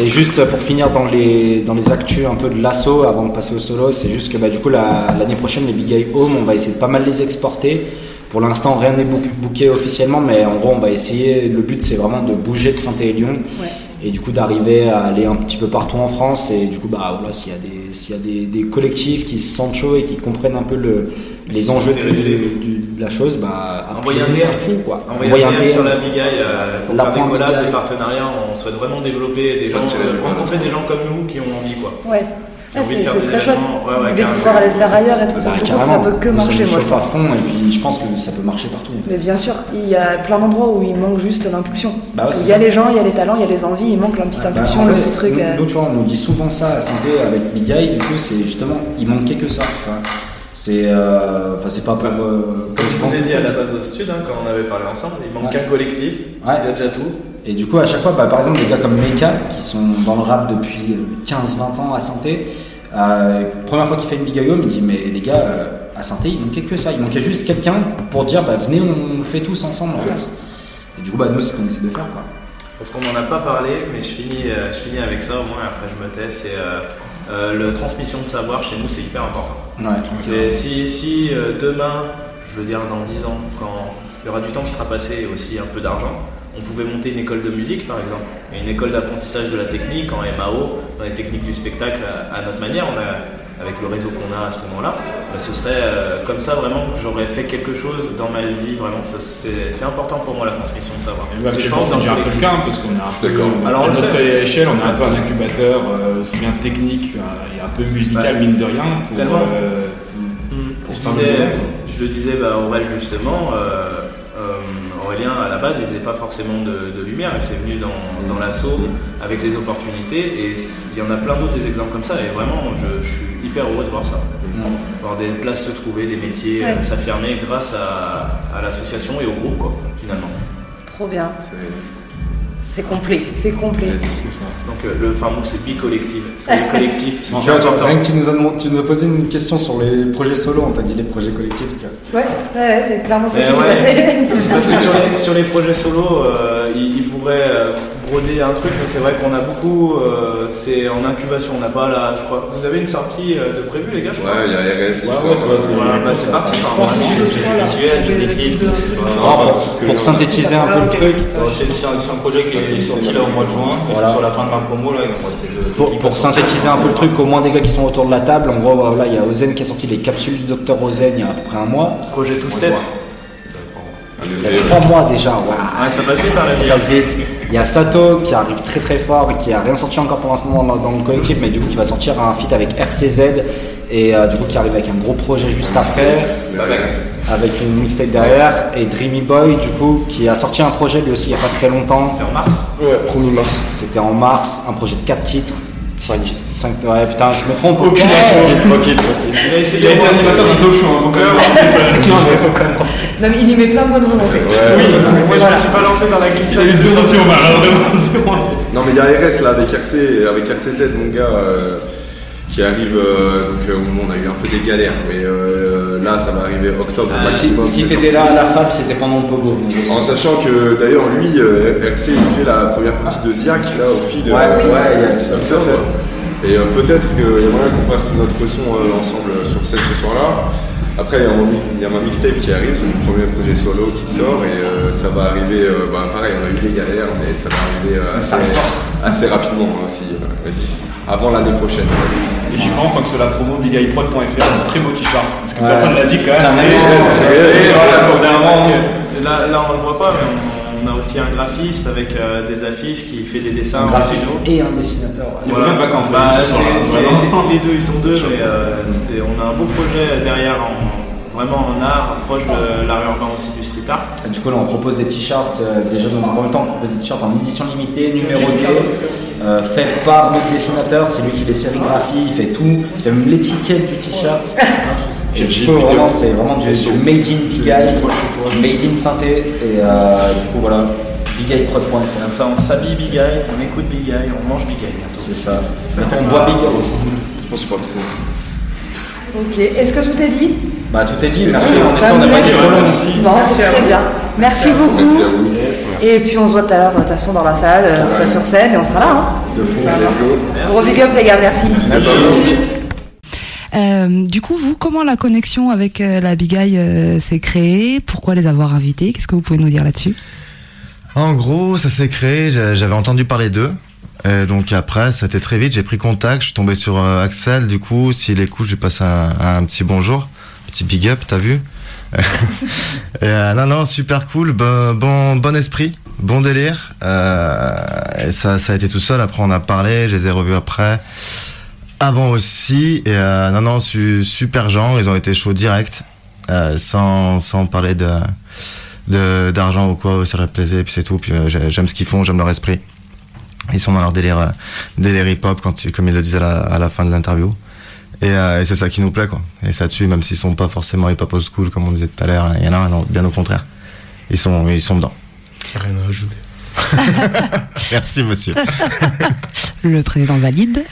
[SPEAKER 11] Et juste pour finir dans les, dans les actus un peu de l'assaut avant de passer au solo, c'est juste que bah, du coup la- l'année prochaine les Big Guy Home on va essayer de pas mal les exporter. Pour l'instant rien n'est book- booké officiellement mais en gros on va essayer, le but c'est vraiment de bouger de saint et Lyon
[SPEAKER 17] Ouais.
[SPEAKER 11] et du coup d'arriver à aller un petit peu partout en France et du coup bah voilà s'il y a des s'il y a des, des collectifs qui se sentent chauds et qui comprennent un peu le, les enjeux de, la chose bah
[SPEAKER 10] Envoyez un DM.
[SPEAKER 11] fond, quoi.
[SPEAKER 10] Envoyez un DM sur la Big Eye euh, pour
[SPEAKER 11] La
[SPEAKER 10] faire des collabs, des partenariats. On souhaite vraiment développer des gens, euh, rencontrer des gens comme nous qui ont envie quoi.
[SPEAKER 17] Ouais. Ah,
[SPEAKER 10] envie
[SPEAKER 17] c'est très chouette.
[SPEAKER 10] événements. Ouais, ouais,
[SPEAKER 17] L'idée de
[SPEAKER 10] carrément.
[SPEAKER 17] pouvoir aller le faire ailleurs et tout,
[SPEAKER 11] Bah,
[SPEAKER 17] ça, ça peut que
[SPEAKER 11] ça
[SPEAKER 17] marcher,
[SPEAKER 11] chauffe à
[SPEAKER 17] pense.
[SPEAKER 11] fond et puis je pense que ça peut marcher partout. en fait.
[SPEAKER 17] Mais bien sûr, il y a plein d'endroits où il manque juste l'impulsion.
[SPEAKER 11] Bah
[SPEAKER 17] il y a
[SPEAKER 11] ça.
[SPEAKER 17] les gens, il y a les talents, il y a les envies, il manque la petite
[SPEAKER 11] Bah,
[SPEAKER 17] impulsion, le
[SPEAKER 11] fait,
[SPEAKER 17] petit truc.
[SPEAKER 11] Nous,
[SPEAKER 17] euh,
[SPEAKER 11] nous, tu vois, on nous dit souvent ça à Saint-Pé avec Big Eye, du coup, c'est justement, il manquait que ça, tu vois. C'est, euh, enfin, c'est pas pour. euh,
[SPEAKER 10] Comme je vous ai dit à la base au stud, hein, quand on avait parlé ensemble, il manque
[SPEAKER 11] Ouais.
[SPEAKER 10] qu'un collectif.
[SPEAKER 11] Ouais.
[SPEAKER 10] Il y a déjà tout.
[SPEAKER 11] Et du coup, à chaque fois, bah, par exemple, des gars comme Meka, qui sont dans le rap depuis euh, 15-20 ans à Saint-Pé, euh, première fois qu'il fait une Big il dit, mais les gars, à Saint-Pé, il manquait que ça. Il manquait juste quelqu'un pour dire, bah, venez, on le fait tous ensemble, en fait. Et du coup, bah, nous, c'est ce qu'on essaie de faire, quoi.
[SPEAKER 10] Parce qu'on n'en a pas parlé, mais je finis, je finis avec ça au moins, après je me tais. C'est euh, la transmission de savoir chez nous, c'est hyper important.
[SPEAKER 11] Ouais.
[SPEAKER 10] Si si euh, demain, je veux dire dans 10 ans, quand il y aura du temps qui sera passé et aussi un peu d'argent, on pouvait monter une école de musique par exemple, et une école d'apprentissage de la technique en MAO, dans les techniques du spectacle à, à notre manière, on a, avec le réseau qu'on a à ce moment-là, bah, ce serait euh, comme ça vraiment que j'aurais fait quelque chose dans ma vie, vraiment, c'est important pour moi la transmission de savoir.
[SPEAKER 15] Bah, je pense que c'est déjà un peu le
[SPEAKER 10] collectif.
[SPEAKER 15] cas, parce qu'on a un peu. Alors, à notre
[SPEAKER 10] fait.
[SPEAKER 15] échelle, on a un peu un incubateur, euh, aussi bien technique euh, et un peu musical,
[SPEAKER 10] Ouais.
[SPEAKER 15] mine de rien, pour,
[SPEAKER 10] Tellement.
[SPEAKER 15] euh, pour
[SPEAKER 10] je, disais, je le disais bah, Aurel justement, euh, euh, Aurélien à la base il faisait pas forcément de, de lumière, il s'est venu dans, dans l'assaut avec les opportunités et il y en a plein d'autres des exemples comme ça et vraiment je, je suis hyper heureux de voir ça. Voir des places se trouver, des métiers
[SPEAKER 17] Ouais.
[SPEAKER 10] euh, s'affirmer grâce à, à l'association et au groupe quoi, finalement.
[SPEAKER 17] Trop bien. C'est complet, c'est complet.
[SPEAKER 10] Donc euh, le fin mot c'est bi-collectif, c'est le collectif.
[SPEAKER 11] Tu vois, toi, rien que tu nous as demandé- tu nous as posé une question sur les projets solo, on t'a dit les projets collectifs. que-
[SPEAKER 17] Ouais, ouais, ouais, c'est clairement ça qui s'est passé.
[SPEAKER 10] parce que sur les, sur les projets solo, euh, ils, ils pourraient euh, broder un truc, mais c'est vrai qu'on a beaucoup, euh, c'est en incubation, on n'a pas la, je crois. Vous avez une sortie euh, de prévu, les gars, je crois
[SPEAKER 12] Ouais, il y a RS qui
[SPEAKER 10] Ouais,
[SPEAKER 12] sort,
[SPEAKER 10] ouais,
[SPEAKER 12] euh,
[SPEAKER 10] c'est voilà, bah, c'est parti.
[SPEAKER 11] pour- synthétiser un peu le truc.
[SPEAKER 9] Alors, C'est un, projet qui est sorti là au mois de juin,
[SPEAKER 11] Voilà.
[SPEAKER 9] sur la fin de ma promo, là.
[SPEAKER 11] Pour, pour synthétiser un peu le truc, au moins des gars qui sont autour de la table, en gros, voilà, il y a Ozen qui a sorti les capsules du docteur Ozen il y a à peu près un mois.
[SPEAKER 10] Projet Two Step.
[SPEAKER 11] Il y a trois mois déjà, waouh.
[SPEAKER 10] Ouais, ça passe vite, hein, la
[SPEAKER 11] Ça passe vite. Il y a Sato qui arrive très très fort et qui a rien sorti encore pour l'instant dans, dans le collectif, mais du coup qui va sortir un feat avec RCZ et euh, du coup qui arrive avec un gros projet juste après, avec une mixtape derrière, et Dreamy Boy du coup qui a sorti un projet lui aussi il n'y a pas très longtemps.
[SPEAKER 10] C'était en mars
[SPEAKER 11] Ouais, 1er mars. C'était en mars, un projet de 4 titres. 5 5 ouais putain je me trompe
[SPEAKER 15] Aucune info. Tranquille, tranquille.
[SPEAKER 10] Il a
[SPEAKER 15] été animateur d'un talk show, hein, donc, euh, euh,
[SPEAKER 11] Non, mais faut quand même.
[SPEAKER 17] Non, mais il y met plein de bonne volonté.
[SPEAKER 10] Oui, moi je me suis pas lancé dans la glissade.
[SPEAKER 15] Il a eu mal, hein, vraiment.
[SPEAKER 12] Non mais il y a RS là avec RC, avec RCZ mon gars euh, qui arrive euh, donc euh, au moment où on a eu un peu des galères mais euh, là ça va arriver octobre
[SPEAKER 11] Ah, Si,
[SPEAKER 12] maximum,
[SPEAKER 11] si t'étais
[SPEAKER 12] sorti.
[SPEAKER 11] là à la FAB, c'était pendant le Pogo.
[SPEAKER 12] En sachant que d'ailleurs lui euh, RC il fait la première partie de Ziac là au fil
[SPEAKER 11] Ouais,
[SPEAKER 12] octobre. Et euh, peut-être qu'il y a moyen qu'on fasse notre son euh, ensemble euh, sur scène ce soir-là. Après, il y a ma mixtape qui arrive, c'est mon premier projet solo qui sort et euh, ça va arriver, euh, bah, pareil, on a eu des galères, mais ça va arriver euh, assez, rapidement hein, aussi, euh, avant l'année prochaine.
[SPEAKER 15] Et j'y pense tant que c'est la promo bigaiprod.fr, un très beau t-shirt. Parce que
[SPEAKER 11] Ouais.
[SPEAKER 15] personne l'a dit quand même.
[SPEAKER 11] C'est
[SPEAKER 15] voilà,
[SPEAKER 10] là, là, on le voit pas, mais on, on a aussi un graphiste avec euh, des affiches qui fait des dessins
[SPEAKER 11] Un graphiste et un dessinateur.
[SPEAKER 15] Il de vacances,
[SPEAKER 10] Bah,
[SPEAKER 15] vraiment.
[SPEAKER 10] les deux, ils sont deux, mais euh, on a un beau projet derrière, en, vraiment en art, proche de l'art urbain aussi du street art.
[SPEAKER 11] Et Du coup, là, on propose des t-shirts. euh, déjà, dans un premier temps, on propose des t-shirts en édition limitée, numérotés, euh, fait par notre dessinateur. C'est lui qui les sérigraphie, il fait tout. Il fait même l'étiquette du t-shirt. Et du coup, vraiment, c'est vraiment du, du made in Big Eye, made in synthé. Et euh, du coup, voilà, bigeyprod.fr.
[SPEAKER 10] Comme ça, on s'habille Big Eye, on écoute Big Eye, on mange Big Eye bientôt.
[SPEAKER 11] C'est ça. On boit Big Eye aussi.
[SPEAKER 12] Je pense pas trop.
[SPEAKER 17] Ok, est-ce que tout est dit?
[SPEAKER 11] Bah, tout est dit. Merci.
[SPEAKER 17] Oui,
[SPEAKER 11] On espère qu'on n'a pas été trop long.
[SPEAKER 17] Bon, c'est très bien. Merci beaucoup.
[SPEAKER 12] Merci à vous.
[SPEAKER 17] Et puis on se voit tout à l'heure de toute façon dans la salle, euh, on sera sur scène et on sera là. Hein.
[SPEAKER 11] De fou.
[SPEAKER 17] Gros big up les gars, merci.
[SPEAKER 11] Merci.
[SPEAKER 6] Euh, du coup, vous, comment la connexion avec euh, la Big Eye euh, s'est créée? Pourquoi les avoir invités? Qu'est-ce que vous pouvez nous dire là-dessus?
[SPEAKER 8] En gros, ça s'est créé, j'a- j'avais entendu parler d'eux. Et donc après, ça très vite, j'ai pris contact, je suis tombé sur Axel, du coup, s'il écoute, je lui passe un, un petit bonjour, petit big up, t'as vu? Et, Non, non, super cool, bon, bon, bon esprit, bon délire. Ça, ça a été tout seul, après on a parlé, je les ai revus après, avant aussi. Et euh, non, non, su- super gens, ils ont été chauds direct, euh, sans, sans parler de d'argent ou quoi, ça leur plaisait, et puis c'est tout. Puis euh, j'ai- j'aime ce qu'ils font, j'aime leur esprit. Ils sont dans leur délire, délire hip-hop, comme ils le disaient à la, fin de l'interview. Et, c'est ça qui nous plaît, quoi. Et ça dessus, même s'ils sont pas forcément hip-hop old school, comme on disait tout à l'heure, il y en a, non, bien au contraire. Ils sont, ils sont dedans.
[SPEAKER 7] Rien à ajouter.
[SPEAKER 8] Merci, monsieur.
[SPEAKER 6] Le président valide.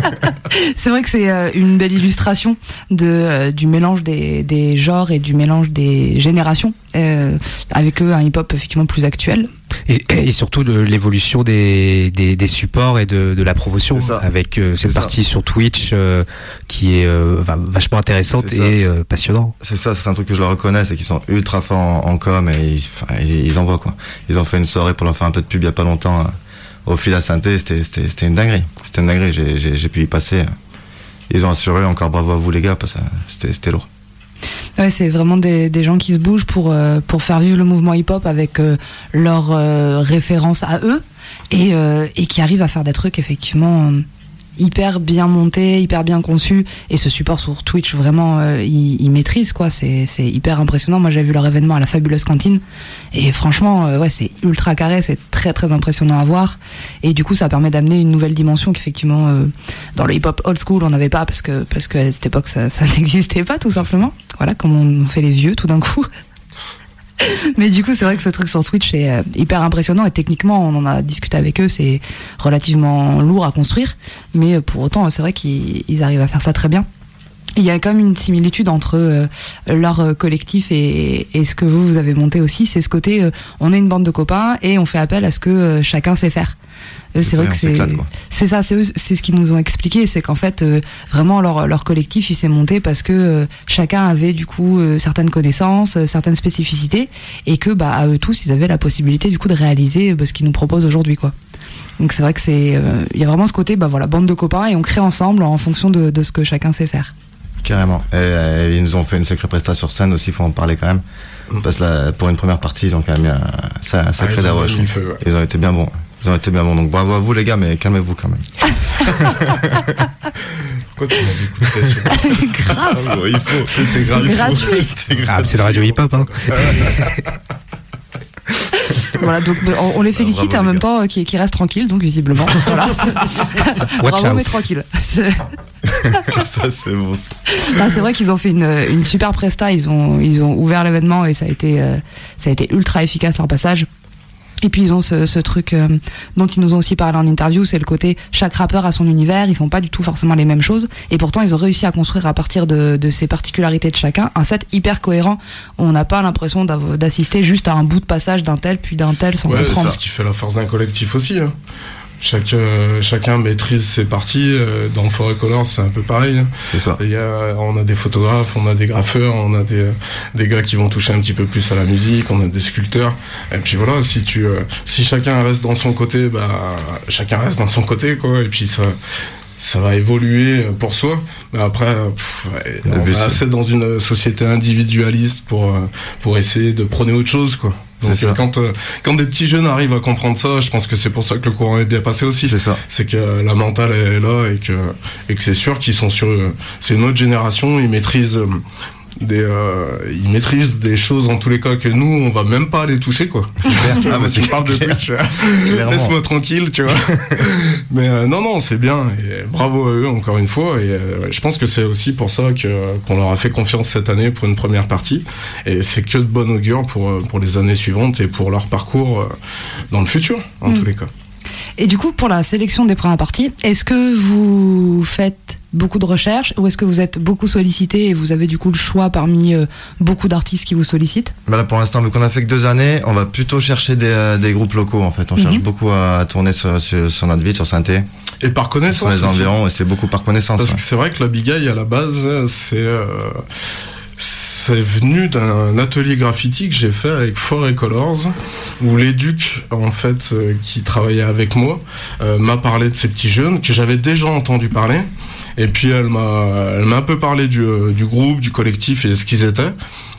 [SPEAKER 6] c'est vrai que c'est euh, une belle illustration de, euh, du mélange des, des genres et du mélange des générations, euh, avec eux un hip-hop effectivement plus actuel.
[SPEAKER 5] Et, et surtout de l'évolution des, des, des supports et de, de la promotion avec euh, cette
[SPEAKER 8] ça.
[SPEAKER 5] partie sur Twitch euh, qui est euh, va- vachement intéressante
[SPEAKER 8] ça,
[SPEAKER 5] et euh, passionnant.
[SPEAKER 8] C'est ça, c'est un truc que je leur reconnais, c'est qu'ils sont ultra forts en, en com et ils, enfin, ils, ils envoient quoi. Ils ont fait une soirée pour leur faire un peu de pub il y a pas longtemps euh, au fil à Synthé, c'était, c'était, c'était une dinguerie. C'était une dinguerie, j'ai, j'ai, j'ai pu y passer. Ils ont assuré, encore bravo à vous les gars, parce que c'était, c'était lourd.
[SPEAKER 6] Ouais, c'est vraiment des, gens qui se bougent pour, euh, pour faire vivre le mouvement hip-hop avec euh, leurs euh, références à eux et, qui arrivent à faire des trucs effectivement hyper bien montés, hyper bien conçus. Et ce support sur Twitch, vraiment, euh, ils, ils maîtrisent quoi. C'est hyper impressionnant. Moi, j'ai vu leur événement à la fabuleuse cantine et franchement, euh, ouais, c'est ultra carré, c'est très très impressionnant à voir. Et du coup, ça permet d'amener une nouvelle dimension qu'effectivement, euh, dans le hip-hop old school, on n'avait pas parce que parce qu'à cette époque, ça, ça n'existait pas tout simplement. Voilà, comme on fait les vieux tout d'un coup. Mais du coup, c'est vrai que ce truc sur Twitch c'est euh, hyper impressionnant et techniquement, on en a discuté avec eux, c'est relativement lourd à construire. Mais euh, pour autant, c'est vrai qu'ils ils arrivent à faire ça très bien. Il y a quand même une similitude entre euh, leur collectif et, ce que vous, vous avez monté aussi. C'est ce côté, on est une bande de copains et on fait appel à ce que chacun sait faire. C'est
[SPEAKER 8] ça,
[SPEAKER 6] vrai que c'est c'est ça, c'est c'est ce qu'ils nous ont expliqué, c'est qu'en fait euh, vraiment leur, leur collectif il s'est monté parce que euh, chacun avait du coup euh, certaines connaissances, euh, certaines spécificités et que bah à eux tous ils avaient la possibilité du coup de réaliser euh, bah, ce qu'ils nous proposent aujourd'hui quoi. Donc c'est vrai que c'est euh, il y a vraiment ce côté bah voilà bande de copains et on crée ensemble en fonction de, de ce que chacun sait faire.
[SPEAKER 8] Carrément. Et, euh, ils nous ont fait une sacrée prestation sur scène aussi, faut en parler quand même. Parce que là, pour une première partie, ils ont quand même mis un, ça- un sacré
[SPEAKER 7] ils ont feu, ouais.
[SPEAKER 8] Ils ont été bien bons. Ils ont été bien bons. Donc bravo à vous les gars, mais calmez-vous quand même.
[SPEAKER 7] Pourquoi tu m'as
[SPEAKER 6] Grave.
[SPEAKER 8] Ah, bon, il faut.
[SPEAKER 7] C'était grave.
[SPEAKER 6] Gratuit.
[SPEAKER 8] C'était
[SPEAKER 5] Ah, c'est la radio hip-hop. Hein.
[SPEAKER 6] Voilà donc bah, on, on les félicite
[SPEAKER 8] bravo,
[SPEAKER 6] et en
[SPEAKER 8] les
[SPEAKER 6] même
[SPEAKER 8] gars.
[SPEAKER 6] temps euh, qui, qui restent tranquilles donc visiblement. Voilà. Bravo
[SPEAKER 5] out.
[SPEAKER 6] mais tranquille. C'est-
[SPEAKER 8] ça c'est bon.
[SPEAKER 6] Ah, c'est vrai qu'ils ont fait une, une super presta, ils ont, ils ont ouvert l'événement et ça a, été, euh, ça a été ultra efficace leur passage. Et puis ils ont ce, ce truc euh, dont ils nous ont aussi parlé en interview, c'est le côté chaque rappeur a son univers, ils font pas du tout forcément les mêmes choses, et pourtant ils ont réussi à construire à partir de, de ces particularités de chacun un set hyper cohérent. On n'a pas l'impression d'assister juste à un bout de passage d'un tel puis d'un tel sans
[SPEAKER 7] Ouais, c'est
[SPEAKER 6] comprendre.
[SPEAKER 7] ce qui fait la force d'un collectif aussi. hein. Chaque, euh, chacun maîtrise ses parties. euh, Dans Forêt Colors, c'est un peu pareil. hein.
[SPEAKER 8] C'est ça.
[SPEAKER 7] Y a, on a des photographes, on a des graffeurs, on a des, des gars qui vont toucher un petit peu plus à la musique, on a des sculpteurs. Et puis voilà, si tu, euh, si chacun reste dans son côté, bah, chacun reste dans son côté, quoi. Et puis ça, ça va évoluer pour soi. Mais après, pff, on est assez dans une société individualiste pour, euh, pour essayer de prôner autre chose, quoi. Donc
[SPEAKER 8] C'est ça.
[SPEAKER 7] euh, quand, euh, quand des petits jeunes arrivent à comprendre ça, je pense que c'est pour ça que le courant est bien passé aussi.
[SPEAKER 8] C'est ça.
[SPEAKER 7] C'est que euh, la mentale est là et que, et que c'est sûr qu'ils sont sur. euh, C'est une autre génération, ils maîtrisent. Des, euh, ils maîtrisent des choses en tous les cas que nous on va même pas les toucher quoi.
[SPEAKER 8] Ah, mais
[SPEAKER 7] tu
[SPEAKER 8] c'est
[SPEAKER 7] parles de
[SPEAKER 8] clair.
[SPEAKER 7] Twitch, laisse-moi tranquille, tu vois. mais euh, non non c'est bien et bravo à eux encore une fois et euh, je pense que c'est aussi pour ça que qu'on leur a fait confiance cette année pour une première partie et c'est que de bon augure pour euh, pour les années suivantes et pour leur parcours euh, dans le futur en
[SPEAKER 6] Mm.
[SPEAKER 7] tous les cas.
[SPEAKER 6] Et du coup, pour la sélection des premières parties, est-ce que vous faites beaucoup de recherches ou est-ce que vous êtes beaucoup sollicité et vous avez du coup le choix parmi euh, beaucoup d'artistes qui vous sollicitent?
[SPEAKER 8] Bah là pour l'instant, vu qu'on a fait que deux années, on va plutôt chercher des, euh, des groupes locaux en fait. On cherche
[SPEAKER 6] Mhm.
[SPEAKER 8] beaucoup à, à tourner sur, sur, sur notre ville, sur Synthé,
[SPEAKER 7] Et par
[SPEAKER 8] sur
[SPEAKER 7] connaissance
[SPEAKER 8] les
[SPEAKER 7] aussi.
[SPEAKER 8] environs, et c'est beaucoup par connaissance.
[SPEAKER 7] Parce
[SPEAKER 8] ouais.
[SPEAKER 7] que c'est vrai que la bigaille à la base, c'est euh, c'est venu d'un atelier graffiti que j'ai fait avec Forêt Colors, où l'éduc en fait euh, qui travaillait avec moi euh, m'a parlé de ces petits jeunes que j'avais déjà entendu parler. Et puis elle m'a, elle m'a un peu parlé du, euh, du groupe, du collectif et ce qu'ils étaient.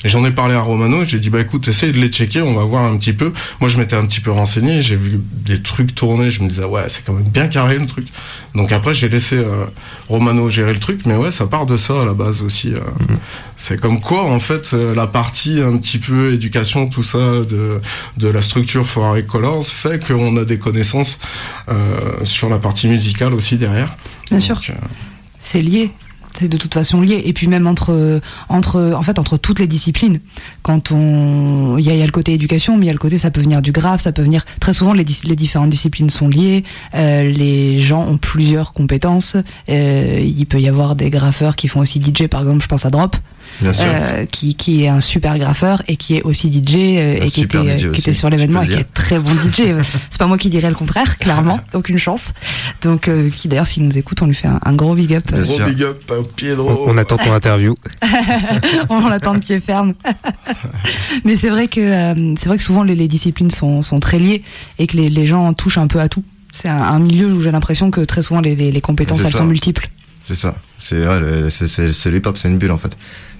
[SPEAKER 7] Et j'en ai parlé à Romano. et J'ai dit bah écoute, essaye de les checker, on va voir un petit peu. Moi je m'étais un petit peu renseigné, j'ai vu des trucs tourner, je me disais ouais c'est quand même bien carré le truc. Donc après j'ai laissé euh, Romano gérer le truc, mais ouais ça part de ça à la base aussi. euh. C'est comme quoi en fait euh, la partie un petit peu éducation tout ça de de la structure Forêt Colors fait qu'on a des connaissances euh, sur la partie musicale aussi derrière.
[SPEAKER 6] Bien
[SPEAKER 7] Donc,
[SPEAKER 6] sûr. C'est lié. C'est de toute façon lié. Et puis même entre, entre, en fait, entre toutes les disciplines. Quand on, il y a, le côté éducation, mais il y a le côté, ça peut venir du graphe, ça peut venir. Très souvent, les, les différentes disciplines sont liées. Euh, les gens ont plusieurs compétences. Euh, il peut y avoir des graffeurs qui font aussi DJ, par exemple. Je pense à Drop. Euh, qui, qui est un super graffeur et qui est aussi DJ euh,
[SPEAKER 8] Un
[SPEAKER 6] et qui était,
[SPEAKER 8] DJ
[SPEAKER 6] qui était sur l'événement et qui est très bon DJ. C'est pas moi qui dirais le contraire, clairement, aucune chance. Donc, euh, qui d'ailleurs, s'il nous écoute, on lui fait un, un gros big up.
[SPEAKER 8] Bien
[SPEAKER 7] Gros big up à
[SPEAKER 5] On,
[SPEAKER 7] Piedro.
[SPEAKER 5] on attend ton interview.
[SPEAKER 6] on l'attend de pied ferme. Mais c'est vrai que euh, c'est vrai que souvent les, les disciplines sont, sont très liées et que les, les gens touchent un peu à tout. C'est un, un milieu où j'ai l'impression que très souvent les, les, les compétences elles
[SPEAKER 8] ça.
[SPEAKER 6] sont multiples.
[SPEAKER 8] C'est ça. C'est ouais, c'est c'est- c'est le hip-hop, c'est une bulle en fait.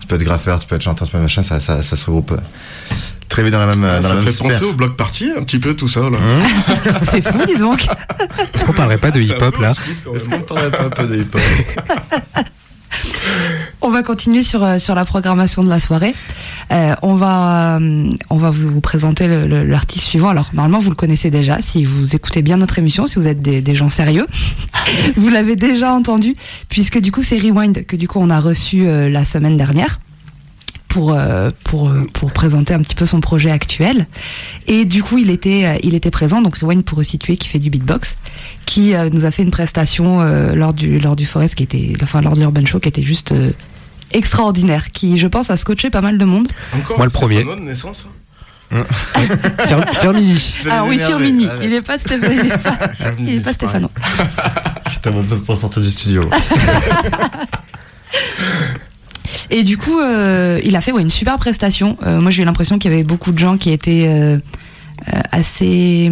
[SPEAKER 8] Tu peux être graffeur, tu peux être chanteur, tu peux être machin, ça, ça, ça se regroupe euh, très vite dans la même, euh, dans
[SPEAKER 7] ça
[SPEAKER 8] la même
[SPEAKER 7] fait
[SPEAKER 8] sphère.
[SPEAKER 7] penser au bloc party un petit peu tout ça là.
[SPEAKER 6] C'est fou, dis donc.
[SPEAKER 5] Est-ce qu'on parlerait pas de
[SPEAKER 7] un
[SPEAKER 5] hip-hop là.
[SPEAKER 8] Est-ce qu'on parlerait pas un peu de hip-hop?
[SPEAKER 6] On va continuer sur, euh, sur la programmation de la soirée. Euh, on, va, euh, on va vous présenter l'artiste suivant. Alors, normalement, vous le connaissez déjà. Si vous écoutez bien notre émission, si vous êtes des, des gens sérieux, vous l'avez déjà entendu, puisque du coup, c'est Rewind que du coup, on a reçu euh, la semaine dernière. Pour, euh, pour, euh, pour présenter un petit peu son projet actuel. Et du coup, il était, euh, il était présent, donc Rewind pour resituer, qui fait du beatbox, qui euh, nous a fait une prestation euh, lors, du, lors du Forest, qui était, enfin, lors de l'Urban Show, qui était juste euh, extraordinaire, qui, je pense, a scotché pas mal de monde.
[SPEAKER 7] Encore
[SPEAKER 5] Moi, le premier.
[SPEAKER 7] De naissance
[SPEAKER 5] Fer- Fermini.
[SPEAKER 6] Ah oui, Firmini, il est pas, Stéphane, il est pas, il est pas
[SPEAKER 8] c'est pareil.
[SPEAKER 6] Stéphano.
[SPEAKER 8] J'étais un peu pour sortir du studio.
[SPEAKER 6] Et du coup, euh, il a fait une super prestation. Euh, moi, j'ai eu l'impression qu'il y avait beaucoup de gens qui étaient euh, assez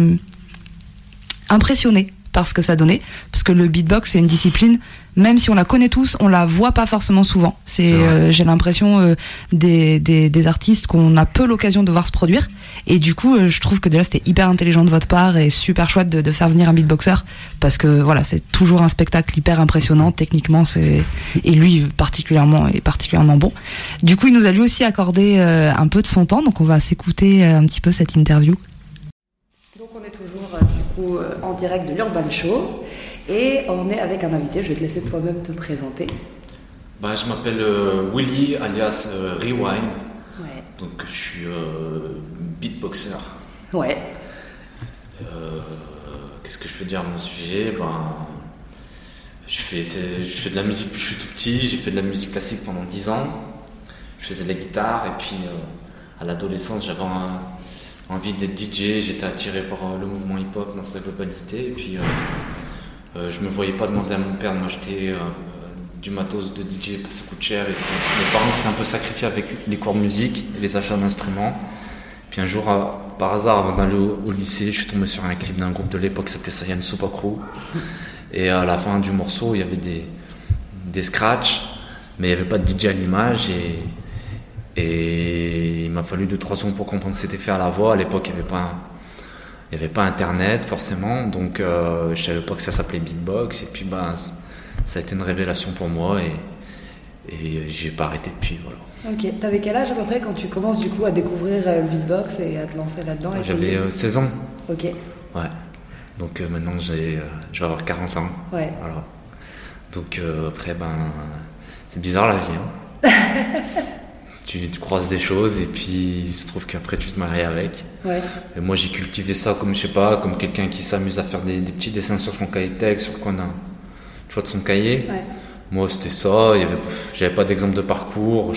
[SPEAKER 6] impressionnés par ce que ça donnait. Parce que le beatbox, c'est une discipline, même si on la connaît tous, on la voit pas forcément souvent. C'est, euh, j'ai l'impression euh, des, des, des artistes qu'on a peu l'occasion de voir se produire. Et du coup, euh, je trouve que déjà c'était hyper intelligent de votre part et super chouette de, de faire venir un beatboxer parce que voilà, c'est toujours un spectacle hyper impressionnant. Techniquement, c'est et lui particulièrement est particulièrement bon. Du coup, il nous a lui aussi accordé euh, un peu de son temps, donc on va s'écouter un petit peu cette interview.
[SPEAKER 17] Donc on est toujours euh, du coup euh, en direct de l'Urban Show et on est avec un invité, je vais te laisser toi-même te présenter.
[SPEAKER 18] Bah, je m'appelle euh, Willy, alias euh, Rewind.
[SPEAKER 17] Ouais.
[SPEAKER 18] Donc, je suis euh, beatboxer.
[SPEAKER 17] Ouais.
[SPEAKER 18] Qu'est-ce que je peux dire à mon sujet? Ben, je, fais, je fais de la musique depuis que je suis tout petit. J'ai fait de la musique classique pendant 10 ans. Je faisais de la guitare et puis à l'adolescence, j'avais envie d'être DJ. J'étais attiré par le mouvement hip-hop dans sa globalité. Et puis, euh, je me voyais pas demander à mon père de m'acheter euh, du matos de DJ parce que ça coûte cher. Mes parents s'étaient un peu sacrifiés avec les cours de musique et les achats d'instruments. Puis un jour, par hasard, avant d'aller au, lycée, je suis tombé sur un clip d'un groupe de l'époque qui s'appelait Saiyan Super Crew. Et à la fin du morceau, il y avait des, des scratchs, mais il n'y avait pas de DJ à l'image. Et, il m'a fallu 2-3 secondes pour comprendre ce que c'était fait à la voix. À l'époque, il n'y avait pas. Il n'y avait pas internet forcément, donc euh, je savais pas que ça s'appelait beatbox. Et puis ben, ça a été une révélation pour moi et, et j'ai pas arrêté depuis. Voilà.
[SPEAKER 17] Ok, t'avais quel âge à peu près quand tu commences du coup à découvrir euh, le beatbox et à te lancer là-dedans
[SPEAKER 18] J'avais euh, 16 ans.
[SPEAKER 17] Ok,
[SPEAKER 18] Ouais. Donc euh, maintenant j'ai, euh, je vais avoir 40 ans.
[SPEAKER 17] Ouais.
[SPEAKER 18] Voilà. Donc euh, après ben c'est bizarre la vie. hein. tu, tu croises des choses et puis il se trouve qu'après tu te maries avec.
[SPEAKER 17] Ouais.
[SPEAKER 18] Et moi j'ai cultivé ça comme je sais pas, comme quelqu'un qui s'amuse à faire des, des petits dessins sur son cahier de texte, sur le coin d'un, tu vois, de son cahier.
[SPEAKER 17] Ouais.
[SPEAKER 18] Moi c'était ça. J'avais pas d'exemple de parcours.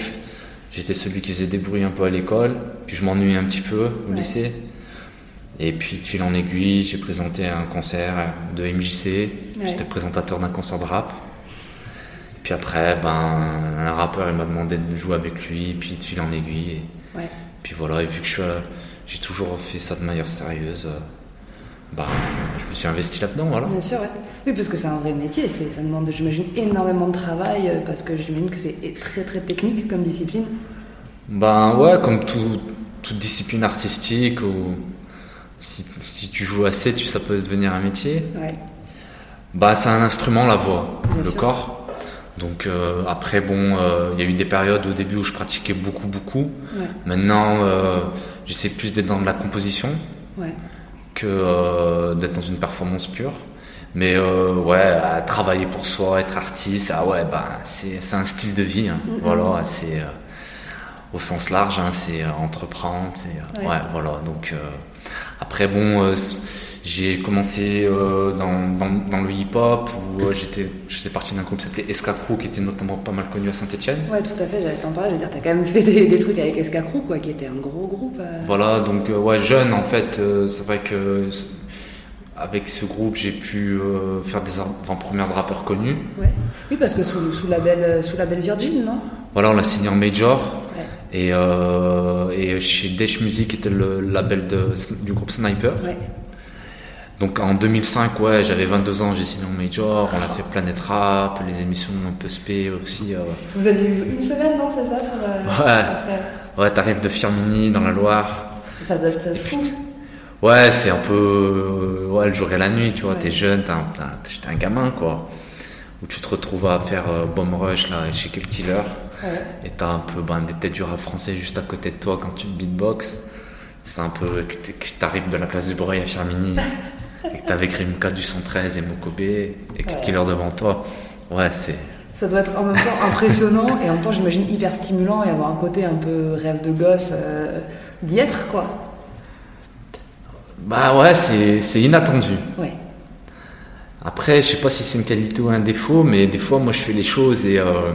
[SPEAKER 18] J'étais celui qui faisait des bruits un peu à l'école. Puis je m'ennuyais un petit peu au lycée. Et puis de fil en aiguille, j'ai présenté un concert de MJC. J'étais présentateur d'un concert de rap. Puis après, ben, un rappeur il m'a demandé de jouer avec lui, puis de fil en aiguille. Et,
[SPEAKER 17] Ouais.
[SPEAKER 18] puis voilà, et vu que euh, j'ai toujours fait ça de manière sérieuse, euh, ben, je me suis investi là-dedans, voilà.
[SPEAKER 17] Bien sûr, ouais. Oui, parce que c'est un vrai métier, ça demande, j'imagine, énormément de travail, euh, parce que j'imagine que c'est très très technique comme discipline.
[SPEAKER 18] Ben ouais, comme tout- toute discipline artistique, ou si, si tu joues assez, tu, ça peut devenir un métier.
[SPEAKER 17] Ouais.
[SPEAKER 18] Bah, c'est un instrument, la voix,
[SPEAKER 17] Bien
[SPEAKER 18] le
[SPEAKER 17] sûr.
[SPEAKER 18] corps. Donc euh, après, bon, euh, il y a eu des périodes au début où je pratiquais beaucoup, beaucoup.
[SPEAKER 17] Ouais.
[SPEAKER 18] Maintenant, euh, j'essaie plus d'être dans de la composition
[SPEAKER 17] Ouais.
[SPEAKER 18] que d'être dans une performance pure. Mais ouais, à travailler pour soi, être artiste, ah ouais, bah, c'est un style de vie. hein. Voilà, c'est au sens large, hein, c'est entreprendre.
[SPEAKER 17] Ouais.
[SPEAKER 18] ouais. voilà. Donc après, bon, J'ai commencé euh, dans, dans, dans le hip-hop où euh, j'étais, je faisais partie d'un groupe qui s'appelait Escacrou qui était notamment pas mal connu à Saint-Etienne.
[SPEAKER 17] Ouais, tout à fait, j'allais t'en parler. Je veux dire, t'as quand même fait des, des trucs avec Escacrou, quoi, qui était un gros groupe. euh.
[SPEAKER 18] Voilà, donc ouais, jeune en fait, c'est vrai que avec ce groupe j'ai pu euh, faire des avant-premières de rappeurs connus.
[SPEAKER 17] Ouais. Oui, parce que sous, sous, label, sous label Virgin, non?
[SPEAKER 18] Voilà, on l'a signé en major.
[SPEAKER 17] Ouais.
[SPEAKER 18] Et, euh, et chez Dash Music qui était le label de, du groupe Sniper.
[SPEAKER 17] Ouais.
[SPEAKER 18] Donc en 2005, ouais, j'avais 22 ans, j'ai signé en major, on a fait Planète Rap, les émissions un peu spé aussi. euh.
[SPEAKER 17] Vous avez eu une semaine, non, c'est ça sur, euh,
[SPEAKER 18] Ouais, ouais, t'arrives de Firmini dans la Loire.
[SPEAKER 17] Ça doit être fou.
[SPEAKER 18] Ouais, c'est un peu euh, ouais, le jour et la nuit, tu vois, t'es jeune, t'es un, t'es- j'étais un gamin, quoi. Où tu te retrouves à faire euh, Bomb Rush là, chez Kill Killer.
[SPEAKER 17] Ouais.
[SPEAKER 18] Et t'as un peu ben, des têtes du rap français juste à côté de toi quand tu beatbox. C'est un peu que t'arrives de la place du Breuil à Firmini. et que t'as avec Rimka du 113 et Mokobé et Kill
[SPEAKER 17] Ouais.
[SPEAKER 18] Killer devant toi. Ouais, c'est.
[SPEAKER 17] Ça doit être en même temps impressionnant et en même temps, j'imagine, hyper stimulant et avoir un côté un peu rêve de gosse euh, d'y être, quoi.
[SPEAKER 18] Bah ouais, c'est c'est inattendu.
[SPEAKER 17] Ouais.
[SPEAKER 18] Après, je sais pas si c'est une qualité ou un défaut, mais des fois, moi, je fais les choses et. euh,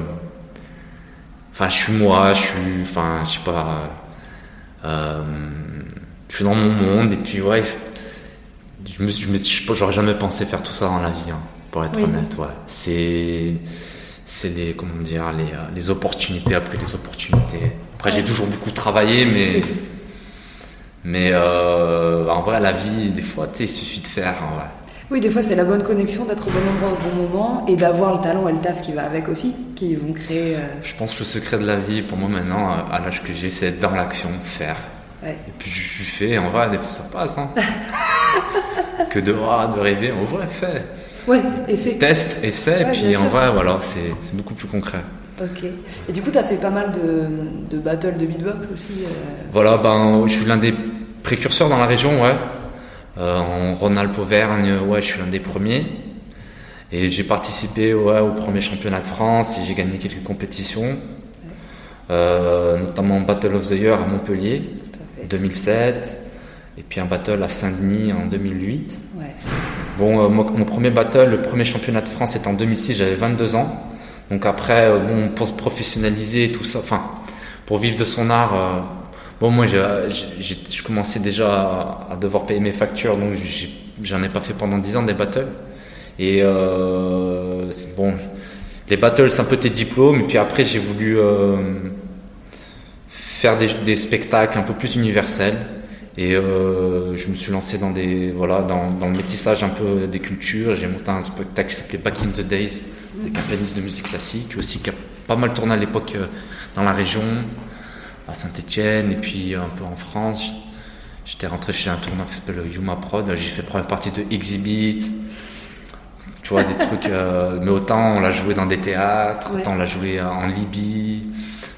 [SPEAKER 18] Enfin, je suis moi, je suis. Enfin, je sais pas. euh, je suis dans mon monde et puis, ouais. Je me, je me, j'aurais jamais pensé faire tout ça dans la vie, hein, pour être
[SPEAKER 17] Oui.
[SPEAKER 18] honnête, ouais. C'est. C'est les. Comment dire les, euh, les opportunités après les opportunités. Après, j'ai toujours beaucoup travaillé, mais. Mais euh, en vrai, la vie, des fois, tu sais, il suffit de faire. vrai.
[SPEAKER 17] Oui, des fois, c'est la bonne connexion d'être au bon endroit au bon moment et d'avoir le talent et le taf qui va avec aussi, qui vont créer. euh,
[SPEAKER 18] Je pense que le secret de la vie pour moi maintenant, à l'âge que j'ai, c'est être dans l'action, faire.
[SPEAKER 17] Ouais.
[SPEAKER 18] Et puis je fais, en vrai, des fois ça passe. Hein. que de, ah, de rêver, en vrai, fais.
[SPEAKER 17] Ouais, c'est.
[SPEAKER 18] Teste, essaie,
[SPEAKER 17] Ouais,
[SPEAKER 18] puis en vrai, voilà, c'est beaucoup plus concret.
[SPEAKER 17] Ok. Et du coup, t'as fait pas mal de, de battles de beatbox aussi. euh,
[SPEAKER 18] Voilà, ben, je suis l'un des précurseurs dans la région, ouais. Euh, en Rhône-Alpes-Auvergne, ouais, je suis l'un des premiers. Et j'ai participé ouais, au premier championnat de France et j'ai gagné quelques compétitions, Euh, notamment Battle of the Year à Montpellier, 2007, et puis un battle à Saint-Denis en 2008.
[SPEAKER 17] Ouais.
[SPEAKER 18] Bon, euh, mon premier battle, le premier championnat de France, c'était en 2006, j'avais 22 ans. Donc après, euh, bon, pour se professionnaliser, tout ça, enfin, pour vivre de son art, euh, bon, moi, je commençais déjà à, à devoir payer mes factures, donc j'en ai pas fait pendant 10 ans des battles. Et bon, les battles, c'est un peu tes diplômes, et puis après, j'ai voulu faire des, des spectacles un peu plus universels. Et euh, je me suis lancé dans, des, voilà, dans, dans le métissage un peu des cultures. J'ai monté un spectacle qui s'appelait Back in the Days, avec un pianiste de musique classique, aussi qui a pas mal tourné à l'époque euh, dans la région, à Saint-Etienne, et puis un peu en France. J'étais rentré chez un tourneur qui s'appelle Yuma Prod. J'ai fait première partie de Exhibit. Tu vois, des trucs. euh, mais autant on l'a joué dans des théâtres,
[SPEAKER 17] Ouais.
[SPEAKER 18] autant on l'a joué en Libye,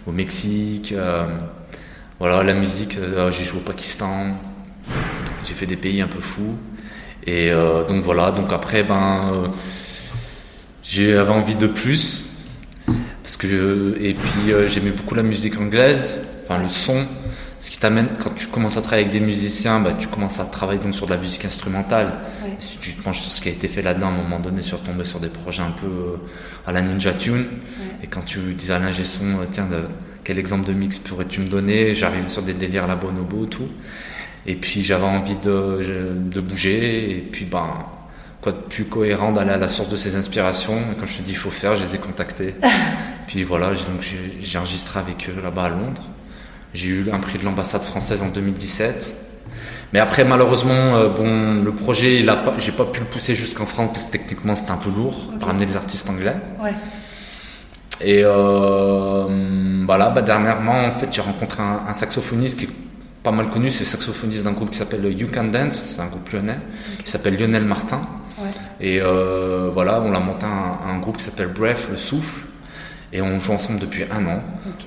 [SPEAKER 18] au Mexique. euh, voilà, la musique, euh, j'ai joué au Pakistan. J'ai fait des pays un peu fous. Et euh, donc voilà, donc après, ben, euh, j'avais envie de plus. Parce que, et puis euh, j'aimais beaucoup la musique anglaise, enfin le son. Ce qui t'amène, quand tu commences à travailler avec des musiciens, bah, tu commences à travailler donc sur de la musique instrumentale. Et si tu te penches sur ce qui a été fait là-dedans, à un moment donné, sur tomber sur des projets un peu à la Ninja Tune. Et quand tu dis à l'ingé son, tiens, de- quel exemple de mix pourrais-tu me donner? J'arrive sur des délires la bonobo, tout. Et puis j'avais envie de, de bouger. Et puis, ben, quoi de plus cohérent d'aller à la source de ces inspirations? Et quand je te dis il faut faire, je les ai contactés. puis voilà, j'ai, donc j'ai, j'ai enregistré avec eux là-bas à Londres. J'ai eu un prix de l'ambassade française en 2017. Mais après, malheureusement, euh, bon, le projet, j'ai pas pu le pousser jusqu'en France parce que techniquement c'était un peu lourd pour amener des artistes anglais.
[SPEAKER 17] Ouais.
[SPEAKER 18] Et euh, voilà, bah, dernièrement, en fait, j'ai rencontré un, un saxophoniste qui est pas mal connu, c'est le saxophoniste d'un groupe qui s'appelle You Can Dance, c'est un groupe lyonnais, qui s'appelle Lionel Martin.
[SPEAKER 17] Ouais.
[SPEAKER 18] Et euh, voilà, on a monté un, un groupe qui s'appelle Bref, le souffle, et on joue ensemble depuis un an.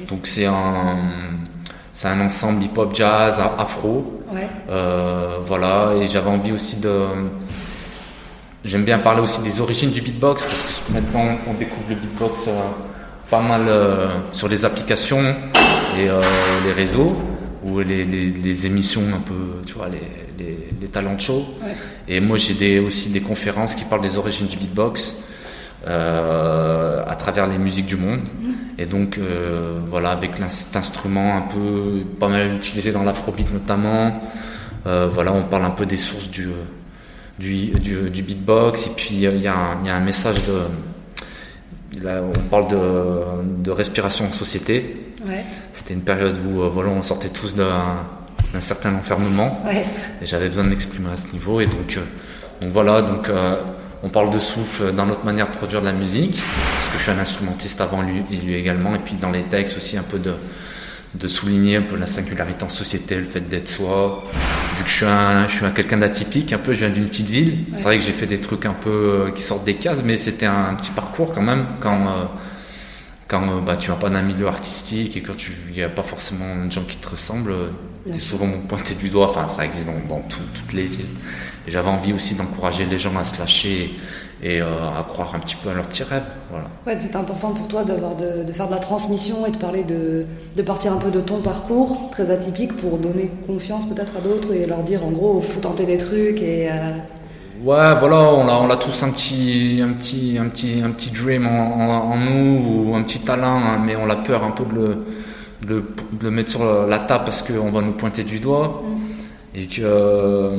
[SPEAKER 18] Donc c'est un, c'est un ensemble hip-hop, jazz, afro.
[SPEAKER 17] Ouais.
[SPEAKER 18] Euh, voilà, et j'avais envie aussi de. J'aime bien parler aussi des origines du beatbox parce que maintenant on découvre le beatbox euh, pas mal euh, sur les applications et euh, les réseaux ou les, les- les émissions un peu, tu vois, les, les, les talent show.
[SPEAKER 17] Ouais.
[SPEAKER 18] Et moi, j'ai des, aussi des conférences qui parlent des origines du beatbox euh, à travers les musiques du monde. Et donc, euh, voilà, avec cet instrument un peu pas mal utilisé dans l'afrobeat notamment. Euh, voilà, on parle un peu des sources du, du, du, du beatbox. Et puis, il y, y a un message de. Là, on parle de, de respiration en société.
[SPEAKER 17] Ouais.
[SPEAKER 18] C'était une période où euh, voilà, on sortait tous d'un certain enfermement.
[SPEAKER 17] Ouais.
[SPEAKER 18] Et j'avais besoin de m'exprimer à ce niveau. Et donc, euh, donc voilà, donc, euh, on parle de souffle dans notre manière de produire de la musique, parce que je suis un instrumentiste avant lui, et lui également. Et puis dans les textes aussi, un peu de, de souligner un peu la singularité en société, le fait d'être soi. Vu que je suis un, je suis un quelqu'un d'atypique, un peu, je viens d'une petite ville. C'est vrai que j'ai fait des trucs un peu euh, qui sortent des cases, mais c'était un, petit parcours quand même. Quand, euh, quand euh, bah, tu n'as pas d'un milieu artistique et quand il n'y a pas forcément de gens qui te ressemblent,
[SPEAKER 17] Bien
[SPEAKER 18] tu es souvent pointé du doigt. Enfin, ça existe dans, dans tout- toutes les villes. J'avais envie aussi d'encourager les gens à se lâcher et euh, à croire un petit peu à leurs petits rêves. Voilà.
[SPEAKER 17] Ouais, c'est important pour toi d'avoir de, de faire de la transmission et de parler de, de partir un peu de ton parcours très atypique pour donner confiance peut-être à d'autres et leur dire en gros faut tenter des trucs et euh,
[SPEAKER 18] Ouais, voilà, on a, on a tous un petit, un petit, un petit, un petit dream en, en- en nous ou un petit talent, hein, mais on a peur un peu de le, de de le mettre sur la table parce qu'on va nous pointer du doigt et que, euh,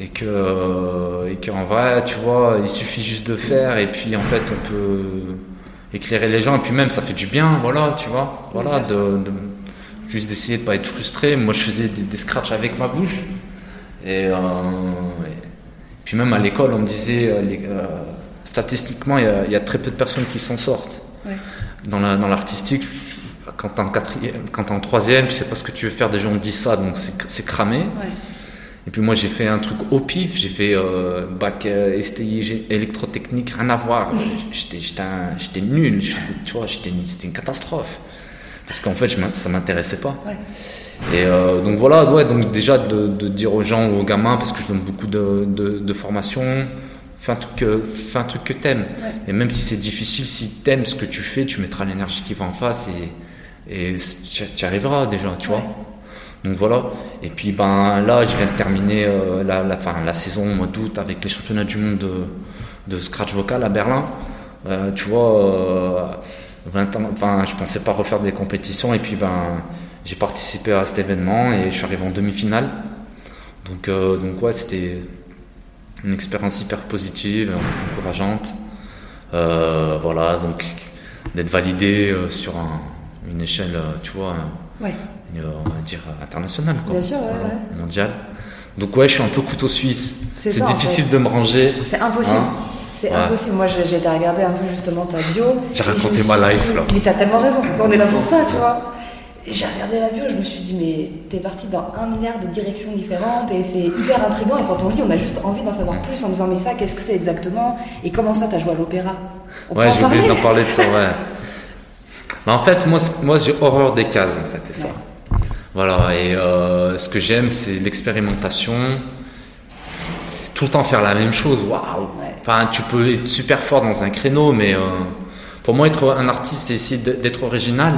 [SPEAKER 18] et que, euh, et qu'en vrai, tu vois, il suffit juste de faire et puis en fait, on peut éclairer les gens et puis même ça fait du bien, voilà, tu vois, voilà, de, de- juste d'essayer de pas être frustré. Moi, je faisais des, des scratchs avec ma bouche et, euh, et puis même à l'école, on me disait, euh, les- euh, statistiquement, il y, a, il y a très peu de personnes qui s'en sortent.
[SPEAKER 17] Ouais.
[SPEAKER 18] Dans la- dans l'artistique, quand t'es en quatrième, quand t'es en troisième, tu sais pas ce que tu veux faire. Des gens te disent ça, donc c'est c'est cramé.
[SPEAKER 17] Ouais.
[SPEAKER 18] Et puis moi, j'ai fait un truc au pif. J'ai fait euh, bac euh, STI électrotechnique, rien à voir. J'étais nul. Tu vois, c'était une catastrophe. Parce qu'en fait, je ça m'intéressait pas.
[SPEAKER 17] Ouais.
[SPEAKER 18] Et euh, donc voilà, ouais, donc déjà de, de dire aux gens, aux gamins, parce que je donne beaucoup de, de, de formation, fais un truc, que- fais un truc que t'aimes.
[SPEAKER 17] Ouais.
[SPEAKER 18] Et même si c'est difficile, si t'aimes ce que tu fais, tu mettras l'énergie qui va en face et, et tu arriveras déjà, tu vois. Donc voilà. Et puis ben là, je viens de terminer euh, la, fin, la saison au mois d'août avec les championnats du monde de, scratch vocal à Berlin. Euh, tu vois, euh, 20 ans, enfin, je pensais pas refaire des compétitions et puis ben j'ai participé à cet événement et je suis arrivé en demi-finale. Donc, euh, donc ouais, c'était une expérience hyper positive, encourageante. Voilà, donc d'être validé sur un- une échelle, tu vois,
[SPEAKER 17] Ouais.
[SPEAKER 18] Euh, on va dire internationale, quoi.
[SPEAKER 17] Bien sûr, ouais,
[SPEAKER 18] Voilà,
[SPEAKER 17] ouais.
[SPEAKER 18] mondiale. Donc ouais, je suis un peu couteau suisse.
[SPEAKER 17] C'est ça, en
[SPEAKER 18] difficile
[SPEAKER 17] fait.
[SPEAKER 18] de me ranger.
[SPEAKER 17] c'est impossible.
[SPEAKER 18] hein.
[SPEAKER 17] C'est
[SPEAKER 18] Ouais.
[SPEAKER 17] impossible. Moi, j'ai été regarder un peu justement ta bio.
[SPEAKER 18] J'ai raconté ma
[SPEAKER 17] dit,
[SPEAKER 18] life, là.
[SPEAKER 17] Mais t'as tellement raison. On est là pour ça, tu vois. J'ai regardé la bio, je me suis dit, mais t'es parti dans un milliard de directions différentes et c'est hyper intriguant. Et quand on lit, on a juste envie d'en savoir plus en disant, mais ça, qu'est-ce que c'est exactement Et comment ça, t'as joué à l'opéra?
[SPEAKER 18] Ouais, j'ai oublié d'en parler de ça, ouais. Mais en fait, moi, moi j'ai horreur des cases, en fait, c'est ça. Voilà, et euh, ce que j'aime, c'est l'expérimentation. Tout le temps faire la même chose, waouh! Enfin, tu peux être super fort dans un créneau, mais euh, pour moi, être un artiste, c'est essayer d'être original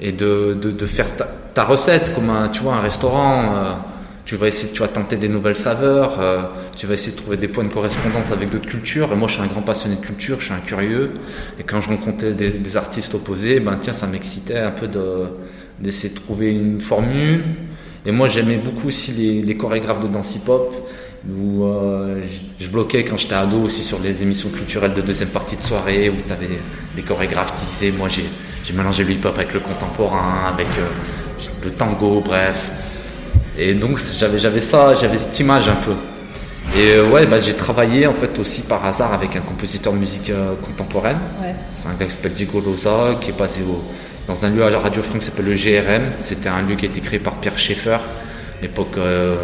[SPEAKER 18] et de, de, faire ta, recette, comme un, tu vois, un restaurant. euh, tu vas essayer, tu vas tenter des nouvelles saveurs, tu vas essayer de trouver des points de correspondance avec d'autres cultures. Et moi, je suis un grand passionné de culture, je suis un curieux. Et quand je rencontrais des, des artistes opposés, ben tiens, ça m'excitait un peu de d'essayer de trouver une formule. Et moi, j'aimais beaucoup aussi les, les chorégraphes de danse hip-hop, où euh, je- bloquais quand j'étais ado aussi sur les émissions culturelles de deuxième partie de soirée, où tu avais des chorégraphes qui disaient, moi j'ai mélangé le hip-hop avec le contemporain, avec euh, le tango, bref. Et donc j'avais j'avais ça, j'avais cette image un peu. Et euh, ouais, bah, j'ai travaillé en fait aussi par hasard avec un compositeur de musique euh, contemporaine.
[SPEAKER 17] Ouais.
[SPEAKER 18] C'est un gars qui s'appelle Diego Loza, qui est basé au, dans un lieu à Radio France qui s'appelle le GRM. C'était un lieu qui a été créé par Pierre Schaeffer, l'époque, euh,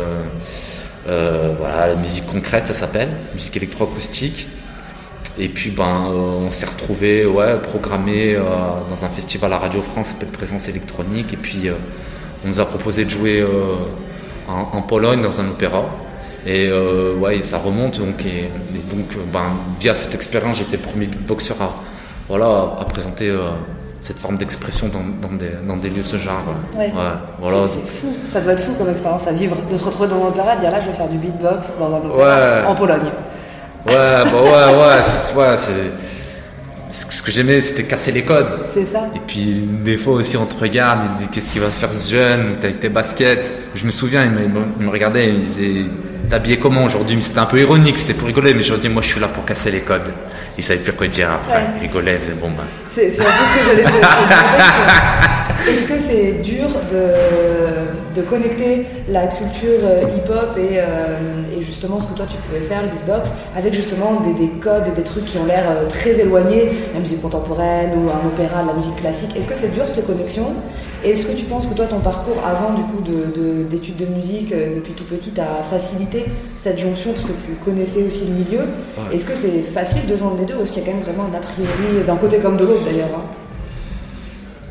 [SPEAKER 18] euh, voilà, la musique concrète, ça s'appelle, musique électroacoustique. Et puis ben, euh, on s'est retrouvé ouais, programmé dans un festival à Radio France qui s'appelle Présence électronique. Et puis on nous a proposé de jouer en, Pologne dans un opéra. Et ouais, ça remonte. Donc, et, donc ben, via cette expérience, j'étais le premier beatboxer à, voilà, à présenter cette forme d'expression dans, dans, des, dans des lieux de ce genre.
[SPEAKER 6] Ouais.
[SPEAKER 18] voilà.
[SPEAKER 6] C'est fou, ça doit être fou comme expérience à vivre, de se retrouver dans un opéra, de dire là je vais faire du beatbox dans un opéra en Pologne.
[SPEAKER 18] Ouais, bah ouais, ouais, ouais, c'est. Ce que j'aimais, c'était casser les codes.
[SPEAKER 6] C'est ça.
[SPEAKER 18] Et puis, des fois aussi, on te regarde, il dit Qu'est-ce qu'il va faire ce jeune T'es avec tes baskets. Je me souviin, il me, il me regardait, il me disait T'es habillé comment aujourd'hui C'était un peu ironique, c'était pour rigoler, mais dis Moi, je suis là pour casser les codes. Il savait plus quoi dire après. Il rigolait, il bon, ben.
[SPEAKER 6] C'est un peu ce que j'allais dire. Est-ce que c'est dur de, de, connecter la culture euh, hip-hop et, euh, et, justement ce que toi tu pouvais faire, le beatbox, avec justement des, des codes et des trucs qui ont l'air euh, très éloignés, la musique contemporaine ou un opéra, la musique classique. Est-ce que c'est dur cette connexion? Est-ce que tu penses que toi, ton parcours avant du coup d'études de, de, musique depuis tout petit a facilité cette jonction parce que tu connaissais aussi le milieu? Est-ce que c'est facile de joindre les deux ou est-ce qu'il y a quand même vraiment un a priori d'un côté comme de l'autre d'ailleurs hein?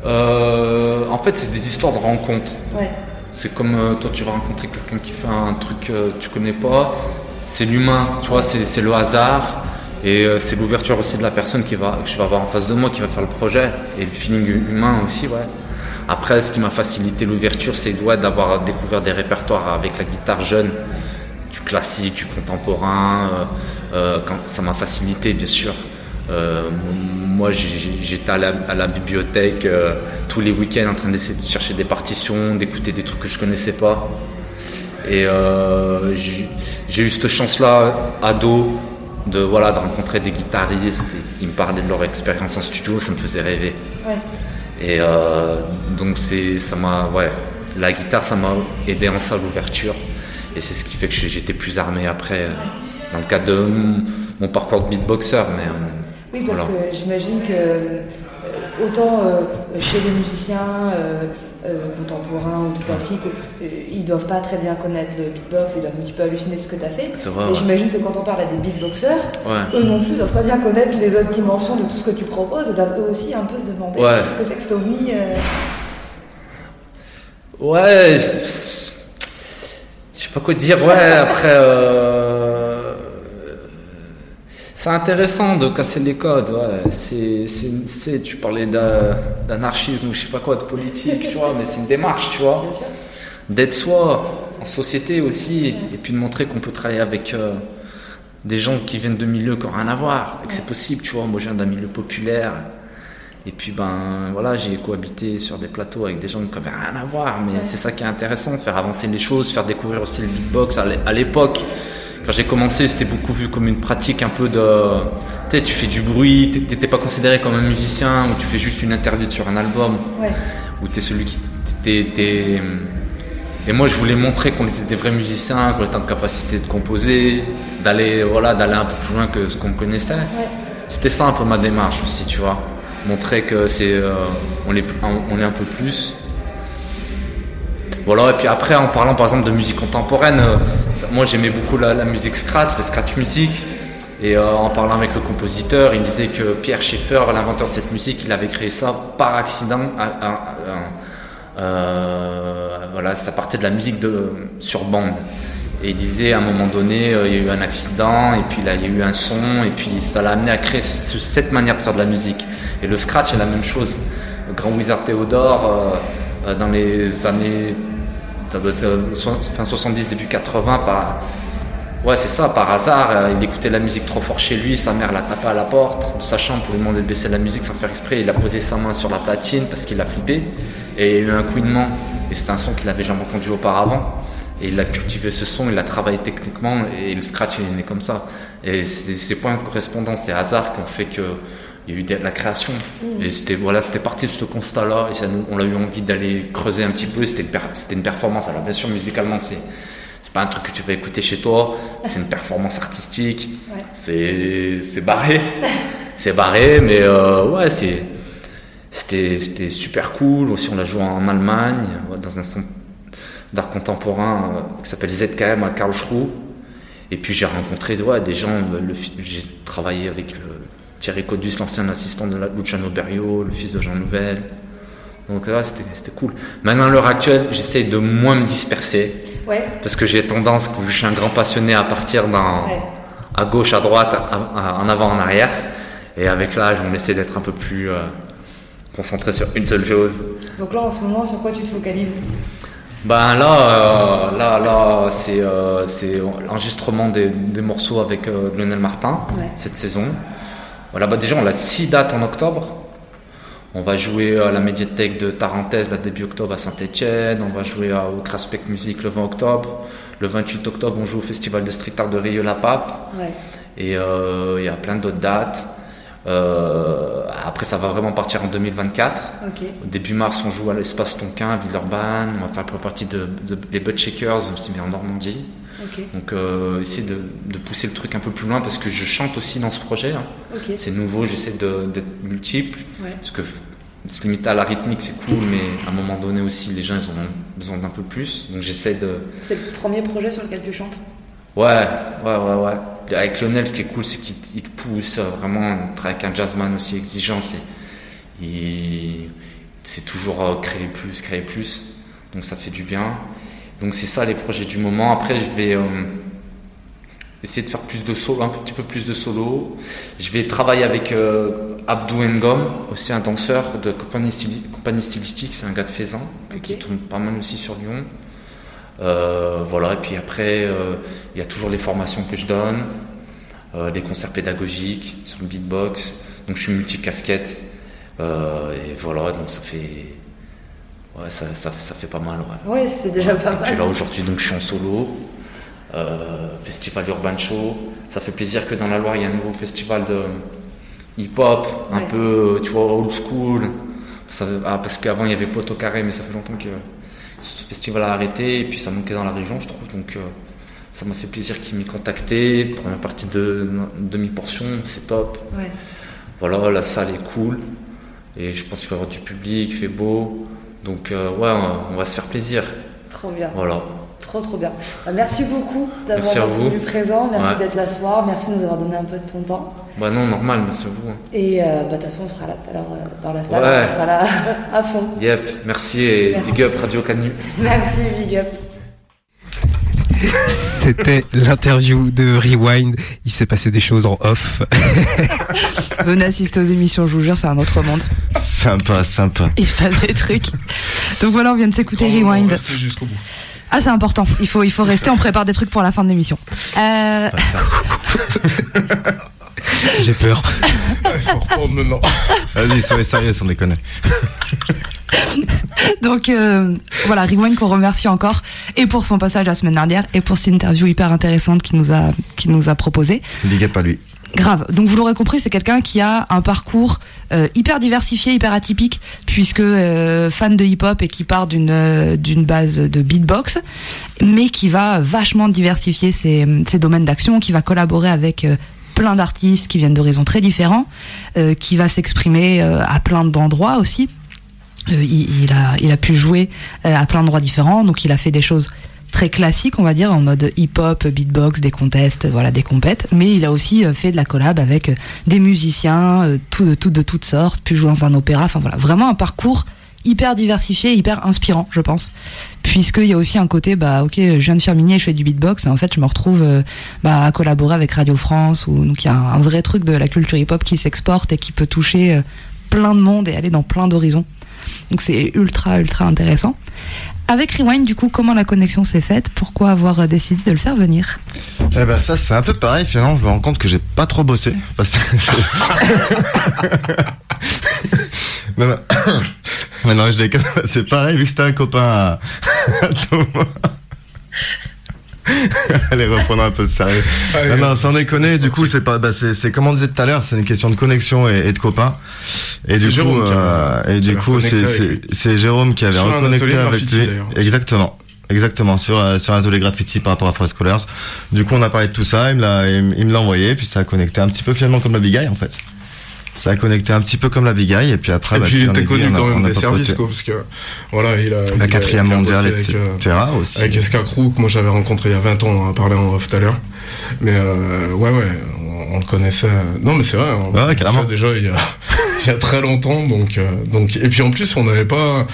[SPEAKER 18] Euh, En fait, c'est des histoires de rencontres.
[SPEAKER 6] Ouais.
[SPEAKER 18] C'est comme euh, toi, tu vas rencontrer quelqu'un qui fait un truc que tu connais pas. C'est l'humain, tu vois, c'est le hasard. Et euh, c'est l'ouverture aussi de la personne qui va, que je vais avoir en face de moi qui va faire le projet. Et le feeling humain aussi, ouais. Après, ce qui m'a facilité l'ouverture, c'est d'avoir découvert des répertoires avec la guitare jeune, du classique, du contemporain. Euh, euh, ça m'a facilité, bien sûr. Euh, moi, j'étais à, la, bibliothèque tous les week-ends en train d'essayer de chercher des partitions, d'écouter des trucs que je connaissais pas. Et j'ai eu cette chance-là, ado, de, voilà, de rencontrer des guitaristes. Ils me parlaient de leur expérience en studio, ça me faisait rêver.
[SPEAKER 6] Ouais.
[SPEAKER 18] Et euh, donc ça m'a, ouais, la guitare, ça m'a aidé en ça l'ouverture. Et c'est ce qui fait que j'étais plus armé après, dans le cadre de mon parcours de beatboxer. Mais,
[SPEAKER 6] euh, oui, parce que j'imagine que euh, autant chez les musiciens contemporains ou classiques, ils doivent pas très bien connaître le beatbox, ils doivent un petit peu halluciner de ce que tu as fait.
[SPEAKER 18] et
[SPEAKER 6] j'imagine que quand on parle à des beatboxers, eux non plus doivent pas bien connaître les autres dimensions de tout ce que tu proposes, ils doivent eux aussi un peu se demander ce que c'est que cet ovni.
[SPEAKER 18] Ouais, je sais pas quoi dire, ouais, après. C'est intéressant de casser les codes. Ouais. C'est, tu parlais d'anarchisme ou je sais pas quoi, de politique, tu vois, mais c'est une démarche, tu vois. D'être soi en société aussi, et puis de montrer qu'on peut travailler avec euh, des gens qui viennent de milieux qui n'ont rien à voir, et que c'est possible, tu vois. Moi, je viens d'un milieu populaire. Et puis, ben voilà, j'ai cohabité sur des plateaux avec des gens qui n'avaient rien à voir, mais c'est ça qui est intéressant, de faire avancer les choses, faire découvrir aussi le beatbox. À l'époque, quand j'ai commencé, c'était beaucoup vu comme une pratique un peu de. Tu sais, tu fais du bruit, t'étais pas considéré comme un musicien, ou tu fais juste une interlude sur un album,
[SPEAKER 6] ouais.
[SPEAKER 18] ou t'es celui qui. et moi, je voulais montrer qu'on était des vrais musiciens, qu'on était en capacité de composer, d'aller voilà, d'aller un peu plus loin que ce qu'on connaissait. C'était ça un peu ma démarche aussi, tu vois. Montrer que c'est, euh, on, est, on est un peu plus. Voilà, et puis après, en parlant par exemple de musique contemporaine, euh, moi j'aimais beaucoup la, musique scratch, le scratch music. Et euh, en parlant avec le compositeur, il disait que Pierre Schaeffer, l'inventeur de cette musique, il avait créé ça par accident. Euh, voilà, ça partait de la musique sur bande. Et il disait à un moment donné, il y a eu un accident, et puis là, il y a eu un son, et puis ça l'a amené à créer cette manière de faire de la musique. Et le scratch est la même chose. Le grand Wizard Théodore, dans les années ça doit être euh, fin 70, début 80, par, ouais, c'est ça, par hasard, euh, il écoutait la musique trop fort chez lui, sa mère l'a tapé à la porte de sa chambre pour lui demander de baisser la musique sans faire exprès, il a posé sa main sur la platine parce qu'il a flippé, et il y a eu un couinement, et c'est un son qu'il n'avait jamais entendu auparavant. Et il a cultivé ce son, il l'a travaillé techniquement, et le scratch est né comme ça. Et ces points de correspondance, ces hasards qui ont fait que il y a eu de la création. Et c'était voilà, c'était parti de ce constat-là. Et ça, on a eu envie d'aller creuser un petit peu. C'était une, une, performance. Alors bien sûr, musicalement, c'est c'est pas un truc que tu vas écouter chez toi. C'est une performance artistique. C'est c'est barré. c'est barré, mais euh, ouais, c'est c'était super cool. Aussi, on l'a joué en Allemagne dans un centre d'art contemporain euh, qui s'appelle ZKM à Karlsruhe. Et puis j'ai rencontré ouais, des gens. J'ai travaillé avec le Thierry Codus, l'ancien assistant de Luciano Berio, le fils de Jean Nouvel. Donc là, c'était cool. Maintenant, à l'heure actuelle, j'essaye de moins me disperser. Parce que j'ai tendance, je suis un grand passionné, à partir dans, à gauche, à droite, en avant, en arrière. Et avec l'âge, on essaie d'être un peu plus. Euh, concentré sur une seule chose.
[SPEAKER 17] Donc là, en ce moment, sur quoi tu te focalises?
[SPEAKER 18] Ben là, euh, là, là, c'est euh, l'enregistrement des, des morceaux avec euh, Lionel Martin
[SPEAKER 17] Ouais.
[SPEAKER 18] cette saison. Voilà, bah déjà on a six dates en octobre. On va jouer à la médiathèque de Tarentaise, la début octobre à Saint-Etienne. On va jouer à- au Craspec Music le 20 octobre. Le 28 octobre, on joue au Festival de Street Art de Rieux-la-Pape.
[SPEAKER 17] Ouais.
[SPEAKER 18] Et euh, il y a plein d'autres dates. Euh, après, ça va vraiment partir en 2024.
[SPEAKER 17] Ok.
[SPEAKER 18] Au début mars, on joue à l'espace Tonkin, à Villeurbanne. On va faire partie de, de- les Butt Shakers, aussi bien en Normandie. Donc, euh, essayer de, de pousser le truc un peu plus loin parce que je chante aussi dans ce projet. hein. C'est nouveau, j'essaie d'être multiple.
[SPEAKER 17] Ouais.
[SPEAKER 18] Parce que se limiter à la rythmique, c'est cool, mais à un moment donné aussi, les gens, ils ont besoin d'un peu plus. Donc, j'essaie de.
[SPEAKER 17] C'est le premier projet sur lequel tu chantes?
[SPEAKER 18] Ouais, ouais, ouais, ouais. Avec Lionel, ce qui est cool, c'est qu'il il te pousse euh, vraiment. On travaille avec un jazzman aussi exigeant. C'est, toujours euh, créer plus, créer plus. Donc ça fait du bien. Donc c'est ça les projets du moment. Après, je vais euh, essayer de faire plus de solo, un petit peu plus de solo. Je vais travailler avec euh, Abdou Ngom, aussi un danseur de compagnie, styli- compagnie stylistique. C'est un gars de Faisan qui tourne pas mal aussi sur Lyon. Euh, voilà, et puis après, euh, il y a toujours les formations que je donne, euh, des concerts pédagogiques sur le beatbox. Donc je suis multicasquette. Euh, et voilà, donc ça fait. Ouais, ça, ça, ça fait pas mal. Ouais,
[SPEAKER 17] Ouais, c'est déjà pas
[SPEAKER 18] Et puis
[SPEAKER 17] mal.
[SPEAKER 18] là aujourd'hui, donc je suis en solo. Euh, festival Urban Show. Ça fait plaisir que dans la Loire, il y a un nouveau festival de hip-hop, un
[SPEAKER 17] Ouais.
[SPEAKER 18] peu, tu vois, old school. Ça, ah, parce qu'avant, il y avait Poto Carré, mais ça fait longtemps que ce festival a arrêté. Et puis ça manquait dans la région, je trouve. Donc euh, ça m'a fait plaisir qu'il m'ait contacté. Première partie de demi-portion, c'est top.
[SPEAKER 17] Ouais.
[SPEAKER 18] Voilà, la salle est cool. Et je pense qu'il va y avoir du public, il fait beau. Donc euh, ouais, on, on va se faire plaisir.
[SPEAKER 17] Trop bien.
[SPEAKER 18] Voilà.
[SPEAKER 17] Trop trop bien. Bah, merci beaucoup d'avoir été présent, merci
[SPEAKER 18] Ouais.
[SPEAKER 17] d'être là ce soir, merci de nous avoir donné un peu de ton temps.
[SPEAKER 18] Bah non, normal, merci à vous. hein.
[SPEAKER 17] Et euh, bah, de toute façon, on sera là tout à l'heure dans la salle,
[SPEAKER 18] Ouais.
[SPEAKER 17] on sera là à fond.
[SPEAKER 18] Yep, merci et
[SPEAKER 17] Merci.
[SPEAKER 18] big up Radio Canu.
[SPEAKER 17] Merci, big up.
[SPEAKER 5] C'était l'interview de Rewind. Il s'est passé des choses en off.
[SPEAKER 6] Venez assister aux émissions, je vous jure, c'est un autre monde.
[SPEAKER 8] Sympa, sympa.
[SPEAKER 6] Il se passe des trucs. Donc voilà, on vient de s'écouter Rewind.
[SPEAKER 7] Restez jusqu'au bout.
[SPEAKER 6] Ah, c'est important. Il faut, il faut rester. On prépare des trucs pour la fin de l'émission. Euh,
[SPEAKER 5] J'ai peur.
[SPEAKER 7] Il faut reprendre maintenant.
[SPEAKER 8] Vas-y, soyez sérieux, sans déconner.
[SPEAKER 6] donc euh, voilà, Rewind qu'on remercie encore et pour son passage la semaine dernière et pour cette interview hyper intéressante qu'il nous a, qu'il nous a proposé.
[SPEAKER 8] Big up à lui.
[SPEAKER 6] Grave. Donc vous l'aurez compris, c'est quelqu'un qui a un parcours euh, hyper diversifié, hyper atypique, puisque euh, fan de hip-hop et qui part d'une d'une base de beatbox, mais qui va vachement diversifier ses, ses domaines d'action, qui va collaborer avec plein d'artistes qui viennent d'horizons très différents, qui va s'exprimer à plein d'endroits aussi. Euh, il, il a, il a pu jouer euh, à plein d'endroits différents, donc il a fait des choses très classiques, on va dire, en mode hip-hop, beatbox, des contests, voilà, des compètes. Mais il a aussi euh, fait de la collab avec des musiciens, tout, de, tout, de toutes sortes, pu jouer dans un opéra, enfin voilà, vraiment un parcours hyper diversifié, hyper inspirant, je pense. Puisqu'il y a aussi un côté, bah ok, je viens de faire minier, je fais du beatbox, et en fait je me retrouve euh, bah, à collaborer avec Radio France, ou donc il y a un, un vrai truc de la culture hip-hop qui s'exporte et qui peut toucher euh, plein de monde et aller dans plein d'horizons. Donc c'est ultra, ultra intéressant. Avec Rewind, du coup, comment la connexion s'est faite? Pourquoi avoir euh, décidé de le faire venir?
[SPEAKER 8] Eh ben ça c'est un peu pareil finalement, je me rends compte que j'ai pas trop bossé. Mais non, je c'est pareil vu que c'était un copain à, à Thomas. Allez, reprenons un peu de sérieux.
[SPEAKER 7] Allez,
[SPEAKER 8] non, non, sans déconner, du coup, c'est pas, bah, c'est, comme on disait tout à l'heure, c'est une question de connexion et, et de copains. Et du coup, euh, et du coup, c'est, c'est, Jérôme qui avait
[SPEAKER 7] Sur
[SPEAKER 8] reconnecté avec lui. Exactement. Exactement, sur, euh, sur un atelier graffiti par rapport à Forest Colors. Du coup, on a parlé de tout ça, il me l'a, il me- l'a envoyé, puis ça a connecté un petit peu finalement comme la Big Eye, en fait. Ça a connecté un petit peu comme la Big Eye, et puis après,
[SPEAKER 7] Et
[SPEAKER 8] bah,
[SPEAKER 7] puis il était connu
[SPEAKER 8] on a-
[SPEAKER 7] quand même des services, quoi, parce que voilà, il a. il a-
[SPEAKER 8] quatrième mondiale,
[SPEAKER 7] avec,
[SPEAKER 8] etc.
[SPEAKER 7] euh,
[SPEAKER 8] aussi.
[SPEAKER 7] Avec Crew, que moi j'avais rencontré il y a 20 ans, on en a parlé en off tout à l'heure. Mais euh, ouais, ouais, on, on le connaissait. Non, mais c'est vrai, on
[SPEAKER 8] Ouais,
[SPEAKER 7] le connaissait déjà il y a, il y a très longtemps. Donc, euh, donc, et puis en plus, on n'avait pas.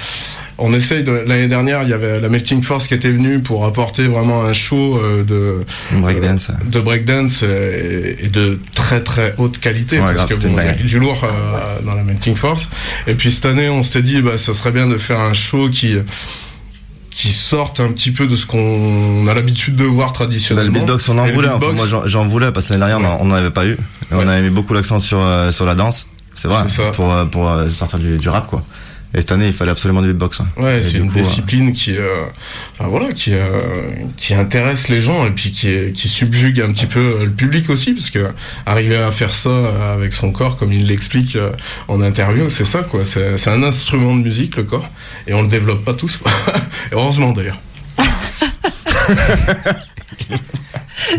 [SPEAKER 7] On essaye de l'année dernière, il y avait la Melting Force qui était venue pour apporter vraiment un show euh, de
[SPEAKER 8] breakdance,
[SPEAKER 7] de breakdance et, de très très haute qualité
[SPEAKER 8] Ouais,
[SPEAKER 7] parce
[SPEAKER 8] grave,
[SPEAKER 7] que bon, il y a du lourd euh, dans la Melting Force. Et puis cette année, on s'était dit, bah, ça serait bien de faire un show qui qui sorte un petit peu de ce qu'on a l'habitude de voir
[SPEAKER 8] Bah,
[SPEAKER 7] traditionnellement.
[SPEAKER 8] le beatbox, on en voulait. Enfin,
[SPEAKER 7] beatbox,
[SPEAKER 8] moi, j'en- voulais parce que l'année dernière, on- on n'en avait pas eu. Et On avait mis beaucoup l'accent sur, euh, sur la danse. C'est vrai. Pour, euh, pour euh, sortir du, du rap, quoi. Et cette année, il fallait absolument du beatbox. hein.
[SPEAKER 7] Ouais, c'est une
[SPEAKER 8] coup, euh,
[SPEAKER 7] discipline qui, euh, enfin, voilà, qui, euh, qui intéresse les gens et puis qui, qui subjugue un petit peu le public aussi, parce que arriver à faire ça avec son corps, comme il l'explique en interview, c'est ça, quoi. C'est c'est un instrument de musique, le corps, et on le développe pas tous. quoi. Et Heureusement d'ailleurs.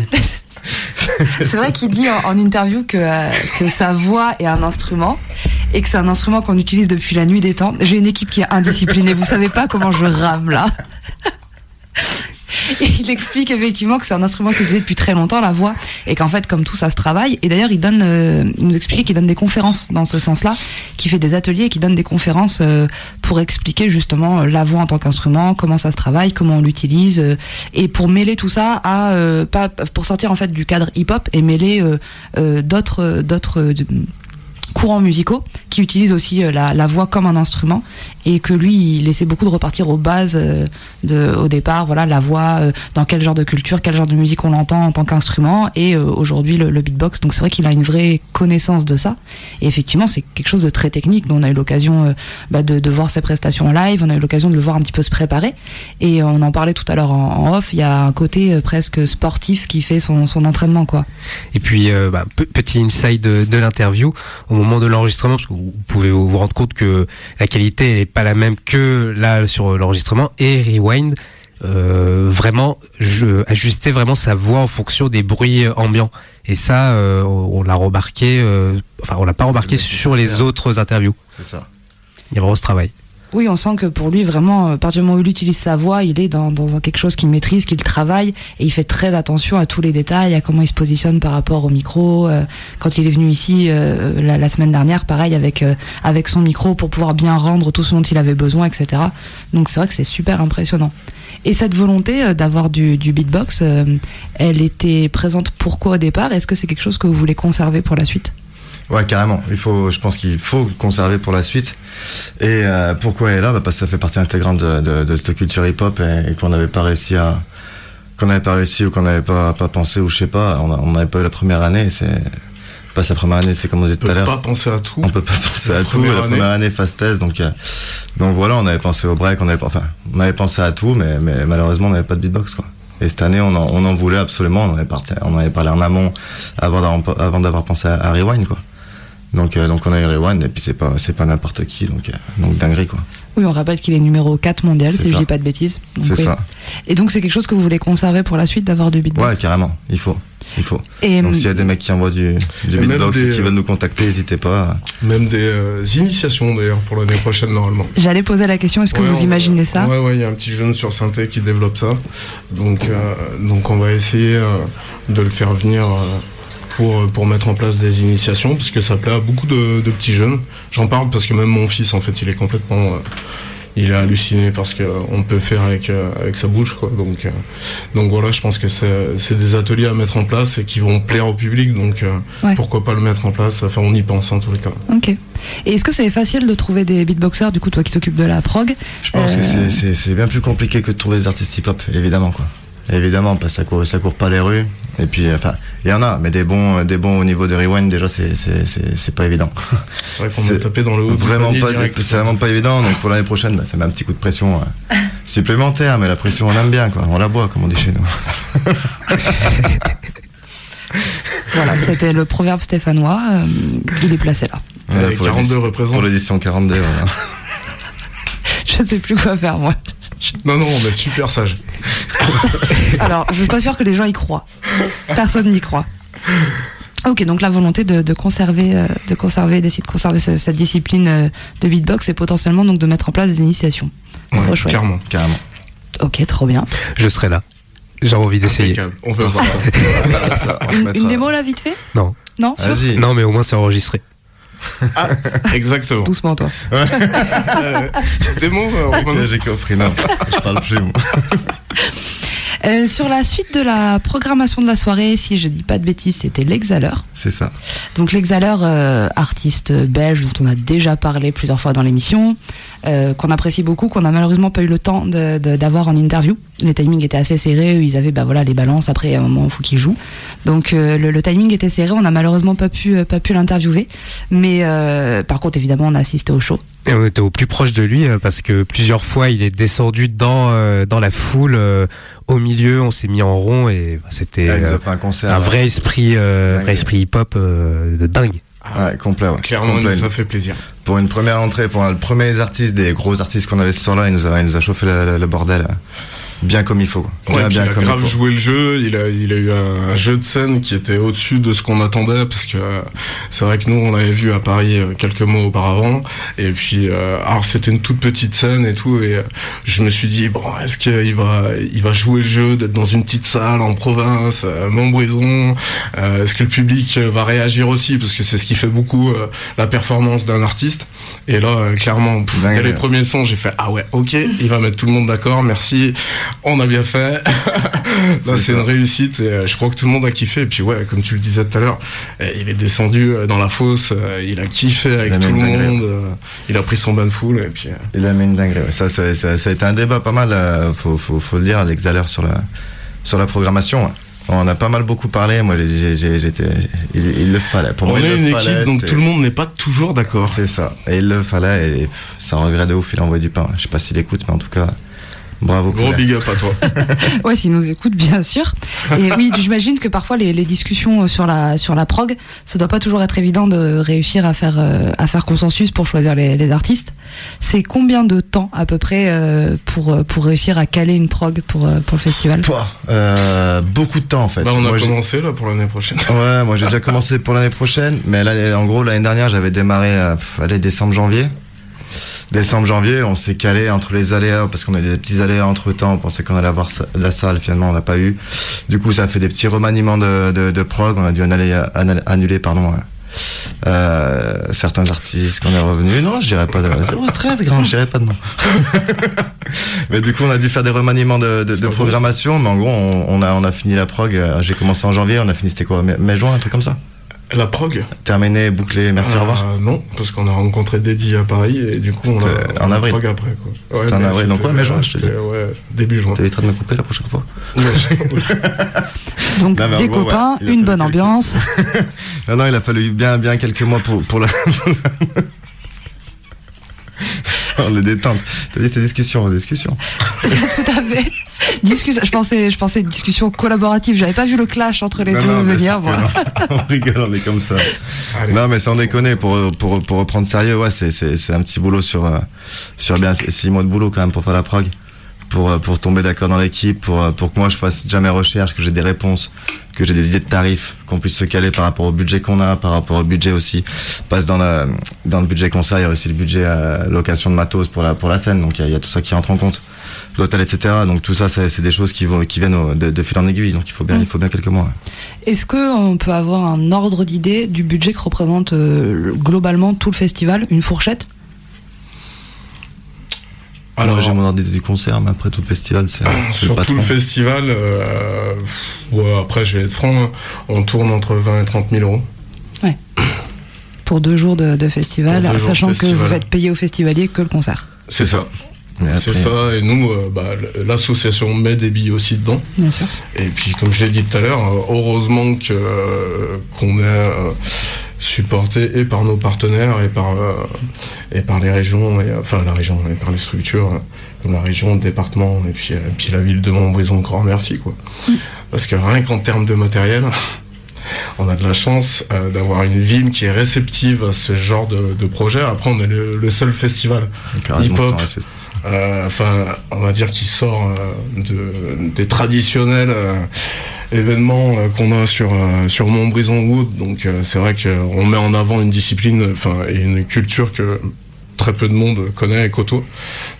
[SPEAKER 6] C'est vrai qu'il dit en, interview que, euh, que sa voix est un instrument et que c'est un instrument qu'on utilise depuis la nuit des temps. J'ai une équipe qui est indisciplinée, vous savez pas comment je rame là. Il explique effectivement que c'est un instrument qu'il faisait depuis très longtemps, la voix, et qu'en fait, comme tout, ça se travaille. Et d'ailleurs, euh, il nous expliquait qu'il donne des conférences dans ce sens-là, qu'il fait des ateliers qu'il donne des conférences euh, pour expliquer justement euh, la voix en tant qu'instrument, comment ça se travaille, comment on l'utilise, et pour mêler tout ça à pour sortir en fait du cadre hip-hop et mêler d'autres d'autres courants musicaux qui utilisent aussi la voix comme un instrument et que lui il essaie beaucoup de repartir aux bases euh, de, au départ voilà la voix euh, dans quel genre de culture quel genre de musique on l'entend en tant qu'instrument et euh, aujourd'hui le, beatbox. Donc c'est vrai qu'il a une vraie connaissance de ça. Et effectivement c'est quelque chose de très technique. Nous on a eu l'occasion bah, de, de voir ses prestations en live. On a eu l'occasion de le voir un petit peu se préparer. Et on en parlait tout à l'heure en, off. Il y a un côté presque sportif qui fait son, son entraînement quoi.
[SPEAKER 5] Et puis, bah, pe- petit insight de, de l'interview, au moment de l'enregistrement, parce que vous pouvez vous rendre compte que la qualité n'est pas la même que là sur l'enregistrement, et Rewind, euh, vraiment, je, ajustait vraiment sa voix en fonction des bruits ambiants. Et ça, euh, on l'a remarqué, euh, enfin, on l'a pas remarqué sur les autres interviews.
[SPEAKER 8] C'est ça.
[SPEAKER 5] Il y a vraiment ce travail.
[SPEAKER 6] Oui, on sent que pour lui, vraiment, à partir du moment où il utilise sa voix, il est dans, dans quelque chose qu'il maîtrise, qu'il travaille, et il fait très attention à tous les détails, à comment il se positionne par rapport au micro. Euh, quand il est venu ici euh, la, la semaine dernière, pareil, avec, euh, avec son micro pour pouvoir bien rendre tout ce dont il avait besoin, etc. Donc c'est vrai que c'est super impressionnant. Et cette volonté euh, d'avoir du, du beatbox, euh, elle était présente pourquoi au départ? Est-ce que c'est quelque chose que vous voulez conserver pour la suite?
[SPEAKER 8] Ouais, carrément. Il faut, je pense qu'il faut le conserver pour la suite. Et euh, pourquoi elle est là? Bah Parce que ça fait partie intégrante de, de, de cette culture hip-hop et, et qu'on n'avait pas réussi à, qu'on n'avait pas réussi ou qu'on n'avait pas, pas pensé ou je sais pas. On on n'avait pas eu la première année. C'est pas sa première année. C'est comme on disait tout à l'heure.
[SPEAKER 7] pas penser à tout.
[SPEAKER 8] On peut pas penser
[SPEAKER 7] La
[SPEAKER 8] à tout.
[SPEAKER 7] première
[SPEAKER 8] La
[SPEAKER 7] année.
[SPEAKER 8] première année phase test. Donc, euh, donc voilà, on avait pensé au break. On avait, enfin, on avait pensé à tout, mais, mais malheureusement, on n'avait pas de beatbox, quoi. Et cette année, on en, on en voulait absolument. On en avait, parti, on en avait parlé en amont avant d'avoir, avant d'avoir pensé à, à Rewind, quoi. Donc, euh, donc on a eu Rewind, et puis c'est pas, c'est pas n'importe qui, donc, euh, donc dinguerie, quoi.
[SPEAKER 6] Oui, on rappelle qu'il est numéro 4 mondial, si je
[SPEAKER 8] ça.
[SPEAKER 6] dis pas de bêtises. Donc,
[SPEAKER 8] C'est
[SPEAKER 6] oui.
[SPEAKER 8] ça.
[SPEAKER 6] Et donc c'est quelque chose que vous voulez conserver pour la suite d'avoir du beatbox
[SPEAKER 8] Ouais, carrément, il faut. Il faut.
[SPEAKER 6] Et,
[SPEAKER 8] donc
[SPEAKER 6] hum,
[SPEAKER 8] s'il y a des mecs qui envoient du, du beatbox
[SPEAKER 7] des,
[SPEAKER 8] et qui
[SPEAKER 7] euh,
[SPEAKER 8] veulent nous contacter, n'hésitez pas.
[SPEAKER 7] Même des euh, initiations d'ailleurs pour l'année prochaine normalement.
[SPEAKER 6] J'allais poser la question, est-ce que
[SPEAKER 7] Ouais,
[SPEAKER 6] vous imaginez ça
[SPEAKER 7] Ouais, ouais, il y a un petit jeune sur synthé qui développe ça. Donc, euh, donc on va essayer euh, de le faire venir euh, pour, pour mettre en place des initiations, parce que ça plaît à beaucoup de, de petits jeunes. J'en parle parce que même mon fils, en fait, il est complètement... euh, il est halluciné parce qu'on peut faire avec, euh, avec sa bouche. Quoi. Donc, euh, donc voilà, je pense que c'est c'est des ateliers à mettre en place et qui vont plaire au public. Donc euh,
[SPEAKER 6] Ouais.
[SPEAKER 7] pourquoi pas le mettre en place? Enfin, on y pense en tous les cas.
[SPEAKER 6] Ok. Et est-ce que c'est facile de trouver des beatboxers, du coup, toi qui t'occupes de la prog?
[SPEAKER 8] Je pense que
[SPEAKER 6] Euh,
[SPEAKER 8] c'est- bien plus compliqué que de trouver des artistes hip-hop, évidemment quoi. Évidemment, parce que ça court, ça court pas les rues. Et puis, euh, enfin, il y en a, mais des bons, des bons au niveau de rewind déjà, c'est c'est- c'est- c'est pas évident.
[SPEAKER 7] C'est vrai qu'on tapé dans le haut
[SPEAKER 8] Vraiment pas, c'est vraiment pas évident. Donc pour l'année prochaine, bah, ça met un petit coup de pression euh, supplémentaire, mais la pression on aime bien quoi. On la boit comme on dit chez nous.
[SPEAKER 6] Voilà, c'était le proverbe stéphanois. euh, il est placé là.
[SPEAKER 8] Voilà,
[SPEAKER 7] Et
[SPEAKER 8] pour
[SPEAKER 7] 42
[SPEAKER 8] l'édition-
[SPEAKER 7] représente.
[SPEAKER 8] Pour l'édition 42, voilà.
[SPEAKER 6] Je sais plus quoi faire, moi.
[SPEAKER 7] Non, non, on est super sage.
[SPEAKER 6] Alors, je suis pas sûre que les gens y croient. Personne n'y croit. Ok, donc la volonté de, de conserver, euh, de conserver, d'essayer de conserver ce- cette discipline euh, de beatbox et potentiellement donc de mettre en place des initiations. Trop chouette.
[SPEAKER 7] Carrément.
[SPEAKER 8] Carrément.
[SPEAKER 6] Ok, trop bien.
[SPEAKER 5] Je serai là. J'ai envie d'essayer.
[SPEAKER 7] Impeccable. On veut voir ça.
[SPEAKER 8] Voilà, ça, on se
[SPEAKER 6] Une, démo là, vite fait?
[SPEAKER 5] Non.
[SPEAKER 6] Non sûr?
[SPEAKER 8] Vas-y.
[SPEAKER 5] Non, mais au moins c'est enregistré.
[SPEAKER 7] Ah, exactement.
[SPEAKER 6] Doucement, toi.
[SPEAKER 7] Euh, des mots, euh, Romain
[SPEAKER 8] J'ai compris, non, je parle plus, moi.
[SPEAKER 6] Euh, sur la suite de la programmation de la soirée, si je dis pas de bêtises, c'était l'Exhaleur.
[SPEAKER 8] C'est ça.
[SPEAKER 6] Donc l'Exhaleur, euh, artiste belge dont on a déjà parlé plusieurs fois dans l'émission, euh, qu'on apprécie beaucoup, qu'on a malheureusement pas eu le temps d'avoir en interview. Les timings étaient assez serrés, ils avaient bah voilà les balances. Après, à un moment, il faut qu'ils jouent. Donc euh, le, le timing était serré, on a malheureusement pas pu pas pu l'interviewer. Mais par contre, évidemment, on a assisté au show.
[SPEAKER 5] Et on était au plus proche de lui parce que plusieurs fois il est descendu dans dans la foule au milieu, on s'est mis en rond et c'était
[SPEAKER 8] Ah,
[SPEAKER 5] euh,
[SPEAKER 8] un concert,
[SPEAKER 5] un
[SPEAKER 8] ouais.
[SPEAKER 5] vrai esprit euh, vrai esprit hip-hop euh, de dingue.
[SPEAKER 8] Ouais, complet, ouais.
[SPEAKER 7] Clairement,
[SPEAKER 8] Complet.
[SPEAKER 7] il nous a fait plaisir.
[SPEAKER 8] Pour une première entrée, pour un, le premier artiste, des gros artistes qu'on avait ce soir-là, il nous a, il nous a chauffé le, le- le bordel. Bien comme il faut. Bien,
[SPEAKER 7] Ouais,
[SPEAKER 8] bien
[SPEAKER 7] il a
[SPEAKER 8] comme
[SPEAKER 7] grave
[SPEAKER 8] il
[SPEAKER 7] joué le jeu, il a, il a eu un, un jeu de scène qui était au-dessus de ce qu'on attendait, parce que euh, c'est vrai que nous, on l'avait vu à Paris euh, quelques mois auparavant, et puis, euh, alors c'était une toute petite scène et tout, et euh, je me suis dit, bon, est-ce qu'il va, il va jouer le jeu d'être dans une petite salle en province, euh, Montbrison, euh, est-ce que le public va réagir aussi, parce que c'est ce qui fait beaucoup la performance d'un artiste, et là, clairement, pff, dès les premiers sons, j'ai fait, ah ouais, ok, il va mettre tout le monde d'accord, merci, on a bien fait. Là, c'est une réussite et euh, je crois que tout le monde a kiffé. Et puis ouais, comme tu le disais tout à l'heure, euh, il est descendu euh, dans la fosse, euh, il a kiffé avec tout le monde, il a pris son bain de foule et puis.
[SPEAKER 8] Il a mis une dinguerie. Ça, ça, ça, ça a été un débat pas mal, faut, faut, faut le dire, l'exhaleur sur la, sur la programmation. On a pas mal beaucoup parlé. Moi, j'étais, il, il le fallait. Pour
[SPEAKER 7] on
[SPEAKER 8] moi,
[SPEAKER 7] est une
[SPEAKER 8] fallait,
[SPEAKER 7] équipe, donc tout le monde n'est pas toujours d'accord.
[SPEAKER 8] C'est ça. Et il le fallait. Et pff, ça regrette de ouf. Il envoie du pain. Je sais pas s'il écoute, mais en tout cas, bravo.
[SPEAKER 7] Gros big up à toi.
[SPEAKER 6] Ouais, s'ils nous écoutent, bien sûr. Et oui, j'imagine que parfois les, les discussions sur la sur la prog, ça doit pas toujours être évident de réussir à faire euh, à faire consensus pour choisir les, les artistes. C'est combien de temps à peu près euh, pour euh, pour réussir à caler une prog pour euh, pour le festival?
[SPEAKER 8] Euh, beaucoup de temps en fait.
[SPEAKER 7] Bah, on a
[SPEAKER 8] Moi,
[SPEAKER 7] commencé là pour l'année prochaine.
[SPEAKER 8] Ouais, moi j'ai déjà commencé pour l'année prochaine, mais là, en gros, l'année dernière, j'avais démarré, euh, pff, décembre-janvier. Décembre-janvier, on s'est calé entre les aléas, parce qu'on a eu des petits aléas entre temps, on pensait qu'on allait avoir la salle, finalement on l'a pas eu. Du coup, ça a fait des petits remaniements de, de, de prog, on a dû annuler, annuler, annuler, pardon, euh, euh, certains artistes qu'on est revenus. Non, je dirais pas de, zéro stress, grand, je dirais pas de nom. mais du coup, on a dû faire des remaniements de, de, de programmation, mais en gros, on, on a, on a fini la prog, euh, j'ai commencé en janvier, on a fini, c'était quoi, mai- mai-juin, un truc comme ça
[SPEAKER 7] La prog
[SPEAKER 8] Terminé, bouclé, merci, au revoir.
[SPEAKER 7] Euh, non, parce qu'on a rencontré Dédi à Paris et du coup on a
[SPEAKER 8] en avril.
[SPEAKER 7] prog après quoi.
[SPEAKER 8] C'était en
[SPEAKER 7] mais
[SPEAKER 8] avril, donc ouais, mai, juin, je te dis.
[SPEAKER 7] c'était, Ouais, début juin.
[SPEAKER 8] T'éviteras de me couper la prochaine fois.
[SPEAKER 6] Donc
[SPEAKER 8] Non, mais
[SPEAKER 6] des
[SPEAKER 8] gros, ouais,
[SPEAKER 6] copains, une bonne
[SPEAKER 8] quelques-
[SPEAKER 6] ambiance.
[SPEAKER 8] Non, non, il a fallu bien, bien quelques mois pour, pour la. On est détente. T'as dit c'était discussion, discussion.
[SPEAKER 6] Tout à fait. Discussion. Je pensais je pensais discussion collaborative. J'avais pas vu le clash entre les
[SPEAKER 8] Non,
[SPEAKER 6] deux
[SPEAKER 8] non,
[SPEAKER 6] venir.
[SPEAKER 8] non. on rigole, on est comme ça. non, mais sans déconner, pour, pour, pour reprendre sérieux, ouais, c'est, c'est, c'est un petit boulot sur, euh, sur bien six mois de boulot quand même pour faire la prog. Pour, euh, pour tomber d'accord dans l'équipe, pour, euh, pour que moi je fasse déjà mes recherches, que j'ai des réponses, que j'ai des idées de tarifs, qu'on puisse se caler par rapport au budget qu'on a, par rapport au budget aussi. Passe dans, la, dans le budget concert, il y a aussi le budget euh, location de matos pour la, pour la scène, donc il y, a- il y a tout ça qui rentre en compte. L'hôtel, etc. Donc tout ça, c'est, des choses qui, vont, qui viennent au- de, de fil en aiguille, donc il faut bien,
[SPEAKER 6] Mm.
[SPEAKER 8] il faut bien quelques mois.
[SPEAKER 6] Est-ce que on peut avoir un ordre d'idée du budget que représente euh, le- globalement tout le festival, une fourchette?
[SPEAKER 8] Alors, j'ai mon ordre d'idée du concert, mais après tout le festival, c'est le
[SPEAKER 7] Sur tout le festival, euh, ouais, après je vais être franc, hein, on tourne entre 20 et 30 000 euros.
[SPEAKER 6] pour deux jours de, de festival,
[SPEAKER 7] de
[SPEAKER 6] sachant que vous faites payer au festivalier que le concert.
[SPEAKER 7] C'est ça. C'est ça, et nous, euh, bah, l'association met des billets aussi dedans.
[SPEAKER 6] Bien sûr.
[SPEAKER 7] Et puis, comme je l'ai dit tout à l'heure, euh, heureusement que euh, qu'on est euh, supporté et par nos partenaires et par euh, et par les régions, et, enfin la région et par les structures euh, comme la région, le département et puis, euh, puis la ville de Montbrison. Grand merci quoi. Parce que rien qu'en termes de matériel. On a de la chance euh, d'avoir une ville qui est réceptive à ce genre de, de projet. Après, on est le, le seul festival hip-hop, euh, enfin, on va dire qui sort euh, de, des traditionnels euh, événements euh, qu'on a sur euh, sur Montbrison Wood. Donc, euh, c'est vrai qu'on met en avant une discipline, enfin, et une culture que très peu de monde connaît et côtoie.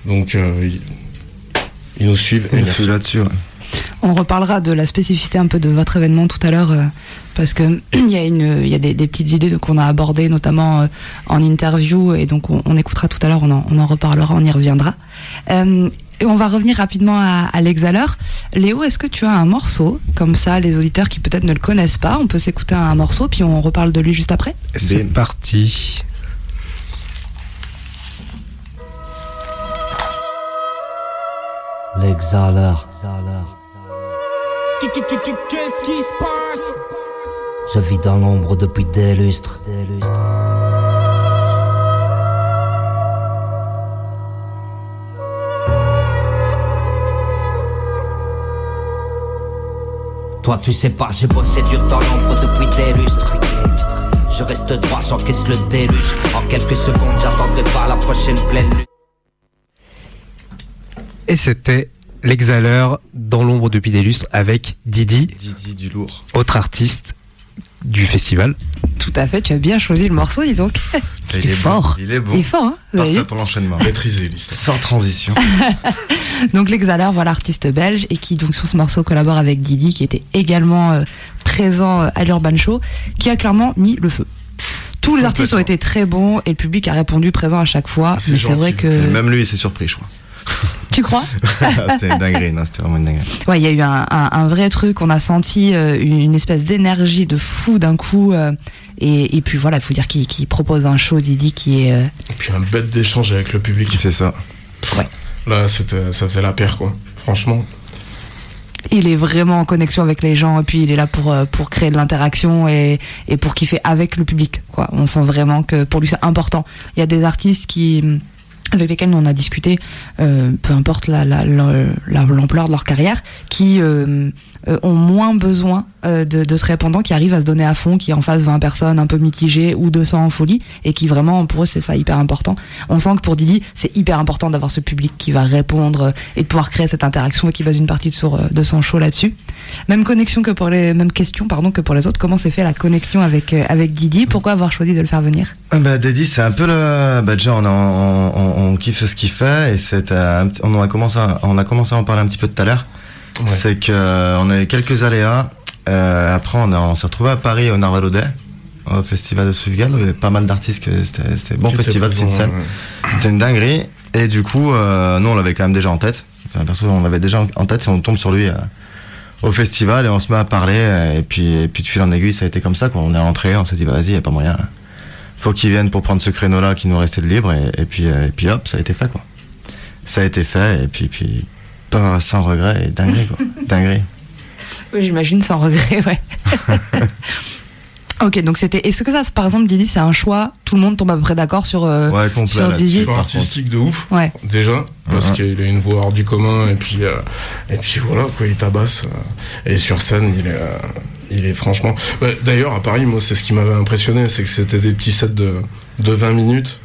[SPEAKER 7] Donc, euh, ils, ils nous suivent. et
[SPEAKER 8] là-dessus. ouais.
[SPEAKER 6] On reparlera de la spécificité un peu de votre événement tout à l'heure, euh, parce que il y a, une, il y a des, des petites idées qu'on a abordées, notamment euh, en interview, et donc on, on écoutera tout à l'heure, on en, on en reparlera, on y reviendra. Euh, et on va revenir rapidement à, à l'exhaleur. Léo, est-ce que tu as un morceau, comme ça, les auditeurs qui peut-être ne le connaissent pas, on peut s'écouter un morceau, puis on reparle de lui juste après?
[SPEAKER 5] C'est parti.
[SPEAKER 19] L'exhaleur.
[SPEAKER 20] Qu'est-ce qui se passe?
[SPEAKER 19] Je vis dans l'ombre depuis des lustres. Toi tu sais pas, j'ai bossé dur dans l'ombre depuis des lustres. Je reste droit, j'encaisse le déluge. En quelques secondes, j'attendrai pas la prochaine pleine lune.
[SPEAKER 5] Et c'était l'exhaleur dans l'ombre depuis des lustres avec Didi.
[SPEAKER 8] Didi du lourd.
[SPEAKER 5] Autre artiste du festival.
[SPEAKER 6] Tout à fait, tu as bien choisi le morceau, dis donc.
[SPEAKER 8] Il, est
[SPEAKER 6] fort.
[SPEAKER 8] Bon. Il est bon.
[SPEAKER 6] Il est fort, hein
[SPEAKER 8] Parfait pour l'enchaînement.
[SPEAKER 7] Maîtrisé.
[SPEAKER 8] Sans transition.
[SPEAKER 6] donc l'exhaleur, voilà, artiste belge, et qui donc sur ce morceau collabore avec Didi, qui était également euh, présent euh, à l'Urban Show, qui a clairement mis le feu. Tous les artistes ont été très bons et le public a répondu présent à chaque fois. Mais c'est vrai que.
[SPEAKER 8] Et même lui, il s'est surpris, je crois.
[SPEAKER 6] Tu crois?
[SPEAKER 8] C'était une dinguerie, non, c'était vraiment une dinguerie.
[SPEAKER 6] Ouais, il y a eu un, un, un, vrai truc, on a senti euh, une espèce d'énergie de fou d'un coup. Euh, et, et, puis voilà, il faut dire qu'il qu propose un show, Didi, qui est. Euh...
[SPEAKER 7] Et puis un bête d'échange avec le public.
[SPEAKER 8] C'est ça.
[SPEAKER 6] Ouais.
[SPEAKER 7] Là, c'était, ça faisait la paire, quoi. Franchement.
[SPEAKER 6] Il est vraiment en connexion avec les gens et puis il est là pour, pour créer de l'interaction et, et pour kiffer avec le public. Quoi. On sent vraiment que pour lui c'est important. Il y a des artistes qui avec lesquels on a discuté, euh, peu importe la, la, l'ampleur de leur carrière, qui euh, euh, ont moins besoin euh, de, de répondant, qui arrivent à se donner à fond, qui en face 20 personnes un peu mitigées ou 200 en folie, et qui vraiment, pour eux, c'est ça hyper important. On sent que pour Didi, c'est hyper important d'avoir ce public qui va répondre et de pouvoir créer cette interaction et qui base une partie de, de son show là-dessus. Même connexion que pour les mêmes questions, pardon, que pour les autres. Comment s'est fait la connexion avec avec Didi? Pourquoi avoir choisi de le faire venir?
[SPEAKER 8] Bah, Didi, c'est un peu le. Bah, déjà, on, kiffe ce qu'il fait et. Euh, on a commencé, on a commencé à en parler un petit peu tout à l'heure. Ouais. C'est que euh, on a eu quelques aléas. Euh, après, on, s'est retrouvé à Paris au Narvalodet, au festival de Suvigal. Il y avait pas mal d'artistes. C'était, c'était bon festival. Ouais. C'était une dinguerie. Et du coup, euh, nous, on l'avait quand même déjà en tête. Enfin, perso, on l'avait déjà en tête. Et on tombe sur lui euh, au festival et on se met à parler. Et puis, et puis de fil en aiguille, ça a été comme ça. Quand on est rentré, on s'est dit, bah, vas-y, y a pas moyen. Faut qu'il vienne pour prendre ce créneau-là qui nous restait de libre. Et, et, puis, et puis hop, ça a été fait, quoi. Ça a été fait. Et puis, puis pas sans regret et dinguerie, quoi. dinguerie.
[SPEAKER 6] Oui, j'imagine sans regret, ouais. ok, donc c'était. Est-ce que ça, par exemple, Didi, c'est un choix Tout le monde tombe à peu près d'accord sur. Euh,
[SPEAKER 8] ouais, complet.
[SPEAKER 6] Sur Didi.
[SPEAKER 7] Choix artistique de ouf.
[SPEAKER 6] Ouais.
[SPEAKER 7] Déjà, parce qu'il a une voix hors du commun et puis euh, et puis voilà quoi, il tabasse. Euh, et sur scène, il est. il est franchement. Bah, D'ailleurs, à Paris, moi, c'est ce qui m'avait impressionné, c'est que c'était des petits sets de, de 20 minutes.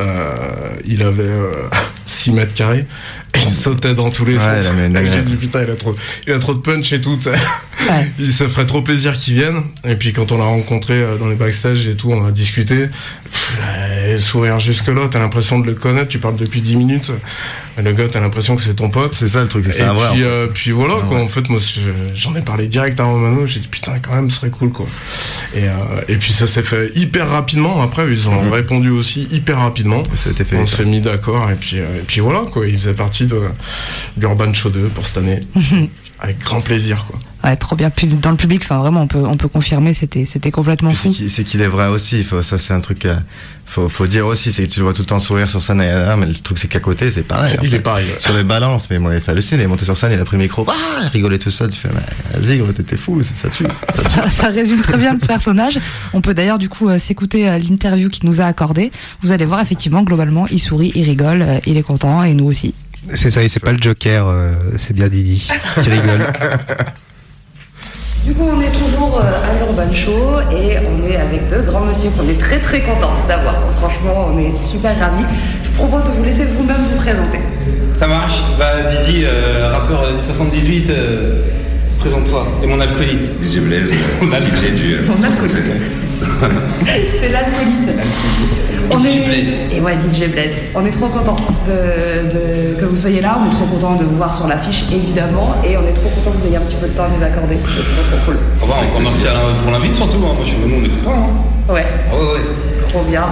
[SPEAKER 7] Euh, il avait 6 mètres carrés il sautait dans tous les
[SPEAKER 8] ouais,
[SPEAKER 7] sens. J'ai dit putain, il a trop, il a trop de punch et tout. Ouais. il se ferait trop plaisir qu'il vienne. Et puis quand on l'a rencontré dans les backstage et tout, on a discuté. Pff, sourire jusque là, t'as l'impression de le connaître. Tu parles depuis 10 minutes. Le gars, t'as l'impression que c'est ton pote.
[SPEAKER 8] C'est ça le truc, c'est
[SPEAKER 7] et
[SPEAKER 8] un vrai.
[SPEAKER 7] Puis,
[SPEAKER 8] en fait.
[SPEAKER 7] euh, puis voilà, quoi. En fait, moi, j'en ai parlé direct à Romano. J'ai dit putain, quand même, ce serait cool, quoi. Et, euh, et puis ça s'est fait hyper rapidement. Après, ils ont
[SPEAKER 8] Mhm.
[SPEAKER 7] mmh. répondu aussi hyper rapidement.
[SPEAKER 8] Ça a été fait.
[SPEAKER 7] On s'est mis d'accord. Et puis, euh, et puis voilà, quoi. Il faisait partie de d'Urban Show 2 pour cette année. Avec grand plaisir, quoi.
[SPEAKER 6] Ouais, trop bien. Puis dans le public, enfin vraiment, on peut, on peut confirmer, c'était, c'était complètement fou.
[SPEAKER 8] C'est qu'il est vrai aussi. Faut, ça, c'est un truc. Euh, faut, faut dire aussi, c'est que tu le vois tout le temps sourire sur scène. Et, ah, mais le truc, c'est qu'à côté, c'est pareil.
[SPEAKER 7] Il
[SPEAKER 8] fait.
[SPEAKER 7] est pareil. Ouais.
[SPEAKER 8] Sur les balances, mais moi, il fait halluciner. Il est monté sur scène, il a pris le micro, ah, il rigolait tout seul. Tu fais, vas-y, gros, t'étais fou, ça tue.
[SPEAKER 6] Ça, ça, ça, résume très bien le personnage. On peut d'ailleurs, du coup, euh, s'écouter euh, l'interview qu'il nous a accordé. Vous allez voir, effectivement, globalement, il sourit, il rigole, euh, il est content, et nous aussi.
[SPEAKER 5] C'est ça, et c'est pas le Joker, euh, c'est bien Didi qui rigole.
[SPEAKER 17] Du coup, on est toujours euh, à l'Urban Show et on est avec deux grands monsieur qu'on est très très contents d'avoir. Franchement, on est super ravis. Je propose de vous laisser vous-même vous présenter.
[SPEAKER 21] Ça marche. Bah, Didi, euh, rappeur du 78, euh, présente-toi. Et mon alcoolite.
[SPEAKER 22] DJ Blaze.
[SPEAKER 21] mon alcoolite.
[SPEAKER 22] du.
[SPEAKER 17] Mon alcoolite.
[SPEAKER 6] C'est l'alcoolite. On est... Et ouais, DJ Blaise. On est trop content de, de- que vous soyez là. On est trop content de vous voir sur l'affiche, évidemment. Et on est trop content que vous ayez un petit peu de temps à nous accorder. C'est trop, trop cool.
[SPEAKER 21] Ah bah, encore merci à- pour l'invite surtout. hein. Moi, je suis nous, on est contents. Hein.
[SPEAKER 6] Ouais.
[SPEAKER 21] Ah ouais, ouais.
[SPEAKER 6] Trop bien.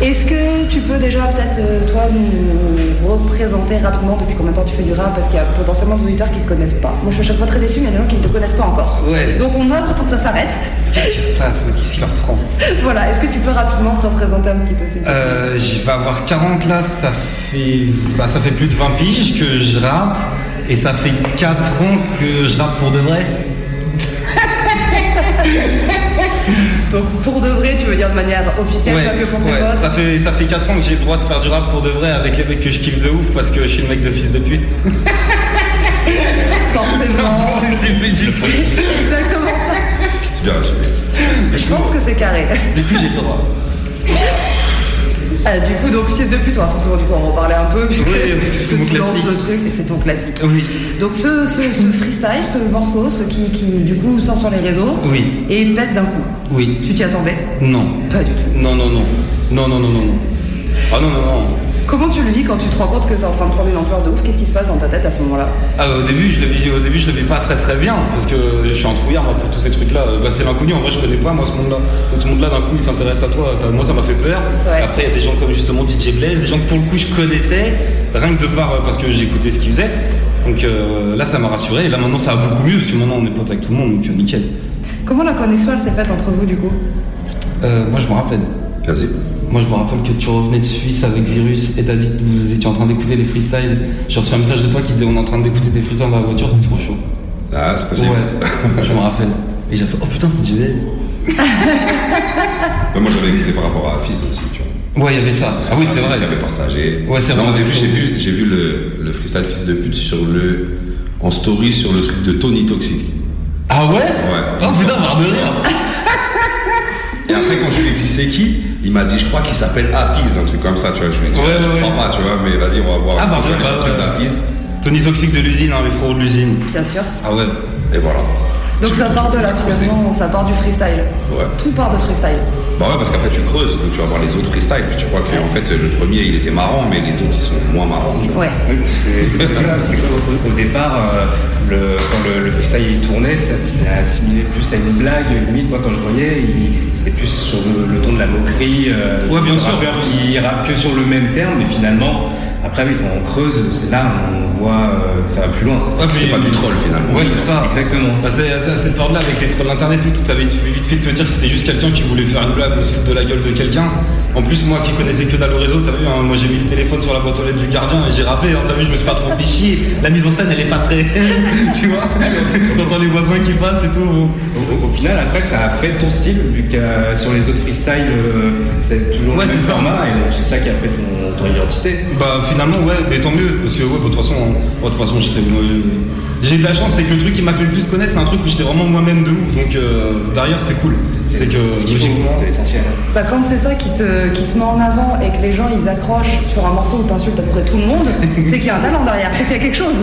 [SPEAKER 6] Est-ce que tu peux déjà peut-être euh, toi nous représenter rapidement depuis combien de temps tu fais du rap? Parce qu'il y a potentiellement des auditeurs qui ne te connaissent pas. Moi je suis à chaque fois très déçu, mais il y a des gens qui ne te connaissent pas encore.
[SPEAKER 21] Ouais.
[SPEAKER 6] Donc on offre pour que ça s'arrête.
[SPEAKER 21] Qu'est-ce qui se passe qui leur prend?
[SPEAKER 6] Voilà, est-ce que tu peux rapidement te représenter un petit peu s'il
[SPEAKER 21] Euh, je vais avoir 40 là, ça fait, bah, ça fait plus de 20 piges que je rappe et ça fait 4 ans que je rappe pour de vrai.
[SPEAKER 6] Donc pour de vrai, tu veux dire de manière officielle, pas que pour tes
[SPEAKER 21] ouais.
[SPEAKER 6] potes
[SPEAKER 21] Ça fait, ça fait 4 ans que j'ai le droit de faire du rap pour de vrai avec les mecs que je kiffe de ouf parce que je suis le mec de fils de pute.
[SPEAKER 6] Forcément.
[SPEAKER 21] du fric.
[SPEAKER 6] C'est exactement ça.
[SPEAKER 12] Bien la
[SPEAKER 6] Je pense que c'est carré.
[SPEAKER 21] Du coup, j'ai le droit.
[SPEAKER 6] Ah, du coup, donc fils de pute, toi, forcément, du coup, on va en parler un peu. Puisque,
[SPEAKER 21] Oui, c'est mon classique.
[SPEAKER 6] le truc c'est ton classique.
[SPEAKER 21] Oui.
[SPEAKER 6] Donc ce, ce, ce freestyle, ce morceau, ce qui, qui du coup sort sur les réseaux
[SPEAKER 21] Oui.
[SPEAKER 6] et pète d'un coup.
[SPEAKER 21] Oui.
[SPEAKER 6] Tu t'y attendais?
[SPEAKER 21] Non.
[SPEAKER 6] Pas du tout.
[SPEAKER 21] Non, non, non. Non, non, non, non, non. Ah non, non, non.
[SPEAKER 6] Comment tu le vis quand tu te rends compte que c'est en train de prendre une ampleur de ouf? Qu'est-ce qui se passe dans ta tête à ce moment-là?
[SPEAKER 21] Ah, au début, je le vis, au début, je le vis pas très très bien parce que je suis un trouillard moi, pour tous ces trucs-là. Bah, c'est l'inconnu. En vrai, je connais pas moi ce monde-là. Donc ce monde-là, d'un coup, il s'intéresse à toi. Moi, ça m'a fait peur.
[SPEAKER 6] Ouais.
[SPEAKER 21] Après, il y a des gens comme justement DJ Blaze, des gens que pour le coup je connaissais, rien que de part euh, parce que j'écoutais ce qu'ils faisaient. Donc euh, là, ça m'a rassuré. Et là, maintenant, ça va beaucoup mieux parce que maintenant, on est potes avec tout le monde, donc euh, nickel.
[SPEAKER 6] Comment la connexion s'est faite entre vous du coup?
[SPEAKER 21] Euh, moi, je me rappelle.
[SPEAKER 12] Vas-y.
[SPEAKER 21] Moi, je me rappelle que tu revenais de Suisse avec Virus et t'as dit que vous étiez en train d'écouter les freestyles. J'ai reçu un message de toi qui disait on est en train d'écouter des freestyles dans la voiture, t'es trop chaud.
[SPEAKER 12] Ah, c'est possible.
[SPEAKER 21] Ouais, je me rappelle. Et j'ai fait oh putain, c'était du
[SPEAKER 12] Ouais, moi j'avais écouté par rapport à Fils aussi, tu vois.
[SPEAKER 21] Ouais, il y avait ça. Ah oui, c'est vrai.
[SPEAKER 12] qui avait partagé.
[SPEAKER 21] Ouais, c'est
[SPEAKER 12] Non,
[SPEAKER 21] vrai.
[SPEAKER 12] Au début, j'ai vu, j'ai vu le, le freestyle Fils de pute sur le, en story sur le truc de Tony Toxic.
[SPEAKER 21] Ah ouais?
[SPEAKER 12] Ouais.
[SPEAKER 21] Oh putain, barre de rire.
[SPEAKER 12] Et après, quand je lui ai dit c'est qui, il m'a dit je crois qu'il s'appelle Hafiz, un truc comme ça, tu vois. Je lui ai dit
[SPEAKER 21] Ouais,
[SPEAKER 12] je
[SPEAKER 21] ouais,
[SPEAKER 12] crois pas, tu vois, mais vas-y, on va voir.
[SPEAKER 21] Ah bah, bah. Tony Toxic de l'usine, hein, les frots de l'usine.
[SPEAKER 6] Bien sûr.
[SPEAKER 21] Ah ouais.
[SPEAKER 12] Et voilà.
[SPEAKER 6] Donc ça part de là finalement, ça part du freestyle.
[SPEAKER 12] Ouais.
[SPEAKER 6] Tout part de freestyle.
[SPEAKER 12] Bah ouais, parce qu'après tu creuses, donc tu vas voir les autres freestyles, puis tu vois qu'en fait le premier il était marrant, mais les autres ils sont moins marrants. tu vois.
[SPEAKER 6] Ouais.
[SPEAKER 4] Oui, c'est ça, c'est qu'au au départ, euh, le, quand le, le freestyle il tournait, ça, ça assimilait plus à une blague, limite, moi quand je voyais, c'était plus sur le, le ton de la moquerie, euh,
[SPEAKER 21] Ouais, bien sûr.
[SPEAKER 4] rappeur qui rappe que sur le même terme, mais finalement, après oui, quand on creuse, c'est là on voit euh, que ça va plus loin.
[SPEAKER 21] Ouais, puis-
[SPEAKER 12] C'est pas du troll finalement.
[SPEAKER 21] Ouais, c'est ça.
[SPEAKER 4] Exactement.
[SPEAKER 21] Bah, c'est à cette période-là, avec les trolls d'internet et tout, t'avais vite vite fait de te dire que c'était juste quelqu'un qui voulait faire une blague ou se foutre de la gueule de quelqu'un. En plus, moi qui connaissais que dalle au réseau, t'as vu, hein, moi j'ai mis le téléphone sur la boîte aux lettres du gardien et j'ai rappelé, hein, t'as vu, je me suis pas trop fait chier. La mise en scène, elle est pas très. tu vois T'entends les voisins qui passent et tout. bon.
[SPEAKER 4] Au, au final, après, ça a fait ton style, vu que euh, sur les autres freestyles, euh, c'est toujours
[SPEAKER 21] Ouais,
[SPEAKER 4] le même
[SPEAKER 21] c'est ça.
[SPEAKER 4] format, et donc c'est ça qui a fait ton, ton identité.
[SPEAKER 21] Bah finalement ouais mais tant mieux parce que ouais bah, de toute façon hein, ouais, de toute façon j'étais j'ai eu de la chance c'est que le truc qui m'a fait le plus connaître c'est un truc où j'étais vraiment moi-même de ouf donc euh, derrière c'est cool c'est que
[SPEAKER 4] c'est essentiel.
[SPEAKER 6] Bah quand c'est ça qui te, qui te met en avant et que les gens ils accrochent sur un morceau où t'insultes à peu près tout le monde, c'est qu'il y a un talent derrière, c'est qu'il y a quelque chose.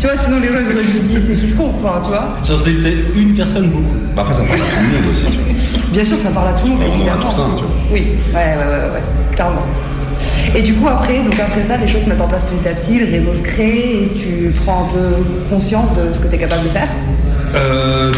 [SPEAKER 6] Tu vois, sinon les gens ils auraient dit c'est qui se enfin, tu vois.
[SPEAKER 21] j'en sais c'était une personne beaucoup
[SPEAKER 12] Bah après ça parle à tout le monde aussi, tu vois.
[SPEAKER 6] Bien sûr, ça parle à tout le monde,
[SPEAKER 12] Ouais, on aura tout ça, tu vois.
[SPEAKER 6] Oui, ouais, ouais, ouais, ouais, clairement. Et du coup, après, donc après ça, les choses se mettent en place petit à petit, le réseau se crée et tu prends un peu conscience de ce que tu es capable de faire.
[SPEAKER 21] euh,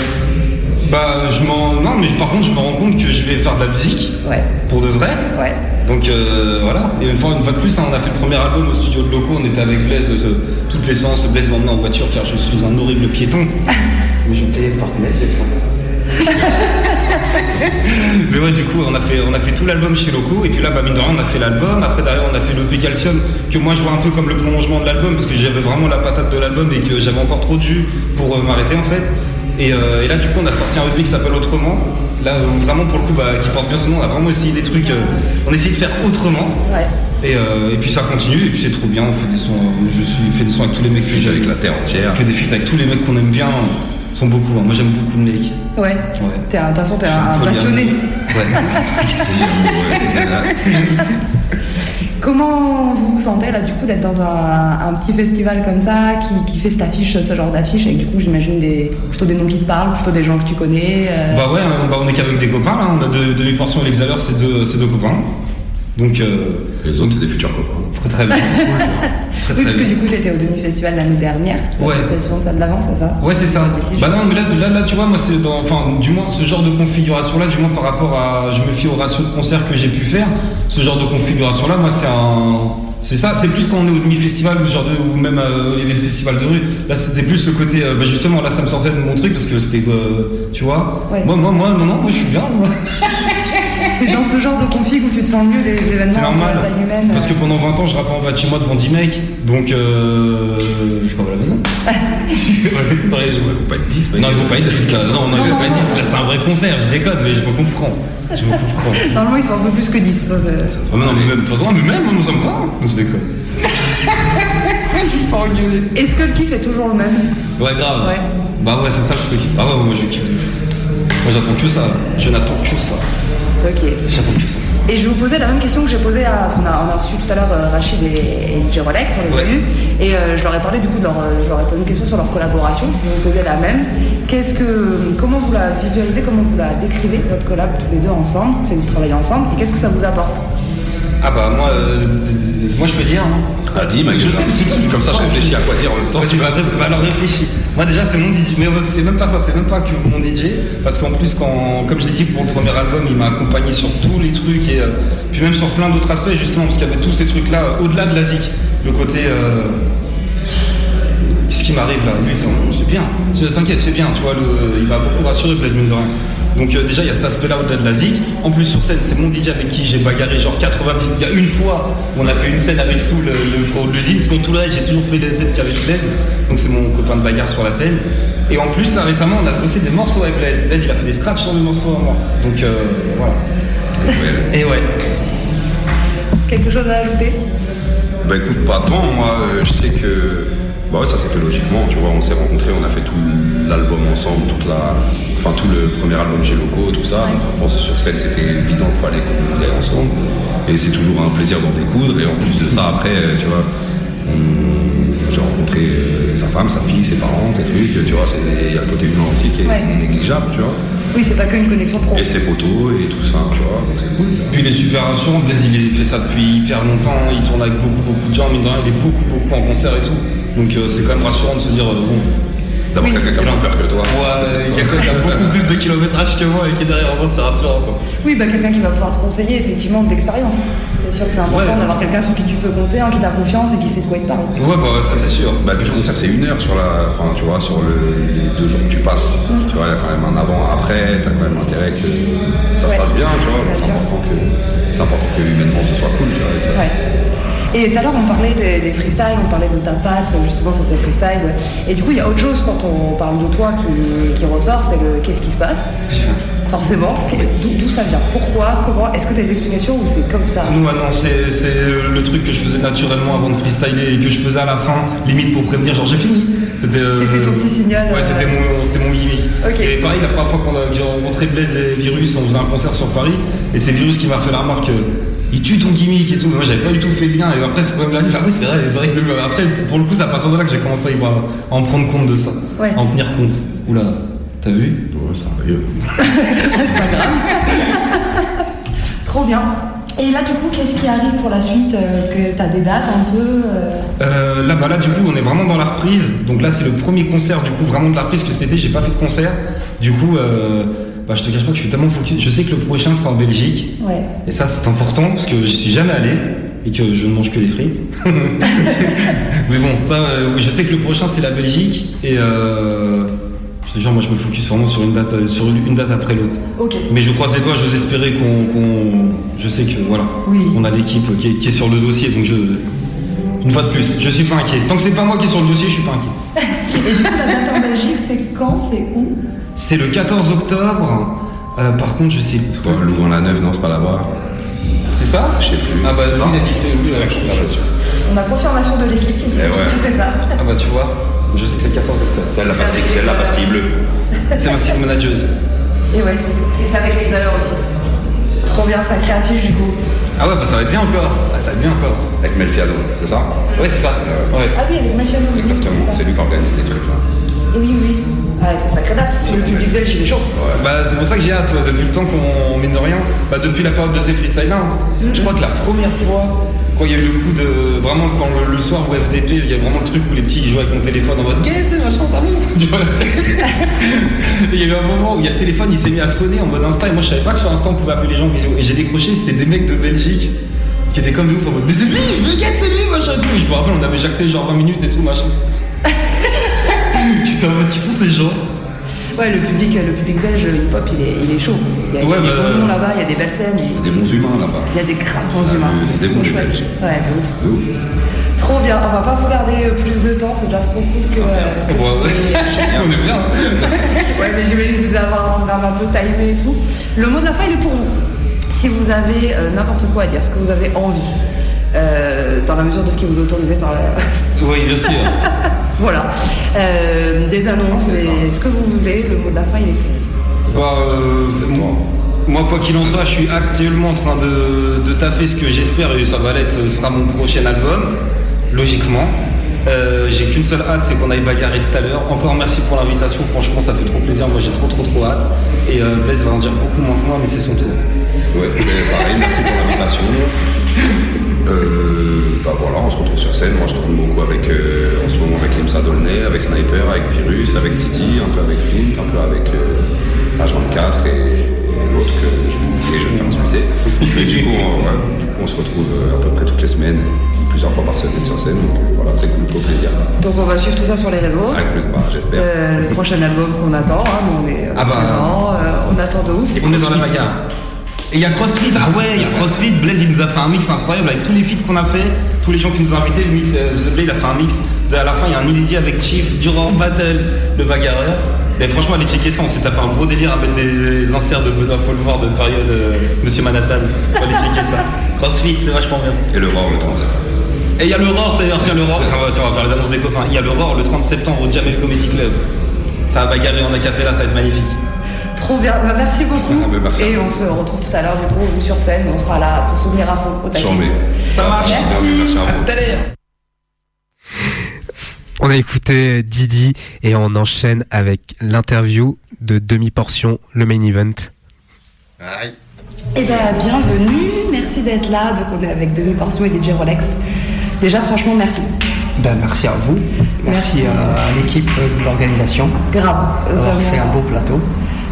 [SPEAKER 21] bah je m'en non mais par contre je me rends compte que je vais faire de la musique.
[SPEAKER 6] Ouais.
[SPEAKER 21] pour de vrai.
[SPEAKER 6] Ouais.
[SPEAKER 21] donc euh, voilà. Et une fois une fois de plus hein, on a fait le premier album au studio de locaux. On était avec Blaise euh, toutes les séances Blaise m'emmenait en voiture car je suis un horrible piéton. Mais je payais par mètre des fois Mais ouais, du coup, on a fait, on a fait tout l'album chez Loco, et puis là, bah, mine de rien, on a fait l'album. Après, derrière, on a fait l'EP Calcium, que moi, je vois un peu comme le prolongement de l'album, parce que j'avais vraiment la patate de l'album et que j'avais encore trop de jus pour euh, m'arrêter, en fait. Et, euh, et là, du coup, on a sorti un EP qui s'appelle Autrement. Là, euh, vraiment, pour le coup, bah, qui porte bien son nom, on a vraiment essayé des trucs, euh, on a essayé de faire autrement.
[SPEAKER 6] Ouais.
[SPEAKER 21] Et, euh, et puis ça continue, et puis c'est trop bien, on fait des sons, je suis fait des sons avec tous les mecs que j'aime.
[SPEAKER 12] avec la terre entière.
[SPEAKER 21] On fait des feats avec tous les mecs qu'on aime bien, sont beaucoup, hein. moi j'aime beaucoup de mecs.
[SPEAKER 6] Ouais.
[SPEAKER 21] Ouais.
[SPEAKER 6] T'es un, de toute façon, t'es un passionné.
[SPEAKER 21] Ouais.
[SPEAKER 6] Comment vous vous sentez là du coup d'être dans un, un petit festival comme ça qui, qui fait cette affiche, ce genre d'affiche et du coup j'imagine des, plutôt des noms qui te parlent, plutôt des gens que tu connais. euh,
[SPEAKER 21] Bah ouais, hein, bah on est qu'avec des copains là, on a deux demi-portions et l'exhaleur, c'est deux, c'est deux copains. Donc. euh,
[SPEAKER 12] Les autres, c'est des futurs copains.
[SPEAKER 21] Très très bien. Très,
[SPEAKER 6] oui,
[SPEAKER 21] très
[SPEAKER 6] parce que du coup t'étais au demi-festival l'année dernière.
[SPEAKER 21] Ouais.
[SPEAKER 6] La session ça de l'avant, c'est ça
[SPEAKER 21] Ouais, c'est ça. Bah non, mais là, là, là, tu vois, moi, c'est dans, enfin, du moins, ce genre de configuration-là, du moins par rapport à, je me fie au ratio de concerts que j'ai pu faire, ce genre de configuration-là, moi, c'est un, c'est ça, c'est plus quand on est au demi-festival ou genre de, ou même euh, il y avait le festival de rue. Là, c'était plus le côté, euh, bah, justement, là, ça me sortait de mon truc parce que c'était, euh, tu vois.
[SPEAKER 6] Ouais.
[SPEAKER 21] Moi, moi, moi, non, non, moi, je suis bien. Moi.
[SPEAKER 6] C'est dans ce genre de config où tu te sens mieux des événements
[SPEAKER 21] C'est normal.
[SPEAKER 6] de taille humaine.
[SPEAKER 21] Parce que pendant 20 ans, je rappais en bas de chez moi devant 10 mecs, donc euh, je crois à la maison. Il ne faut pas être 10. Non, il faut pas être 10 là. Non, non, il faut pas être 10 là. C'est un vrai concert, je déconne, mais je me comprends. Je me comprends.
[SPEAKER 6] Normalement ils sont un peu plus que 10. faut se-
[SPEAKER 21] Ah, mais non, mais même, de toute façon, mais même, nous sommes pas. Je déconne.
[SPEAKER 6] Est-ce que le kiff est toujours le même?
[SPEAKER 21] Ouais, grave.
[SPEAKER 6] Ouais.
[SPEAKER 21] Bah ouais, c'est ça le truc. Ah ouais, moi je kiffe de fou. Moi j'attends que ça. Je n'attends que ça.
[SPEAKER 6] Ok.
[SPEAKER 21] J'attends que ça.
[SPEAKER 6] Et je vous posais la même question que j'ai posée à. Parce qu'on a, on a reçu tout à l'heure euh, Rachid et, et DJ Rolex, on les a vus. Et euh, je leur ai parlé du coup de leur. euh, Je leur ai posé une question sur leur collaboration. Je vous poser la même. Qu'est-ce que. Comment vous la visualisez, comment vous la décrivez, votre collab tous les deux ensemble Vous travaillez ensemble et qu'est-ce que ça vous apporte?
[SPEAKER 21] Ah bah moi, moi je peux dire. hein.
[SPEAKER 12] Ah, dis, Maguila.
[SPEAKER 21] Je sais, parce que
[SPEAKER 12] Comme ça, je réfléchis à quoi dire en même temps.
[SPEAKER 21] Bah, bah, alors réfléchis. Moi déjà c'est mon DJ, mais c'est même pas ça, c'est même pas que mon DJ, parce qu'en plus quand, comme je l'ai dit pour le premier album, il m'a accompagné sur tous les trucs et euh, puis même sur plein d'autres aspects justement, parce qu'il y avait tous ces trucs là au-delà de la zik, le côté euh, ce qui m'arrive là, lui, c'est bien, t'inquiète, c'est bien, tu vois, le, il m'a beaucoup rassuré Blaise mine de rien. Donc euh, déjà il y a cet aspect là au-delà de la zik. En plus sur scène c'est mon DJ avec qui j'ai bagarré genre 90. Il y a une fois où on a fait une scène avec Sou le, le frérot de l'usine. Sinon tout reste j'ai toujours fait des scènes qu'avec Blaise. Donc c'est mon copain de bagarre sur la scène. Et en plus là récemment on a bossé des morceaux avec Blaise. Blaise il a fait des scratchs sur des morceaux à moi. Donc euh, voilà. Et ouais.
[SPEAKER 6] Quelque chose à ajouter?
[SPEAKER 12] Bah écoute, pas tant. Moi, euh, je sais que. Bah ouais, ça s'est fait logiquement. Tu vois, on s'est rencontrés, on a fait tout l'album ensemble, toute la. Enfin, tout le premier album chez Loco, tout ça. Bon, sur scène, c'était évident qu'il fallait qu'on aille ensemble. Et c'est toujours un plaisir d'en découdre. Et en plus de ça, après, euh, tu vois, on- j'ai rencontré euh, sa femme, sa fille, ses parents, ces trucs. Tu vois, c'est- il y a le côté humain aussi qui est
[SPEAKER 6] Ouais.
[SPEAKER 12] négligeable, tu vois.
[SPEAKER 6] Oui, c'est pas qu'une connexion pro.
[SPEAKER 12] Et ses potos et tout ça, tu vois. Donc c'est cool.
[SPEAKER 21] Puis il est super rassurant, Blaise il fait ça depuis hyper longtemps, il tourne avec beaucoup beaucoup de gens, rien, il est beaucoup beaucoup en concert et tout. Donc euh, c'est quand même rassurant de se dire euh, bon.
[SPEAKER 12] D'avoir quelqu'un qui a moins peur que toi.
[SPEAKER 21] Ouais, quelqu'un qui a beaucoup plus de kilométrage que moi et qui est derrière moi, c'est rassurant quoi.
[SPEAKER 6] Oui, bah, quelqu'un qui va pouvoir te conseiller effectivement d'expérience. C'est sûr que c'est important
[SPEAKER 21] Ouais.
[SPEAKER 6] d'avoir quelqu'un sur qui tu peux compter, en qui t'as confiance et qui sait de quoi il parle.
[SPEAKER 21] Ouais, bah ça c'est sûr.
[SPEAKER 12] Bah, puis le concert, c'est une heure sur la. Enfin, tu vois, sur le- les deux jours que tu passes. Tu vois, il y a quand même un avant, après, t'as quand même intérêt que ça se passe bien, tu vois. donc C'est important que. C'est important que humainement ce soit cool, tu vois, avec ça.
[SPEAKER 6] Ouais. Et tout à l'heure, on parlait des, des freestyles, on parlait de ta patte, justement, sur ces freestyles. Et du coup, il y a autre chose quand on parle de toi qui, qui ressort, c'est le qu'est-ce qui se passe? Forcément. D'où ça vient? Pourquoi? Comment? Est-ce que tu as des explications ou c'est comme ça?
[SPEAKER 21] Nous, ah non, c'est c'est le truc que je faisais naturellement avant de freestyler et que je faisais à la fin, limite pour prévenir, genre j'ai fini. C'était euh,
[SPEAKER 6] ton petit signal,
[SPEAKER 21] Ouais,
[SPEAKER 6] euh,
[SPEAKER 21] c'était mon, c'était mon gimmick. Et pareil, la première fois qu'on a- que j'ai rencontré Blaise et Virus, on faisait un concert sur Paris, et c'est Virus qui m'a fait la remarque. euh, il tue ton gimmick et tout, mais moi j'avais pas du tout fait le lien. Et après, c'est quand même là, après c'est vrai, c'est vrai que de- après, pour le coup, c'est à partir de là que j'ai commencé à, y voir- à en prendre compte de ça,
[SPEAKER 6] Ouais.
[SPEAKER 21] à en tenir compte. Oula, t'as vu?
[SPEAKER 12] Ouais, ça arrive.
[SPEAKER 6] Trop bien. Et là, du coup, qu'est-ce qui arrive pour la suite euh, Que tu as des dates un peu euh,
[SPEAKER 21] Euh, là, bah là, du coup, on est vraiment dans la reprise. Donc là, c'est le premier concert, du coup, vraiment de la reprise que été, j'ai pas fait de concert. Du coup, euh, bah, je te cache pas que je suis tellement focus. Je sais que le prochain, c'est en Belgique.
[SPEAKER 6] Ouais.
[SPEAKER 21] Et ça, c'est important parce que je suis jamais allé et que je ne mange que des frites. Mais bon, ça, euh, oui, je sais que le prochain, c'est la Belgique. Et euh, je te jure, moi, je me focus vraiment sur une date, sur une, date après l'autre.
[SPEAKER 6] Ok.
[SPEAKER 21] Mais je croise les doigts, j'ose espérer qu'on. qu'on- je sais que, voilà, on a l'équipe qui est, qui est sur le dossier. Donc, je. Une fois de plus, je suis pas inquiet. Tant que c'est pas moi qui est sur le dossier, je suis pas inquiet.
[SPEAKER 6] Et du coup, la date en Belgique, c'est quand C'est où?
[SPEAKER 21] C'est le 14 octobre. Euh, par contre, je sais
[SPEAKER 12] C'est quoi, Louvain-la-Neuve, non, c'est pas là-bas.
[SPEAKER 21] C'est ça?
[SPEAKER 12] Je sais plus.
[SPEAKER 21] Ah bah,
[SPEAKER 12] Non
[SPEAKER 21] vous a dit c'est oui, ouais, confirmation.
[SPEAKER 6] On a confirmation de l'équipe qui dit
[SPEAKER 12] Eh
[SPEAKER 6] que
[SPEAKER 12] ouais.
[SPEAKER 6] tu fais ça.
[SPEAKER 21] Ah bah, tu vois, je sais que c'est le 14 octobre.
[SPEAKER 12] C'est la pastille, la pastille bleue.
[SPEAKER 21] C'est ma petite manageuse.
[SPEAKER 6] Et ouais. Et c'est avec les heures aussi. Trop bien, sacré affiche du coup.
[SPEAKER 21] Ah ouais, bah, ça va être bien encore. Ah, ça va être bien encore.
[SPEAKER 12] Avec Melfiado, c'est ça?
[SPEAKER 21] Ouais, c'est ça. Ouais.
[SPEAKER 6] Ah oui, avec oui,
[SPEAKER 12] Exactement,
[SPEAKER 6] c'est ça.
[SPEAKER 12] c'est lui qui organise les trucs là.
[SPEAKER 6] Et oui, oui. Ah, c'est sacré date. Sur le public belge, il est chaud.
[SPEAKER 21] Bah, c'est pour ça que j'ai hâte, depuis le temps qu'on, mine de rien, bah, depuis la période de ces freestyles là, je crois que la première fois, quand il y a eu le coup de. Vraiment, quand le, le soir au FDP, il y a vraiment le truc où les petits ils jouent avec mon téléphone en mode Guette, machin, ça monte Il y a eu un moment où il y a le téléphone, il s'est mis à sonner en mode Insta, et moi je savais pas que sur Insta on pouvait appeler les gens en visio. Et j'ai décroché, c'était des mecs de Belgique qui étaient comme de ouf en mode Mais c'est lui, mais Guette, c'est lui, machin et tout. Et je me rappelle, on avait jacté genre 20 minutes et tout, machin. J'étais en mode Qui sont ces gens
[SPEAKER 6] Ouais, le public, le public belge hip-hop, il est, il est chaud. Il y a, il y a
[SPEAKER 21] Ouais,
[SPEAKER 6] des
[SPEAKER 21] bah,
[SPEAKER 6] bons là-bas, il y a des belles scènes.
[SPEAKER 12] Il y a des bons humains là-bas.
[SPEAKER 6] Il y a des graves bons humains.
[SPEAKER 12] Ah, c'est des bons. Belges.
[SPEAKER 6] Ouais, de ouf.
[SPEAKER 12] De ouf.
[SPEAKER 6] Trop bien. On va pas vous garder euh, plus de temps, c'est déjà trop cool que. euh, que-
[SPEAKER 21] on est bien.
[SPEAKER 6] ouais, mais j'imagine que vous devez avoir un programme un peu timé et tout. Le mot de la fin, il est pour vous. Si vous avez euh, n'importe quoi à dire, ce que vous avez envie, euh, dans la mesure de ce qui vous est autorisé par la.
[SPEAKER 21] Oui, bien sûr.
[SPEAKER 6] voilà. Euh, des annonces, des- ce que vous voulez, le mot de la fin, il est.
[SPEAKER 21] Bah, euh, c'est- moi, moi, quoi qu'il en soit, je suis actuellement en train de, de taffer ce que j'espère et ça va l'être, ce sera mon prochain album, logiquement. Euh, j'ai qu'une seule hâte, c'est qu'on aille bagarrer tout à l'heure. Encore merci pour l'invitation, franchement, ça fait trop plaisir. Moi, j'ai trop, trop, trop hâte. Et euh, Blaise va en dire beaucoup moins que moi, mais c'est son tour.
[SPEAKER 12] Ouais, pareil, merci pour l'invitation. Euh, bah voilà, on se retrouve sur scène. Moi, je tourne beaucoup avec, euh, en ce moment avec Limsa Dolnay, avec Sniper, avec Virus, avec Didi, un peu avec Flint, un peu avec euh, H24 et, et l'autre que je vais oublier, je vais faire insulter. Et du coup, on, ouais, du coup, on se retrouve euh, à peu près toutes les semaines, plusieurs fois par semaine sur scène. Donc euh, voilà, c'est cool, au plaisir.
[SPEAKER 6] Donc on va suivre tout ça sur les réseaux.
[SPEAKER 12] Avec le bah, j'espère.
[SPEAKER 6] Euh, le prochain album qu'on attend, hein, on est euh,
[SPEAKER 21] Ah bah.
[SPEAKER 6] euh, on attend de ouf.
[SPEAKER 21] Et on est dans la bagarre. Et il y a CrossFit, ah ouais, il y a CrossFit, Blaise il nous a fait un mix incroyable avec tous les feats qu'on a fait, tous les gens qui nous ont invités, le mix, euh, The Blade, il a fait un mix, de, à la fin il y a un inédit avec Chief, Durant Battle, le bagarreur. Et franchement allez checker ça, on s'est tapé un gros délire à mettre des inserts de Benoît Poulevard de période euh, Monsieur Manhattan. Faut aller checker ça. CrossFit, c'est vachement bien.
[SPEAKER 12] Et le Roar le 30 septembre.
[SPEAKER 21] Et il y a le Roar d'ailleurs, tiens le Roar, tiens, on va, tiens, on va faire les annonces des copains. Il y a le Roar le 30 septembre au Jamel Comedy Club. Ça va bagarrer en acapella, ça va être magnifique.
[SPEAKER 6] Trop bien, Bah, merci beaucoup.
[SPEAKER 21] Ah, merci
[SPEAKER 6] Et on se retrouve tout à l'heure, du coup, vous sur scène, on sera là pour souvenir à fond. au taquet.
[SPEAKER 21] Ça marche.
[SPEAKER 6] Merci.
[SPEAKER 12] Merci à vous.
[SPEAKER 5] On a écouté Didi et on enchaîne avec l'interview de demi-portion, le main event.
[SPEAKER 6] Eh ben, bienvenue, merci d'être là. Donc, on est avec Demi Portion et DJ Rolex. Déjà, franchement, merci.
[SPEAKER 23] Ben, merci à vous, merci, à l'équipe de l'organisation
[SPEAKER 6] Grave,
[SPEAKER 23] d'avoir fait un beau plateau.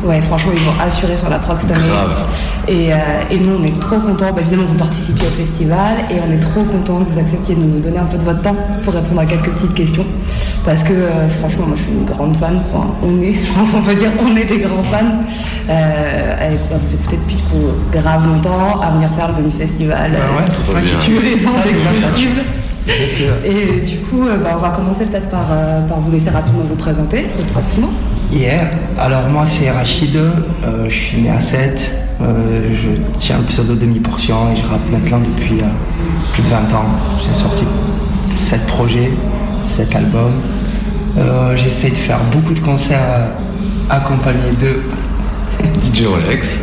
[SPEAKER 6] Ouais, franchement, ils vont assurer sur la proc cette année.
[SPEAKER 23] Grave.
[SPEAKER 6] Et, euh, et nous, on est trop contents. Bah, évidemment, vous participiez au festival et on est trop contents que vous acceptiez de nous donner un peu de votre temps pour répondre à quelques petites questions. Parce que, euh, franchement, moi, je suis une grande fan. Enfin, on est, je pense qu'on peut dire, on est des grands fans. Euh, et, bah, vous écoutez depuis grave longtemps à venir faire le demi-festival.
[SPEAKER 23] Bah ouais, c'est ça qui-
[SPEAKER 6] tous les ans. Et du coup, euh, bah, on va commencer peut-être par, euh, par vous laisser rapidement vous présenter, deux,
[SPEAKER 23] Hier, alors moi c'est Rachid, euh, je suis né à 7, euh, je tiens le pseudo demi-portion et je rappe maintenant depuis euh, plus de 20 ans. J'ai sorti 7 projets, 7 albums. J'essaie de faire beaucoup de concerts accompagnés de
[SPEAKER 18] DJ Rolex.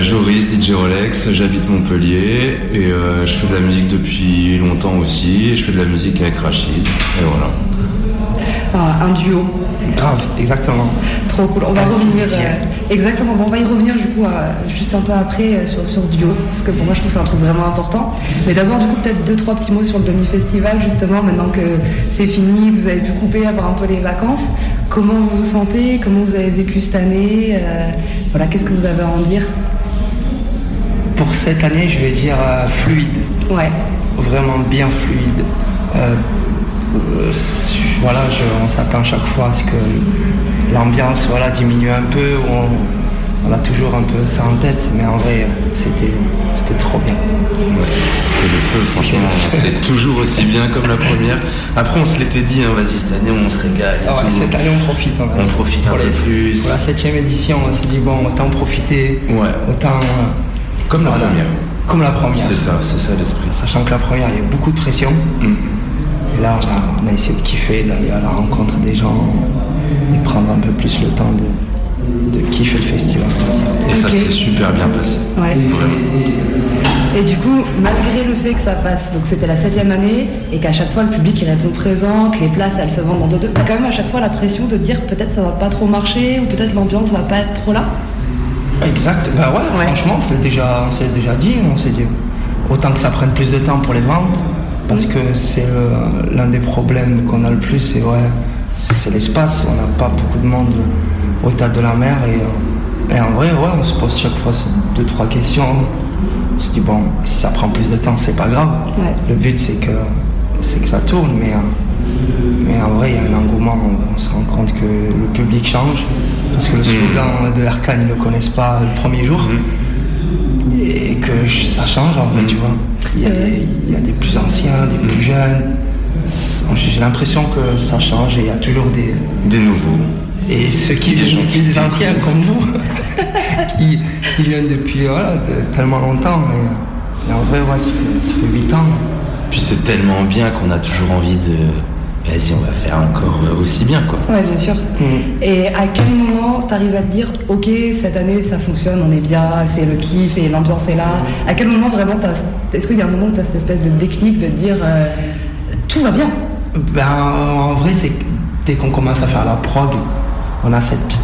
[SPEAKER 18] Joris, DJ Rolex, j'habite Montpellier et je fais de la musique depuis longtemps aussi. Je fais de la musique avec Rachid. Et voilà.
[SPEAKER 6] Un duo.
[SPEAKER 23] Grave, exactement.
[SPEAKER 6] Trop cool. On va
[SPEAKER 23] Merci,
[SPEAKER 6] revenir. Euh, exactement. Bon, on va y revenir du coup euh, juste un peu après euh, sur, sur ce duo, parce que pour moi je trouve que c'est un truc vraiment important. Mais d'abord du coup peut-être deux trois petits mots sur le demi-festival justement. Maintenant que c'est fini, vous avez pu couper, avoir un peu les vacances. Comment vous vous sentez? Comment vous avez vécu cette année? Voilà, qu'est-ce que vous avez à en dire?
[SPEAKER 23] Pour cette année, je vais dire fluide.
[SPEAKER 6] Ouais.
[SPEAKER 23] Vraiment bien fluide. Euh, voilà, je- on s'attend chaque fois à ce que l'ambiance voilà, diminue un peu. On, on a toujours un peu ça en tête, mais en vrai, c'était c'était trop bien.
[SPEAKER 18] C'était le feu, franchement. C'est toujours aussi bien comme la première. Après, on se l'était dit, hein, vas-y, cette année, on se régale.
[SPEAKER 23] Ah ouais, cette année, on profite. en fait.
[SPEAKER 18] On profite un
[SPEAKER 23] Pour
[SPEAKER 18] peu plus.
[SPEAKER 23] Pour la septième édition, on s'est dit, bon, autant profiter.
[SPEAKER 18] Ouais.
[SPEAKER 23] Autant. euh,
[SPEAKER 18] Comme la
[SPEAKER 23] voilà.
[SPEAKER 18] première.
[SPEAKER 23] Comme la première.
[SPEAKER 18] C'est ça, c'est ça l'esprit.
[SPEAKER 23] Sachant que la première, il y a beaucoup de pression. Et là, on a, on a essayé de kiffer, d'aller à la rencontre des gens et prendre un peu plus le temps de, de kiffer le festival.
[SPEAKER 18] Et ça s'est super bien passé.
[SPEAKER 6] Ouais. Et du coup, malgré le fait que ça fasse, donc c'était la septième année, et qu'à chaque fois le public il répond présent, que les places elles se vendent dans deux deux, t'as quand même à chaque fois la pression de dire peut-être ça va pas trop marcher, ou peut-être l'ambiance va pas être trop là.
[SPEAKER 23] Exact, bah ouais, franchement, c'est déjà, on s'est déjà dit, on s'est dit, autant que ça prenne plus de temps pour les ventes, parce que c'est l'un des problèmes qu'on a le plus, c'est ouais, c'est l'espace, on n'a pas beaucoup de monde au tas de la mer, et, euh, et en vrai, ouais, on se pose chaque fois deux, trois questions, on se dit, bon, si ça prend plus de temps, c'est pas grave, le but c'est que, c'est que ça tourne, mais, euh, mais en vrai, il y a un engouement, on, on se rend compte que le public change, parce que le slogan de Erkan, ils ne le connaissent pas le premier jour, et que je- ça change en vrai, tu vois. Il y, a des, il y a des plus anciens, des plus jeunes. J'ai l'impression que ça change et il y a toujours des,
[SPEAKER 18] Des nouveaux.
[SPEAKER 23] et ceux qui viennent, qui- des anciens comme vous, qui, qui viennent depuis voilà, de- tellement longtemps, mais, mais en vrai, ouais, ça fait, ça fait 8 ans.
[SPEAKER 18] Puis c'est tellement bien qu'on a toujours envie de. Vas-y, on va faire encore euh, aussi bien, quoi.
[SPEAKER 6] Ouais, bien sûr. Et à quel moment t'arrives à te dire, ok, cette année ça fonctionne, on est bien, c'est le kiff et l'ambiance est là. À quel moment vraiment t'as, est-ce qu'il y a un moment où t'as cette espèce de déclic de te dire, euh, tout va bien?
[SPEAKER 23] Ben, en vrai, c'est que dès qu'on commence à faire la prog, on a cette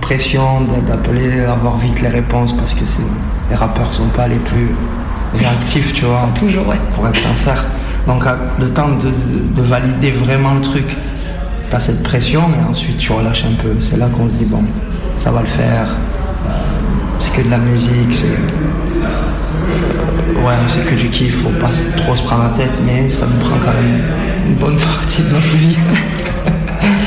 [SPEAKER 23] pression d'a- d'appeler, avoir vite les réponses parce que c'est- les rappeurs sont pas les plus réactifs, tu vois.
[SPEAKER 6] Toujours, ouais.
[SPEAKER 23] Pour être sincère. Donc, le temps de, de- de valider vraiment le truc, t'as cette pression, mais ensuite tu relâches un peu. C'est là qu'on se dit, bon, ça va le faire. Euh, C'est que de la musique, c'est. Ouais, c'est que du kiff, faut pas trop se prendre la tête, mais ça nous prend quand même une bonne partie de notre vie.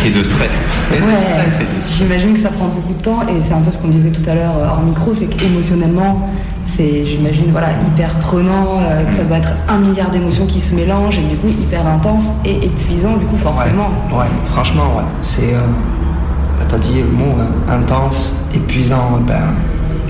[SPEAKER 18] Et de stress.
[SPEAKER 23] Et de
[SPEAKER 6] Ouais,
[SPEAKER 23] stress.
[SPEAKER 6] J'imagine que ça prend beaucoup de temps et c'est un peu ce qu'on disait tout à l'heure euh, hors micro, c'est qu'émotionnellement, c'est, j'imagine, voilà, hyper prenant, euh, que ça doit être un milliard d'émotions qui se mélangent et du coup hyper intense et épuisant, du coup forcément.
[SPEAKER 23] Ouais, ouais, franchement, ouais. C'est. euh, bah, T'as dit le mot hein, intense, épuisant. Ben,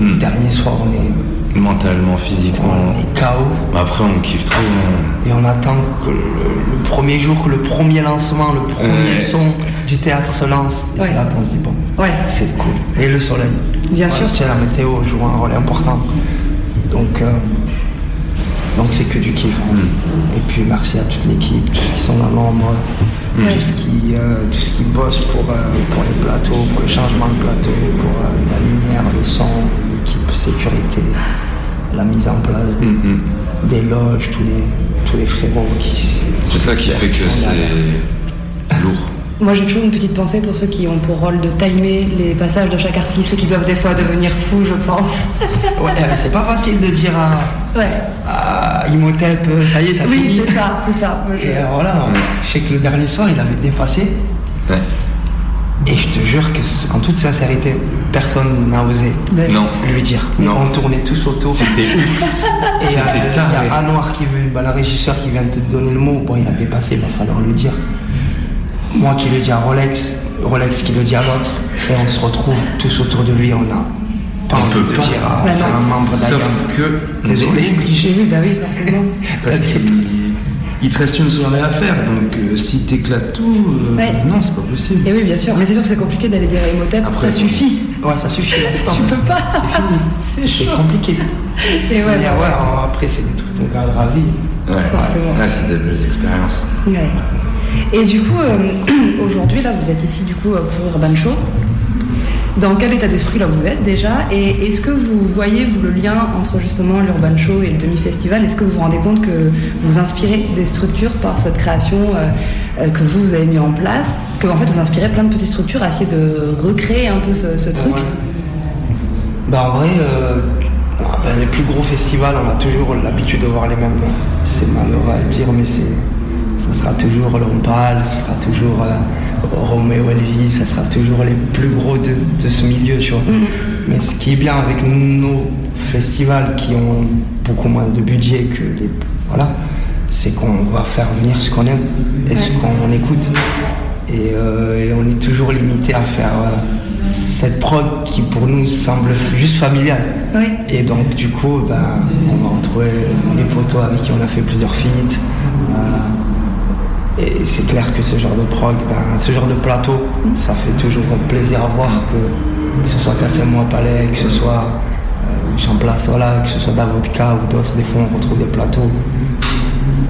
[SPEAKER 23] le dernier soir, on est,
[SPEAKER 18] Mentalement, physiquement.
[SPEAKER 23] on est KO.
[SPEAKER 18] Mais Après, on kiffe trop. on-
[SPEAKER 23] Et on attend que le, le premier jour, que le premier lancement, le premier
[SPEAKER 18] Ouais.
[SPEAKER 23] son du théâtre se lance. Et c'est là qu'on se dit, bon,
[SPEAKER 6] Ouais.
[SPEAKER 23] c'est cool. Et le soleil.
[SPEAKER 6] Bien
[SPEAKER 23] Ouais,
[SPEAKER 6] sûr.
[SPEAKER 23] Tiens, la météo joue un rôle important. Donc, euh, donc c'est que du kiff. hein.
[SPEAKER 18] Mm.
[SPEAKER 23] Et puis merci à toute l'équipe, tous ceux qui sont dans l'ombre,
[SPEAKER 18] Mm.
[SPEAKER 23] tous, ceux qui, euh, tous ceux qui bossent pour, euh, pour les plateaux, pour le changement de plateau, pour euh, la lumière, le son, sécurité, la mise en place des,
[SPEAKER 18] Mm,
[SPEAKER 23] des loges, tous les, tous les frérots qui.
[SPEAKER 18] C'est ça qui fait que c'est lourd.
[SPEAKER 6] Moi j'ai toujours une petite pensée pour ceux qui ont pour rôle de timer les passages de chaque artiste et qui doivent des fois devenir fous, je pense.
[SPEAKER 23] Ouais, c'est pas facile de dire à,
[SPEAKER 6] Ouais.
[SPEAKER 23] à Imhotep, euh, ça y est, t'as
[SPEAKER 6] Oui,
[SPEAKER 23] fini.
[SPEAKER 6] c'est ça, c'est ça.
[SPEAKER 23] Et euh, voilà, je sais que le dernier soir, il avait dépassé.
[SPEAKER 18] Ouais.
[SPEAKER 23] Et je te jure que, en toute sincérité, personne n'a osé
[SPEAKER 18] Non.
[SPEAKER 23] lui dire.
[SPEAKER 18] Non.
[SPEAKER 23] On tournait tous autour.
[SPEAKER 18] C'était ouf.
[SPEAKER 23] Et il y a Anouar qui veut, bah, le régisseur qui vient de te donner le mot. Bon, il a dépassé, il va falloir lui dire. Moi qui le dis à Rolex, Rolex qui le dit à l'autre, et on se retrouve tous autour de lui. On a pas
[SPEAKER 18] On
[SPEAKER 23] envie
[SPEAKER 18] peut
[SPEAKER 23] de
[SPEAKER 18] pas.
[SPEAKER 23] dire à
[SPEAKER 6] Bah
[SPEAKER 23] un membre
[SPEAKER 18] Sauf que.
[SPEAKER 23] Désolé.
[SPEAKER 6] J'ai vu, bah oui, forcément.
[SPEAKER 18] Parce qu'il il te reste une soirée à faire, donc euh, si t'éclates tout, euh,
[SPEAKER 6] Ouais.
[SPEAKER 18] non, c'est pas possible.
[SPEAKER 6] Et oui, bien sûr. Mais c'est sûr que c'est compliqué d'aller dire à Imhotep,
[SPEAKER 18] Après,
[SPEAKER 6] ça suffit.
[SPEAKER 23] Ouais, ça suffit. l'instant.
[SPEAKER 6] Tu peux pas.
[SPEAKER 23] C'est compliqué.
[SPEAKER 6] Et ouais,
[SPEAKER 23] Mais ouais, alors après, c'est des trucs qu'on garde à vie.
[SPEAKER 18] Ouais,
[SPEAKER 6] Forcément.
[SPEAKER 18] ouais, c'est des belles expériences.
[SPEAKER 6] Ouais. Et du coup, euh, aujourd'hui, là, vous êtes ici du coup pour Urban Show. Dans quel état d'esprit là vous êtes déjà? Et est-ce que vous voyez vous le lien entre justement l'Urban Show et le demi-festival? Est-ce que vous vous rendez compte que vous inspirez des structures par cette création euh, euh, que vous, avez mis en place? Que en fait vous inspirez plein de petites structures à essayer de recréer un peu ce, ce truc?
[SPEAKER 23] Bah en vrai, euh, ah, ben, les plus gros festivals, on a toujours l'habitude de voir les mêmes. C'est malheureux à dire, mais c'est, ça sera toujours l'Ompal, ça sera toujours Roméo Elvis, ça sera toujours les plus gros de, de ce milieu, tu vois. Mais ce qui est bien avec nos festivals qui ont beaucoup moins de budget que les. Voilà, c'est qu'on va faire venir ce qu'on aime et ce qu'on écoute. Et, euh, et on est toujours limité à faire euh, cette prod qui pour nous semble juste familiale.
[SPEAKER 6] Oui.
[SPEAKER 23] Et donc du coup, ben, on va retrouver les potos avec qui on a fait plusieurs feats. Euh, et c'est clair que ce genre de prog, ben, ce genre de plateau, ça fait toujours plaisir à voir que que ce soit Cassez-moi Palais, que ce soit euh, Jean Place, voilà, que ce soit Davodka ou d'autres, des fois on retrouve des plateaux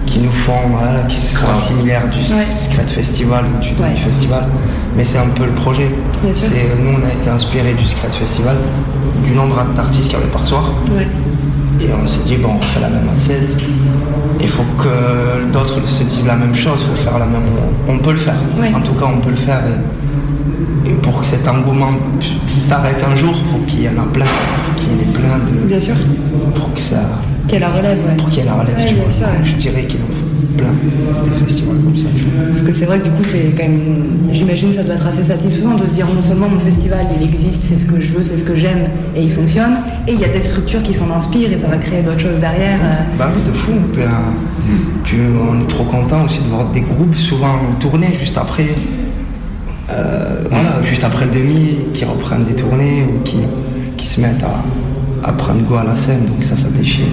[SPEAKER 23] qui nous font, voilà, qui soient similaires du
[SPEAKER 6] Ouais.
[SPEAKER 23] Secret Festival ou du Demi
[SPEAKER 6] Ouais.
[SPEAKER 23] Festival. Mais c'est un peu le projet. C'est, nous, on a été inspiré du Secret Festival, du nombre d'artistes qu'il y avait par soir.
[SPEAKER 6] Ouais.
[SPEAKER 23] Et on s'est dit, bon, on fait la même assiette. Il faut que d'autres se disent la même chose, il faut faire la même. On peut le faire. En tout cas, on peut le faire. Et, et pour que cet engouement s'arrête un jour, il faut qu'il y en a plein. Il faut qu'il y en ait plein de.
[SPEAKER 6] Bien sûr.
[SPEAKER 23] Pour que ça.
[SPEAKER 6] Qu'elle la relève, ouais.
[SPEAKER 23] Pour ait la relève.
[SPEAKER 6] Ouais,
[SPEAKER 23] tu
[SPEAKER 6] bien
[SPEAKER 23] vois.
[SPEAKER 6] sûr, ouais.
[SPEAKER 23] Je dirais qu'il en faut plein des festivals comme ça.
[SPEAKER 6] Parce que c'est vrai que du coup, c'est quand même, j'imagine, ça doit être assez satisfaisant de se dire non seulement mon festival, il existe, c'est ce que je veux, c'est ce que j'aime, et il fonctionne, et il y a des structures qui s'en inspirent, et ça va créer d'autres choses derrière. euh.
[SPEAKER 23] Bah oui, de fou. Puis, euh, puis on est trop content aussi de voir des groupes souvent tourner juste après. euh, voilà, juste après le demi, qui reprennent des tournées ou qui, qui se mettent à, à prendre goût à la scène. Donc ça, ça déchire.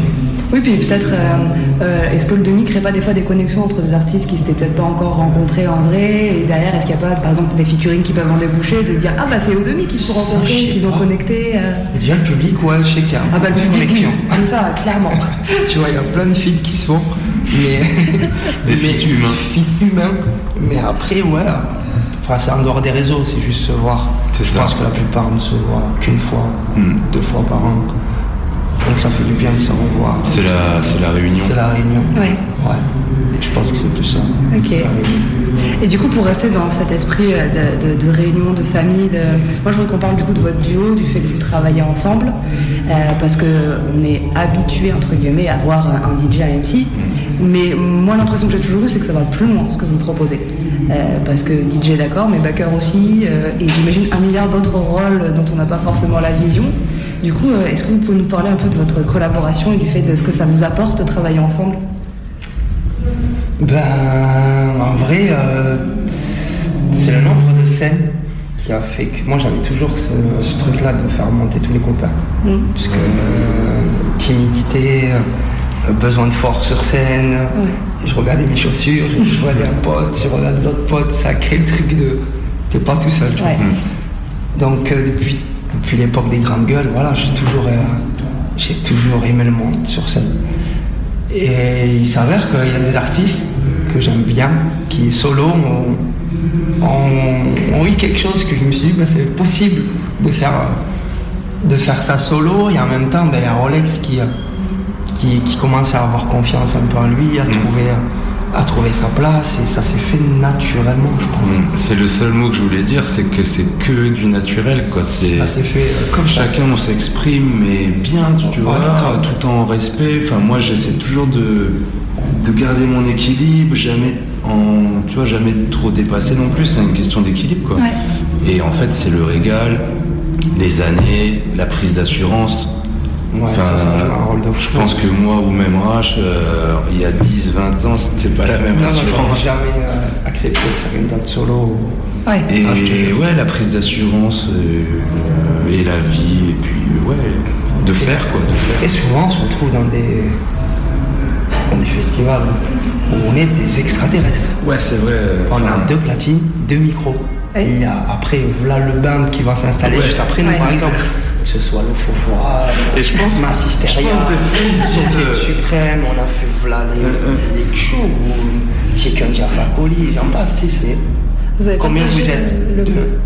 [SPEAKER 6] Oui, puis peut-être, euh, euh, est-ce que le demi crée pas des fois des connexions entre des artistes qui s'étaient peut-être pas encore rencontrés en vrai, et derrière, est-ce qu'il n'y a pas, par exemple, des featuring qui peuvent en déboucher, de se dire, ah bah c'est au demi qu'ils se sont rencontrés, qu'ils ont connecté. euh.
[SPEAKER 23] Déjà le public, ouais, je sais qu'il y a
[SPEAKER 6] Ah bah le public, oui, c'est ça, clairement.
[SPEAKER 23] tu vois, il y a plein de feats qui se font, mais des feats humains. Feats humains. Mais après, ouais, c'est en dehors des réseaux, c'est juste se voir. Je pense que la plupart ne se voient qu'une fois, deux fois par an. Donc ça fait du bien de se revoir.
[SPEAKER 18] C'est la, c'est la réunion.
[SPEAKER 23] C'est la réunion.
[SPEAKER 6] Ouais.
[SPEAKER 23] Ouais. Je pense que c'est plus ça.
[SPEAKER 6] Ok. Et du coup, pour rester dans cet esprit euh, de, de- de réunion, de famille, de... moi je veux qu'on parle du coup de votre duo, du fait que vous travaillez ensemble, euh, parce que on est habitué entre guillemets à voir un DJ à MC, mais moi l'impression que j'ai toujours eu, c'est que ça va plus loin ce que vous proposez. Euh, parce que DJ d'accord, mais backer aussi, euh, et j'imagine un milliard d'autres rôles dont on n'a pas forcément la vision. Du coup, euh, est-ce que vous pouvez nous parler un peu de votre collaboration et du fait de ce que ça vous apporte de travailler ensemble?
[SPEAKER 23] Ben, en vrai, c'est le nombre de scènes qui a fait que moi j'avais toujours ce, ce truc-là de faire monter tous les copains.
[SPEAKER 6] Mm.
[SPEAKER 23] Parce que euh, timidité, besoin de force sur scène, je regardais mes chaussures, je regardais un pote, je regarde l'autre pote, ça crée le truc de. T'es pas tout seul.
[SPEAKER 6] Ouais.
[SPEAKER 23] Donc euh, depuis, depuis l'époque des grandes gueules, voilà, j'ai toujours, euh, j'ai toujours aimé le monde sur scène. Et il s'avère qu'il y a des artistes que j'aime bien, qui solo ont, ont- ont eu quelque chose que je me suis dit, bah, c'est possible de faire, de faire ça solo et en même temps, ben, il y a Rolex qui, qui, qui commence à avoir confiance un peu en lui, à trouver, à trouver sa place et ça s'est fait naturellement, je pense.
[SPEAKER 18] Mm. C'est le seul mot que je voulais dire, c'est que c'est que du naturel, quoi. C'est
[SPEAKER 23] Ça s'est fait euh, comme ça.
[SPEAKER 18] chacun on s'exprime, mais bien, tu vois, tout en respect. Enfin, moi, j'essaie toujours de de garder mon équilibre, jamais en, tu vois, jamais trop dépasser non plus. C'est une question d'équilibre, quoi. Et en fait, c'est le régal, les années, la prise d'assurance. Enfin,
[SPEAKER 23] ça, un de
[SPEAKER 18] je pense que moi ou même Rach, euh, il y a 10, 20 ans, c'était pas la même
[SPEAKER 23] Non, non, j'aurais
[SPEAKER 18] assurance.
[SPEAKER 23] jamais euh, accepté de faire une date solo.
[SPEAKER 6] Ouais.
[SPEAKER 18] Et
[SPEAKER 23] Ah,
[SPEAKER 18] ouais, la prise d'assurance euh, et la vie, et puis ouais, de faire quoi, de faire.
[SPEAKER 23] Très souvent, on se retrouve dans des, dans des festivals où on est des extraterrestres.
[SPEAKER 18] Ouais, c'est vrai.
[SPEAKER 23] On a deux platines, deux micros. Et il y a après, voilà le band qui va s'installer
[SPEAKER 18] Ouais.
[SPEAKER 23] juste après nous,
[SPEAKER 18] Ouais.
[SPEAKER 23] par exemple. Que ce soit le Fofora,
[SPEAKER 18] Et je pense-
[SPEAKER 23] Mass Hysteria,
[SPEAKER 18] je pense des fois, ils sont
[SPEAKER 23] Société
[SPEAKER 18] de-
[SPEAKER 23] Suprême, on a fait voilà les, les Chou, ou Chicken Jaffa Coli, j'en passe, si, c'est.
[SPEAKER 6] Vous avez
[SPEAKER 23] Combien vous êtes
[SPEAKER 6] le- le-
[SPEAKER 23] Deux.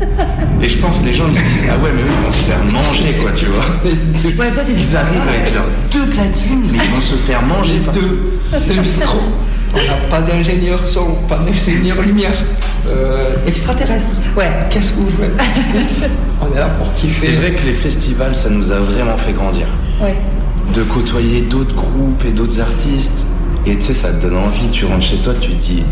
[SPEAKER 18] Et je pense que les gens ils se disent ah ouais mais eux ils vont se faire manger quoi tu vois.
[SPEAKER 6] Ouais, toi, t'es
[SPEAKER 18] Ils arrivent avec leurs deux platines mais ils vont se faire manger par
[SPEAKER 23] deux, deux micros. On n'a pas d'ingénieur son, pas d'ingénieur lumière. Euh, extraterrestre.
[SPEAKER 6] Ouais.
[SPEAKER 23] Qu'est-ce que vous faites On est là pour kiffer.
[SPEAKER 18] C'est vrai que les festivals ça nous a vraiment fait grandir.
[SPEAKER 6] Ouais.
[SPEAKER 18] De côtoyer d'autres groupes et d'autres artistes. Et tu sais ça te donne envie, tu rentres chez toi, tu te dis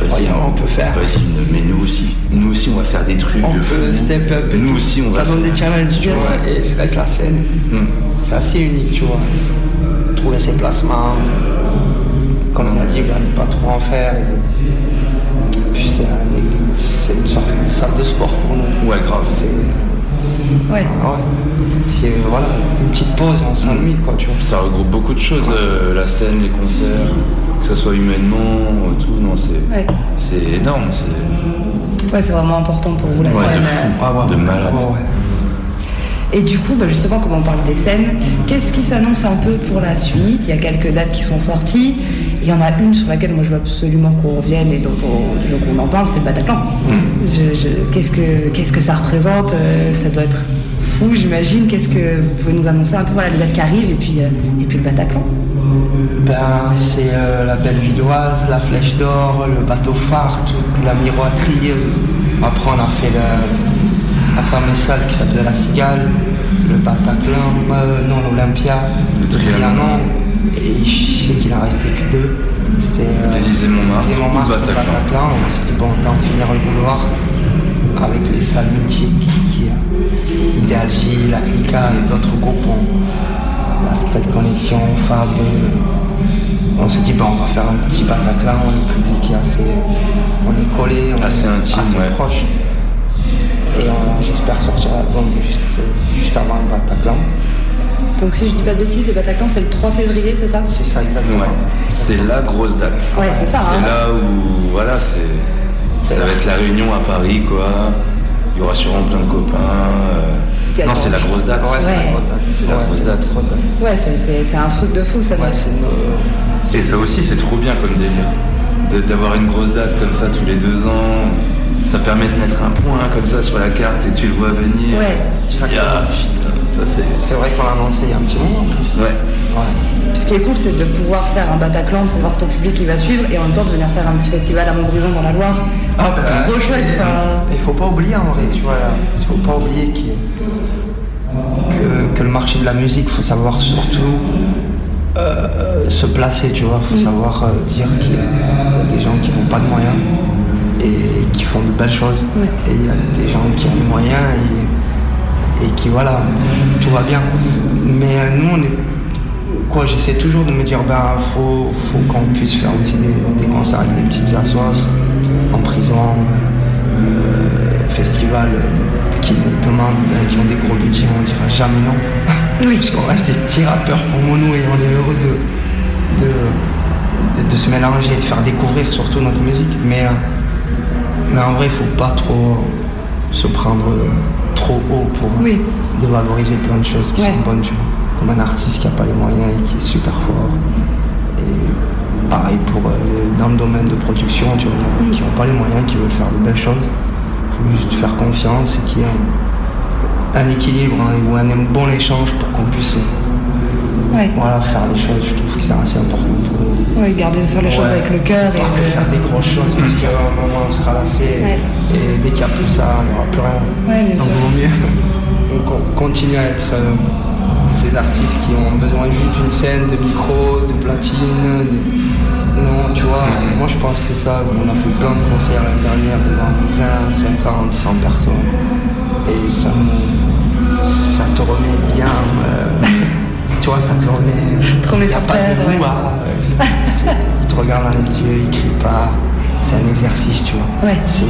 [SPEAKER 18] vas-y
[SPEAKER 23] on peut faire.
[SPEAKER 18] Vas-y, mais nous aussi, nous aussi on va faire des trucs
[SPEAKER 23] On
[SPEAKER 18] de
[SPEAKER 23] peut
[SPEAKER 18] fou.
[SPEAKER 23] step up. et
[SPEAKER 18] Nous
[SPEAKER 23] tout.
[SPEAKER 18] aussi on
[SPEAKER 23] Ça
[SPEAKER 18] va
[SPEAKER 23] donne
[SPEAKER 18] faire-
[SPEAKER 23] des challenges, tu vois. Et c'est vrai que la scène, c'est assez unique, tu vois. Trouver ses placements, comme on a dit, ne pas trop en faire. Et puis c'est un- c'est une sorte de salle de sport pour nous.
[SPEAKER 18] Ouais, grave.
[SPEAKER 23] C'est
[SPEAKER 6] Ouais.
[SPEAKER 23] ah ouais. C'est voilà, une petite pause, on s'ennuie, quoi, tu vois.
[SPEAKER 18] Ça regroupe beaucoup de choses, euh, la scène, les concerts, que ce soit humainement, tout, non, c'est
[SPEAKER 6] Ouais.
[SPEAKER 18] c'est énorme, c'est
[SPEAKER 6] Ouais, c'est vraiment important pour vous la
[SPEAKER 18] ouais,
[SPEAKER 6] scène,
[SPEAKER 18] de
[SPEAKER 6] euh.
[SPEAKER 18] fou, de malade.
[SPEAKER 23] Ouais, ouais.
[SPEAKER 6] Et du coup, bah, justement, comme on parle des scènes, qu'est-ce qui s'annonce un peu pour la suite? Il y a quelques dates qui sont sorties. Il y en a une sur laquelle moi je veux absolument qu'on revienne et dont on, je veux qu'on en parle, c'est le Bataclan. Je- je- qu'est-ce, que, qu'est-ce que ça représente Euh, Ça doit être fou, j'imagine. Qu'est-ce que vous pouvez nous annoncer un peu voilà, les dates qui arrivent et puis, euh, et puis le Bataclan?
[SPEAKER 23] Ben, c'est euh, la belle Villoise, la Flèche d'Or, le bateau phare, toute la miroiterie. Après, on a fait la, la fameuse salle qui s'appelait la Cigale, le Bataclan, euh, non, l'Olympia, le Trianon. Et je sais qu'il en restait que deux. C'était euh, l'Élysée
[SPEAKER 18] ou
[SPEAKER 23] Montmartre,
[SPEAKER 18] le
[SPEAKER 23] le
[SPEAKER 18] Bataclan.
[SPEAKER 23] Bataclan. On s'est dit, bon, autant finir le vouloir avec les salles mythiques qui euh, Ideal J, la Clica et d'autres groupes. ont- la Secret Connection, Fab. on s'est dit, bon, on va faire un petit Bataclan, le public est assez. On est collé, on
[SPEAKER 18] Assez
[SPEAKER 23] est
[SPEAKER 18] intime,
[SPEAKER 23] assez
[SPEAKER 18] ouais.
[SPEAKER 23] proche. Et j'espère sortir l'album juste, juste avant le Bataclan.
[SPEAKER 6] Donc, si je dis pas de bêtises, le Bataclan c'est le 3 février, c'est ça?
[SPEAKER 23] C'est ça, exactement.
[SPEAKER 18] Ouais, c'est la grosse date.
[SPEAKER 6] Ouais, c'est ça, hein.
[SPEAKER 18] là où, voilà, c'est, ça va être la réunion à Paris, quoi. Il y aura sûrement plein de copains. euh. Non, c'est la grosse date.
[SPEAKER 6] Ouais, c'est la grosse
[SPEAKER 18] date. C'est la grosse date.
[SPEAKER 6] Ouais, c'est, c'est- c'est un truc de fou, ça doit
[SPEAKER 18] Et ça aussi, c'est trop bien comme délire. D'avoir une grosse date comme ça tous les deux ans. Ça permet de mettre un point comme ça sur la carte et tu le vois venir.
[SPEAKER 6] Ouais.
[SPEAKER 18] Tu te dis, ah putain, c'est.
[SPEAKER 23] C'est vrai qu'on l'a annoncé il y a un petit moment en plus.
[SPEAKER 18] Ouais.
[SPEAKER 6] Puis ce qui est cool, c'est de pouvoir faire un Bataclan, de savoir ton public il va suivre et en même temps de venir faire un petit festival à Montbrison dans la Loire.
[SPEAKER 23] Ah, bah,
[SPEAKER 6] trop chouette. enfin,
[SPEAKER 23] Il faut pas oublier en vrai, tu vois, là. il faut pas oublier que, que le marché de la musique, il faut savoir surtout euh, se placer, tu vois, il faut savoir euh, dire qu'il y, a il y a des gens qui n'ont pas de moyens et qui font de belles choses. Et il y a des gens qui ont les moyens et, et qui, voilà, tout va bien. Mais euh, nous, on est quoi j'essaie toujours de me dire ben faut, faut qu'on puisse faire aussi des, des concerts avec des petites assos en prison euh, festival euh, qui nous demandent ben, qui ont des gros budgets on dira jamais non. Oui. Parce qu'on reste des petits rappeurs pour Mono et on est heureux de de, de- de se mélanger et de faire découvrir surtout notre musique. Mais euh, mais en vrai il faut pas trop se prendre trop haut pour dévaloriser plein de choses qui
[SPEAKER 6] Ouais.
[SPEAKER 23] sont bonnes tu vois comme un artiste qui n'a pas les moyens et qui est super fort. Et pareil pour euh, dans le domaine de production, tu vois, a qui n'ont pas les moyens, qui veulent faire de belles choses. Il faut juste faire confiance et qu'il y ait un, un équilibre hein, ou un bon échange pour qu'on puisse euh,
[SPEAKER 6] Ouais.
[SPEAKER 23] voilà, faire les choses. Je trouve que c'est assez important pour nous.
[SPEAKER 6] Ouais, garder de faire les choses
[SPEAKER 23] Ouais.
[SPEAKER 6] avec le cœur et de-
[SPEAKER 23] faire des grosses choses parce qu'à un moment on sera lassé
[SPEAKER 6] Ouais.
[SPEAKER 23] et dès qu'il n'y a plus ça, il n'y aura plus rien.
[SPEAKER 6] Ouais, bien
[SPEAKER 23] Donc
[SPEAKER 6] sûr.
[SPEAKER 23] vaut mieux donc, on continue à être euh, ces artistes qui ont besoin juste d'une scène, de micro, de platine. de- Non, tu vois, moi je pense que c'est ça. On a fait plein de concerts l'année dernière devant 20, 50, 100 personnes. Et ça, me- ça te remet bien. euh, tu vois, ça te remet. A
[SPEAKER 6] sur
[SPEAKER 23] pas
[SPEAKER 6] terre,
[SPEAKER 23] de
[SPEAKER 6] ouais.
[SPEAKER 23] c'est- Ils te regardent dans les yeux, ils crient pas. C'est un exercice, tu vois.
[SPEAKER 6] Ouais.
[SPEAKER 23] C'est,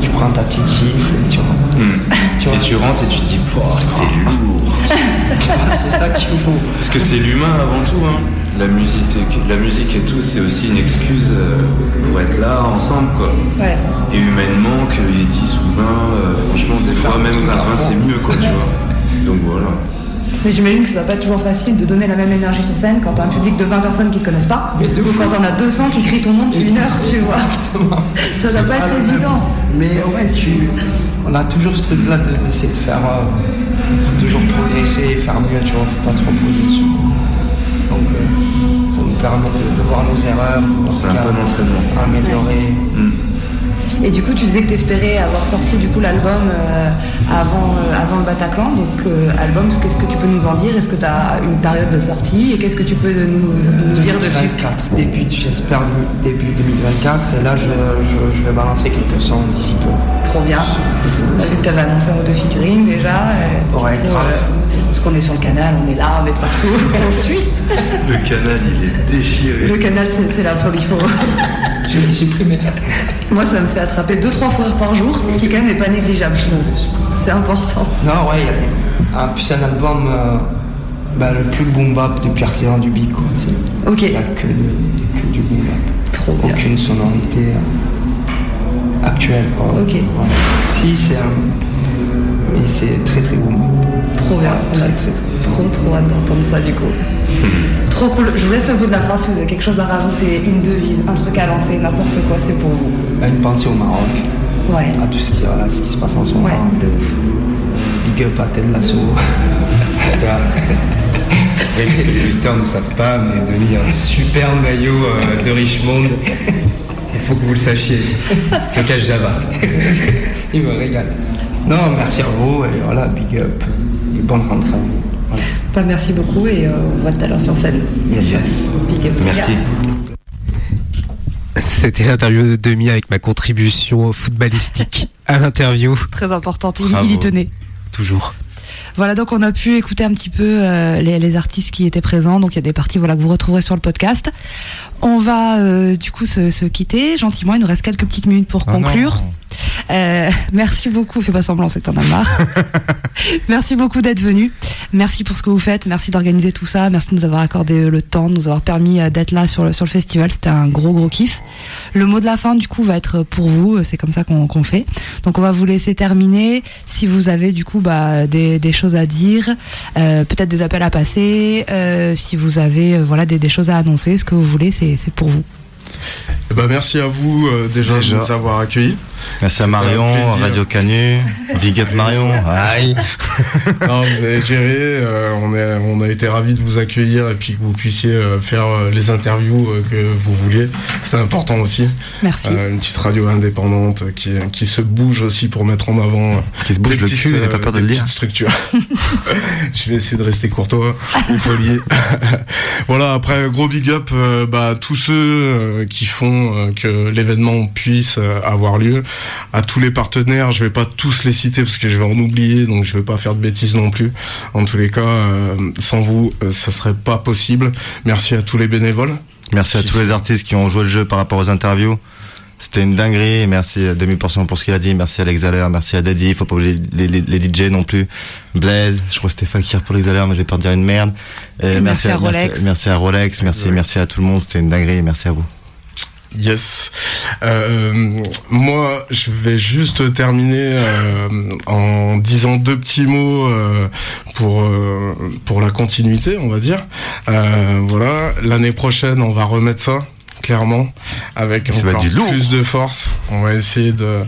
[SPEAKER 23] tu prends ta petite gifle et tu. Tu vois,
[SPEAKER 18] et tu rentres et tu te dis, c'était lourd.
[SPEAKER 23] c'est ça qu'il faut.
[SPEAKER 18] Parce que c'est l'humain avant tout. Hein. La, musique, la musique et tout, c'est aussi une excuse euh, pour être là ensemble. Quoi.
[SPEAKER 6] Ouais.
[SPEAKER 18] Et humainement, qu'il y ait 10 ou 20, euh, franchement, des fois même 20, c'est mieux. Quoi, tu vois. Donc voilà.
[SPEAKER 6] Mais j'imagine que ça va pas être toujours facile de donner la même énergie sur scène quand t'as un public de 20 personnes qui te connaissent pas, ou quand t'en as 200 qui crient ton nom depuis une heure, tu vois. Ça va pas être évident.
[SPEAKER 23] Mais ouais, tu, on a toujours ce truc-là de- d'essayer de faire, euh, faut toujours progresser, faire mieux, tu vois, faut pas se reposer dessus. Donc euh, ça nous permet de, de voir nos erreurs, de voir ce qu'il y a à améliorer.
[SPEAKER 6] Et du coup, tu disais que t'espérais avoir sorti du coup l'album euh, avant, euh, avant le Bataclan. Donc, euh, album, qu'est-ce que tu peux nous en dire? Est-ce que tu as une période de sortie? Et qu'est-ce que tu peux nous, nous dire dessus?
[SPEAKER 23] 2024, début, j'espère début 2024, et là je, je- je vais balancer quelques sons d'ici peu.
[SPEAKER 6] Trop bien. Tu avais annoncé un ou deux figurines déjà.
[SPEAKER 23] Ouais,
[SPEAKER 6] euh, parce qu'on est sur le canal, on est là, on est partout, on suit.
[SPEAKER 18] Le canal, il est déchiré.
[SPEAKER 6] Le canal, c'est la folie. Faut...
[SPEAKER 23] Je vais supprimer.
[SPEAKER 6] Moi, ça me fait attraper 2-3 fois par jour, ce qui quand même n'est pas négligeable, je trouve. C'est important.
[SPEAKER 23] Non, ouais, il y a des- un, puis c'est un album euh, bah, le plus boom bap depuis Artisan du Big. Quoi. C'est-
[SPEAKER 6] Ok.
[SPEAKER 23] Il n'y a que, de- que du boom bap.
[SPEAKER 6] Trop bien.
[SPEAKER 23] Aucune sonorité euh, actuelle. Quoi.
[SPEAKER 6] Ok.
[SPEAKER 23] Voilà. Si, c'est un. Mais c'est très très bap.
[SPEAKER 17] Trop bien. On a trop trop hâte d'entendre ça du coup. Trop cool. Je vous laisse le bout de la fin si vous avez quelque chose à rajouter, une devise, un truc à lancer, n'importe quoi, c'est pour vous.
[SPEAKER 23] Une pensée au Maroc.
[SPEAKER 17] Ouais.
[SPEAKER 23] À tout ce qui, voilà, ce qui se passe en ce moment.
[SPEAKER 17] Ouais, de ouf.
[SPEAKER 23] Big up à Lasso.
[SPEAKER 4] C'est ça. Oui, parce que les auditeurs ne savent pas, mais Denis a un super maillot euh, de Richmond. Faut que vous le sachiez. Flocage Java. Il me régale.
[SPEAKER 23] Non, merci à vous et voilà, big up. Et bonne rentrée. Voilà.
[SPEAKER 17] Bah, merci beaucoup et euh, on va tout à l'heure sur scène.
[SPEAKER 23] Yes, yes.
[SPEAKER 17] Big up.
[SPEAKER 5] Merci. C'était l'interview de Demi avec ma contribution footballistique à l'interview.
[SPEAKER 6] Très importante, il y tenait.
[SPEAKER 5] Toujours.
[SPEAKER 6] Voilà, donc on a pu écouter un petit peu euh, les, les artistes qui étaient présents. Donc il y a des parties voilà, que vous retrouverez sur le podcast. On va euh, du coup se, se quitter gentiment. Il nous reste quelques petites minutes pour
[SPEAKER 8] Oh
[SPEAKER 6] conclure.
[SPEAKER 8] non.
[SPEAKER 6] Euh, merci beaucoup. Fais pas semblant, c'est que t'en as marre. merci beaucoup d'être venu. Merci pour ce que vous faites. Merci d'organiser tout ça. Merci de nous avoir accordé le temps, de nous avoir permis euh, d'être là sur le, sur le festival. C'était un gros gros kiff. Le mot de la fin du coup va être pour vous. C'est comme ça qu'on fait. Donc on va vous laisser terminer. Si vous avez du coup bah, des, des choses à dire, euh, peut-être des appels à passer, euh, si vous avez euh, voilà des, des choses à annoncer, ce que vous voulez, c'est c'est pour vous.
[SPEAKER 7] Eh ben, merci à vous euh, déjà,
[SPEAKER 8] Déjà.
[SPEAKER 7] de nous avoir accueillis.
[SPEAKER 8] Merci à Marion. Radio Canu, Big Up Marion. Aïe.
[SPEAKER 7] Non, vous avez géré, euh, on, est, on a été ravis de vous accueillir et puis que vous puissiez euh, faire euh, les interviews euh, que vous vouliez. C'est important aussi.
[SPEAKER 6] Merci.
[SPEAKER 7] Euh, une petite radio indépendante qui, qui se bouge aussi pour mettre en avant.
[SPEAKER 8] Qui se bouge
[SPEAKER 7] des
[SPEAKER 8] le
[SPEAKER 7] petites,
[SPEAKER 8] cul, pas peur de le dire.
[SPEAKER 7] petites structures. Je vais essayer de rester courtois ou poli. voilà, après, gros big up euh, bah, tous ceux euh, qui font euh, que l'événement puisse euh, avoir lieu. À tous les partenaires, je vais pas tous les citer parce que je vais en oublier, donc je vais pas faire de bêtises non plus. En tous les cas, euh, sans vous, euh, ça serait pas possible. Merci à tous les bénévoles.
[SPEAKER 8] Merci à tous les artistes qui ont joué le jeu par rapport aux interviews. C'était une dinguerie. Merci à 2000% pour ce qu'il a dit. Merci à l'Exaler. Merci à Daddy. Faut pas oublier les, les, les DJ non plus. Blaise. Je crois que c'était Fakir pour l'Exaler, mais j'ai peur de dire une merde.
[SPEAKER 6] Et merci à Rolex.
[SPEAKER 8] Merci, merci à Rolex. Merci, merci à tout le monde. C'était une dinguerie. Merci à vous.
[SPEAKER 7] Yes. Euh, moi, je vais juste terminer euh, en disant deux petits mots euh, pour euh, pour la continuité, on va dire. Euh, voilà, l'année prochaine, on va remettre ça clairement avec
[SPEAKER 8] Ça
[SPEAKER 7] encore plus de force. On va essayer de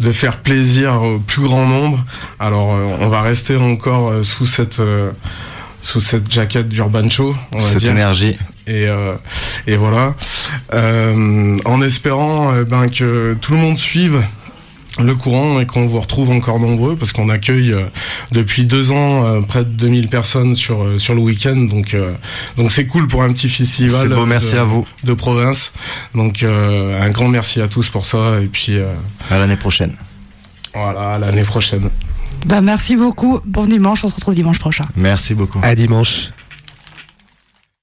[SPEAKER 7] de faire plaisir au plus grand nombre. Alors, euh, on va rester encore euh, sous cette euh, sous cette jaquette d'Urban Show, on va
[SPEAKER 8] Cette
[SPEAKER 7] dire.
[SPEAKER 8] énergie.
[SPEAKER 7] Et, euh, et voilà. Euh, en espérant euh, ben, que tout le monde suive le courant et qu'on vous retrouve encore nombreux parce qu'on accueille euh, depuis deux ans euh, près de 2000 personnes sur, euh, sur le week-end donc euh, donc c'est cool pour un petit festival
[SPEAKER 8] C'est beau, merci
[SPEAKER 7] de,
[SPEAKER 8] à vous.
[SPEAKER 7] de province donc euh, un grand merci à tous pour ça et puis euh,
[SPEAKER 8] À l'année prochaine.
[SPEAKER 7] voilà à l'année prochaine
[SPEAKER 6] Bah merci beaucoup. Bon dimanche. On se retrouve dimanche prochain.
[SPEAKER 8] Merci beaucoup.
[SPEAKER 5] À dimanche.